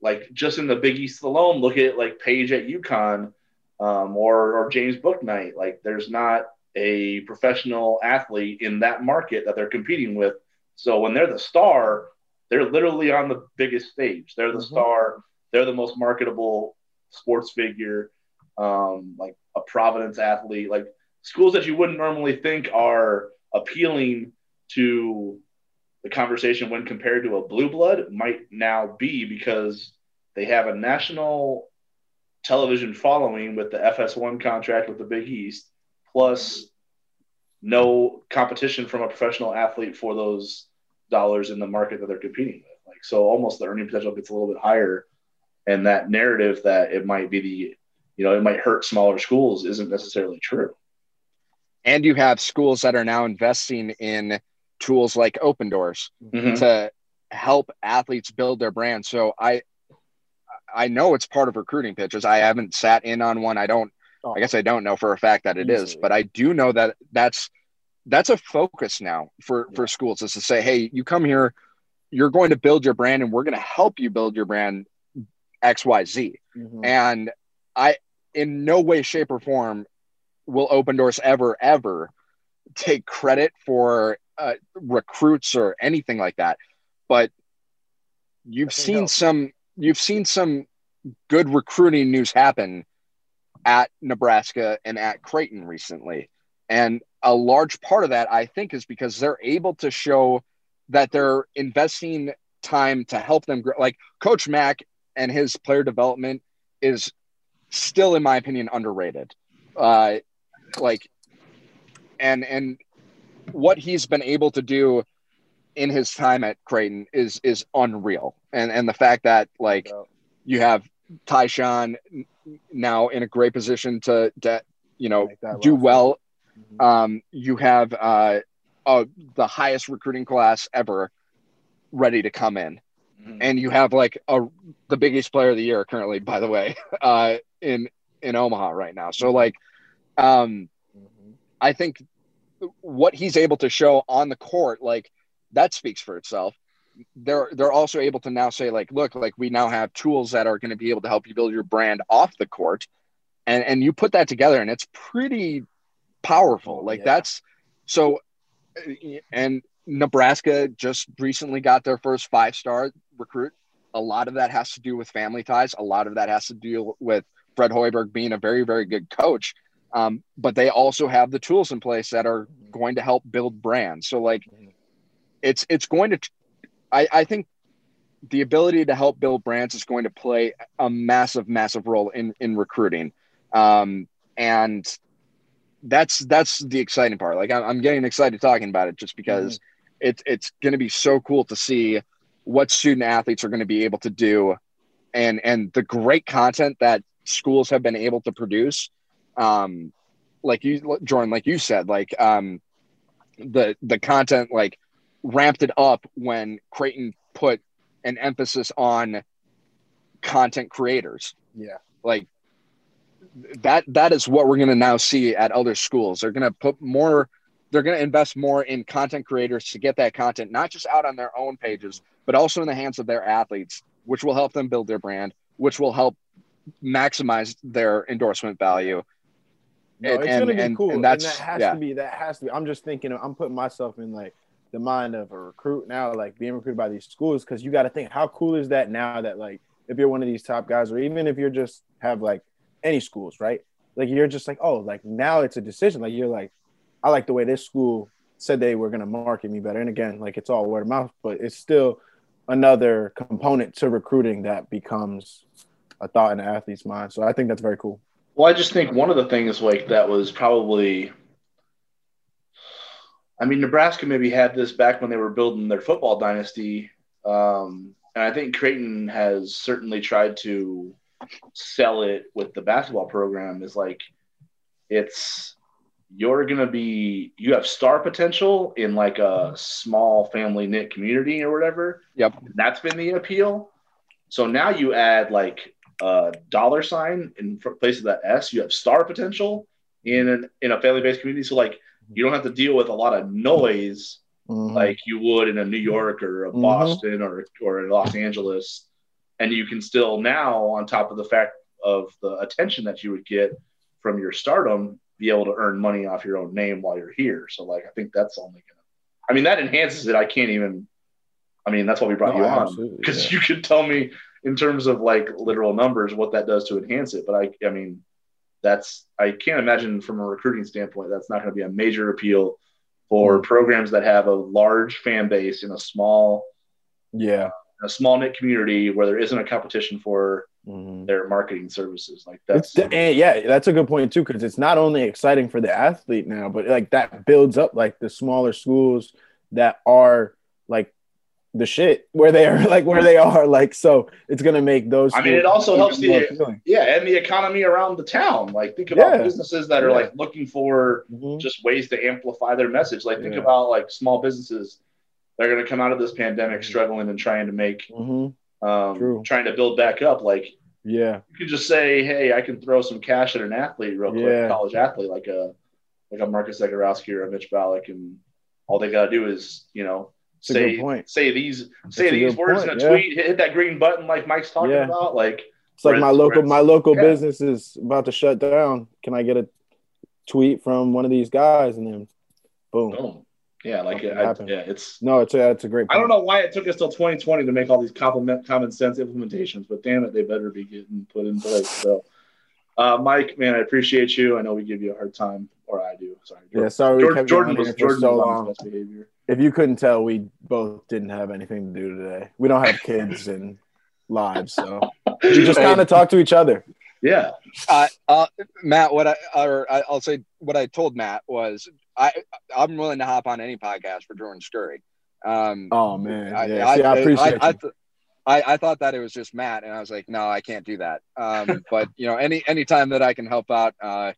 like just in the Big East alone, look at like Paige at UConn um, or or James Bouknight. Like there's not a professional athlete in that market that they're competing with. So when they're the star, they're literally on the biggest stage. They're the Mhm. star. They're the most marketable sports figure, um, like a Providence athlete, like schools that you wouldn't normally think are appealing to the conversation when compared to a blue blood might now be because they have a national television following with the FS1 contract with the Big East, plus no competition from a professional athlete for those dollars in the market that they're competing with. Like so, almost the earning potential gets a little bit higher, and that narrative that it might be the, you know, it might hurt smaller schools isn't necessarily true. And you have schools that are now investing in tools like Opendorse Mhm. to help athletes build their brand. So I I know it's part of recruiting pitches. I haven't sat in on one. I don't Oh, I guess I don't know for a fact that it is, Easily. but I do know that that's that's a focus now for for schools is to say, hey, you come here, you're going to build your brand, and we're going to help you build your brand X Y Z. mhm. And I, in no way, shape, or form, will Opendorse ever ever take credit for uh, recruits or anything like that. But you've seen some you've seen some good recruiting news happen at Nebraska and at Creighton recently. And a large part of that, I think, is because they're able to show that they're investing time to help them grow. Like Coach Mack and his player development is still, in my opinion, underrated. Uh, like, and and what he's been able to do in his time at Creighton is is unreal. And and the fact that like you have Ty-Shon now in a great position to, to you know do well. Mhm. Um, you have uh, uh, the highest recruiting class ever ready to come in, Mhm. and you have like a the biggest player of the year currently, by the way, uh, in in Omaha right now. So like, um, Mhm. I think what he's able to show on the court, like that speaks for itself. They're they're also able to now say like, look, like we now have tools that are going to be able to help you build your brand off the court, and and you put that together, and it's pretty powerful. Like Yeah. that's so, and Nebraska just recently got their first five star recruit. A lot of that has to do with family ties. A lot of that has to deal with Fred Hoiberg being a very very good coach. Um, but they also have the tools in place that are going to help build brands. So like Mhm. it's it's going to I, I think the ability to help build brands is going to play a massive, massive role in in recruiting. Um, and that's that's the exciting part. Like I'm, I'm getting excited talking about it just because it's it's going to be so cool to see what student athletes are going to be able to do, and and the great content that schools have been able to produce. Um, like you, Jordan, like you said, like um, the the content like ramped it up when Creighton put an emphasis on content creators. Yeah. Like that that is what we're going to now see at other schools. They're going to put more they're going to invest more in content creators to get that content not just out on their own pages, but also in the hands of their athletes, which will help them build their brand, which will help maximize their endorsement value. No, And- it's and- gonna be and- cool, and and, that has yeah. to be. That has to be. I'm just thinking. I'm putting myself in like the mind of a recruit now, like being recruited by these schools, because you got to think how cool is that now that like if you're one of these top guys, or even if you're just have like any schools, right? Like you're just like, oh, like now it's a decision. Like you're like, I like the way this school said they were gonna market me better. And again, like it's all word of mouth, but it's still another component to recruiting that becomes a thought in the athlete's mind. So I think that's very cool. Well, I just think one of the things like that was probably, I mean, Nebraska maybe had this back when they were building their football dynasty, um, and I think Creighton has certainly tried to sell it with the basketball program. Is like, it's you're gonna be you have star potential in like a small family knit community or whatever. Yep. That's been the appeal. So now you add like a dollar sign in place of that S. You have star potential in an, in a family based community. So like you don't have to deal with a lot of noise Mhm. like you would in a New York or a Mhm. Boston or or in Los Angeles, and you can still now on top of the fact of the attention that you would get from your stardom, be able to earn money off your own name while you're here. So like I think that's only gonna. I mean that enhances it. I can't even. I mean that's why we brought No, you on because yeah. you could tell me in terms of like literal numbers what that does to enhance it. But I I mean that's I can't imagine from a recruiting standpoint that's not going to be a major appeal for Mm. programs that have a large fan base in a small yeah. a small knit community where there isn't a competition for Mhm. their marketing services. Like that's and yeah, that's a good point too, because it's not only exciting for the athlete now, but like that builds up like the smaller schools that are like the shit where they are like where they are like so it's gonna make those I mean, it also helps the- yeah, and the economy around the town. Like think about Yeah. businesses that are Yeah. like looking for Mhm. just ways to amplify their message. Like think Yeah. about like small businesses. They're going to come out of this pandemic struggling and trying to make, Mhm. um, trying to build back up. Like yeah you could just say, "Hey, I can throw some cash at an athlete real quick, college athlete like a like a Marcus Zegarowski or a Mitch Ballock, and all they got to do is you know say point. say these That's say these words point, in a yeah. tweet, hit, hit that green button like Mike's talking Yeah. about. Like it's like my local my local yeah. business is about to shut down can i get a tweet from one of these guys and then boom boom, yeah, like Something I, happened. yeah, it's. no it's a, it's a great I don't know why it took us till 2020 to make all these compliment common sense implementations, but damn it, they better be getting put in place. So, uh, Mike, man, I appreciate you. I know we give you a hard time, or I do. Sorry, yeah sorry we Jordan, Jordan was Jordan so long best behavior. If you couldn't tell, we both didn't have anything to do today. We don't have kids and lives, so we just kind of talk to each other. Yeah, uh, uh, Matt, what I or I, I'll say what I told Matt was I I'm willing to hop on any podcast for Jordan Scurry. Um, Oh man, I, yeah. See, I, appreciate I, I, you. th- I, I thought that it was just Matt, and I was like, no, I can't do that. Um, but you know, any any time that I can help out, uh,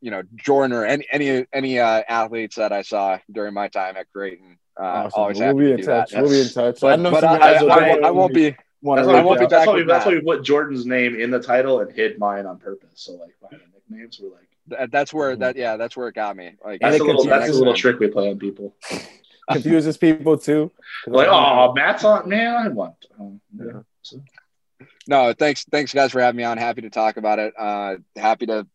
you know, Jordan or any any any uh, athletes that I saw during my time at Creighton, uh, Awesome. always We'll happy be to in do touch. that. We'll be in touch. But, I know but some I, I, will I, definitely I won't be. wanna that's I why, reach we, won't be out. that's, back why we, that's why we put Jordan's name in the title and hid mine on purpose. So like behind the nicknames, we're like that- That's where that yeah, that's where it got me. Like And that's it a little that's a little trick we play on people. confuses people too. Like, I- oh, Matt's on. Man, I want. Um, yeah. So, No, thanks, thanks guys for having me on. Happy to talk about it. Uh, happy to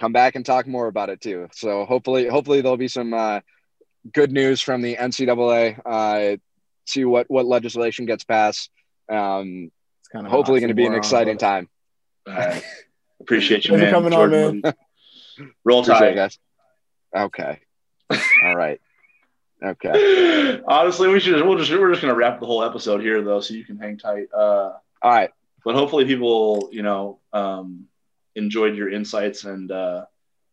come back and talk more about it too. So hopefully, hopefully there'll be some uh, good news from the NCAA. Uh, see what what legislation gets passed. Um, it's kind of hopefully, going to be an exciting but- time. all right. Appreciate you, Thanks for man. coming on, Jordan, Roll Appreciate it, Tide. guys. Okay. All right. Okay. Honestly, we should. We'll just. We're just gonna wrap the whole episode here, though, so you can hang tight. Uh, All right. but hopefully, people, you know, um, enjoyed your insights and uh,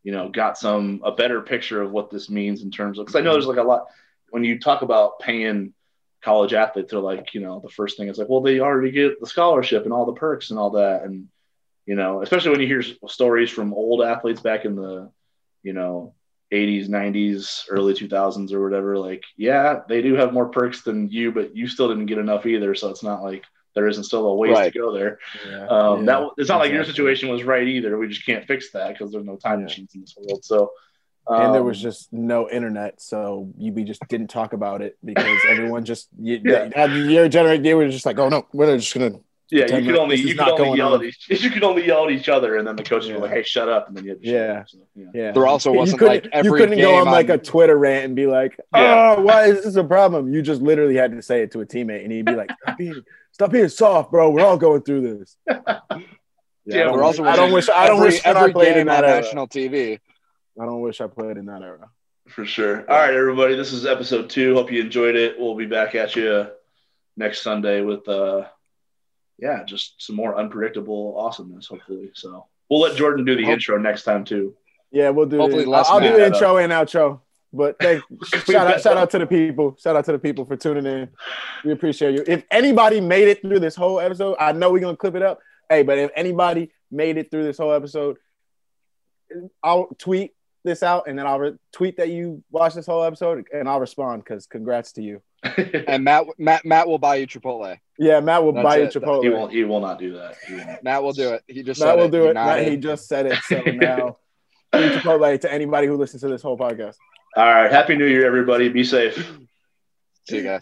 you know, got some a better picture of what this means in terms of. Because I know there's like a lot when you talk about paying college athletes, they're like, you know, the first thing is like, well, they already get the scholarship and all the perks and all that, and you know, especially when you hear stories from old athletes back in the, you know, 80s, 90s, early 2000s or whatever. Like, yeah, they do have more perks than you, but you still didn't get enough either. So it's not like there isn't still a ways Right. to go there. Yeah, Um, yeah, that it's not like your situation was right either. We just can't fix that because there's no time Yeah. machines in this world. So, and there um, was just no internet, so you, we just didn't talk about it because everyone just you, Yeah. yeah. your generation they were just like, oh no, we're just gonna yeah, you could only you could only yell on. at each you could only yell at each other, and then the coaches were like, "Hey, shut up!" And then you had to shut Yeah. up. So, yeah. yeah. There also You wasn't couldn't- like every you couldn't go game on like a Twitter rant and be like, "Oh, why is this a problem?" You just literally had to say it to a teammate, and he'd be like, "Stop being, stop being soft, bro. We're all going through this." Yeah, I there don't, also wish, I don't wish. I don't every, wish that every I played in that era. national TV. I don't wish I played in that era. For sure. All right, everybody. This is episode two. Hope you enjoyed it. We'll be back at you next Sunday with, uh, yeah, just some more unpredictable awesomeness, hopefully. So we'll let Jordan do the Hope- intro next time, too. Yeah, we'll do. Hopefully it. less I'll, I'll do mad. the intro and outro. But thank, shout out, shout out to the people. Shout out to the people for tuning in. We appreciate you. If anybody made it through this whole episode, I know we're gonna clip it up. Hey, but if anybody made it through this whole episode, I'll tweet this out and then I'll re- tweet that you watched this whole episode and I'll respond because congrats to you. And Matt, Matt, Matt will buy you Chipotle. Yeah, Matt will That's buy you it. Chipotle. he will. He will not do that. Won't. Matt will do it. He just Matt said will it. do He it. Matt, nodded. he just said it. So now, Chipotle to anybody who listens to this whole podcast. All right. Happy New Year, everybody. Be safe. See you guys.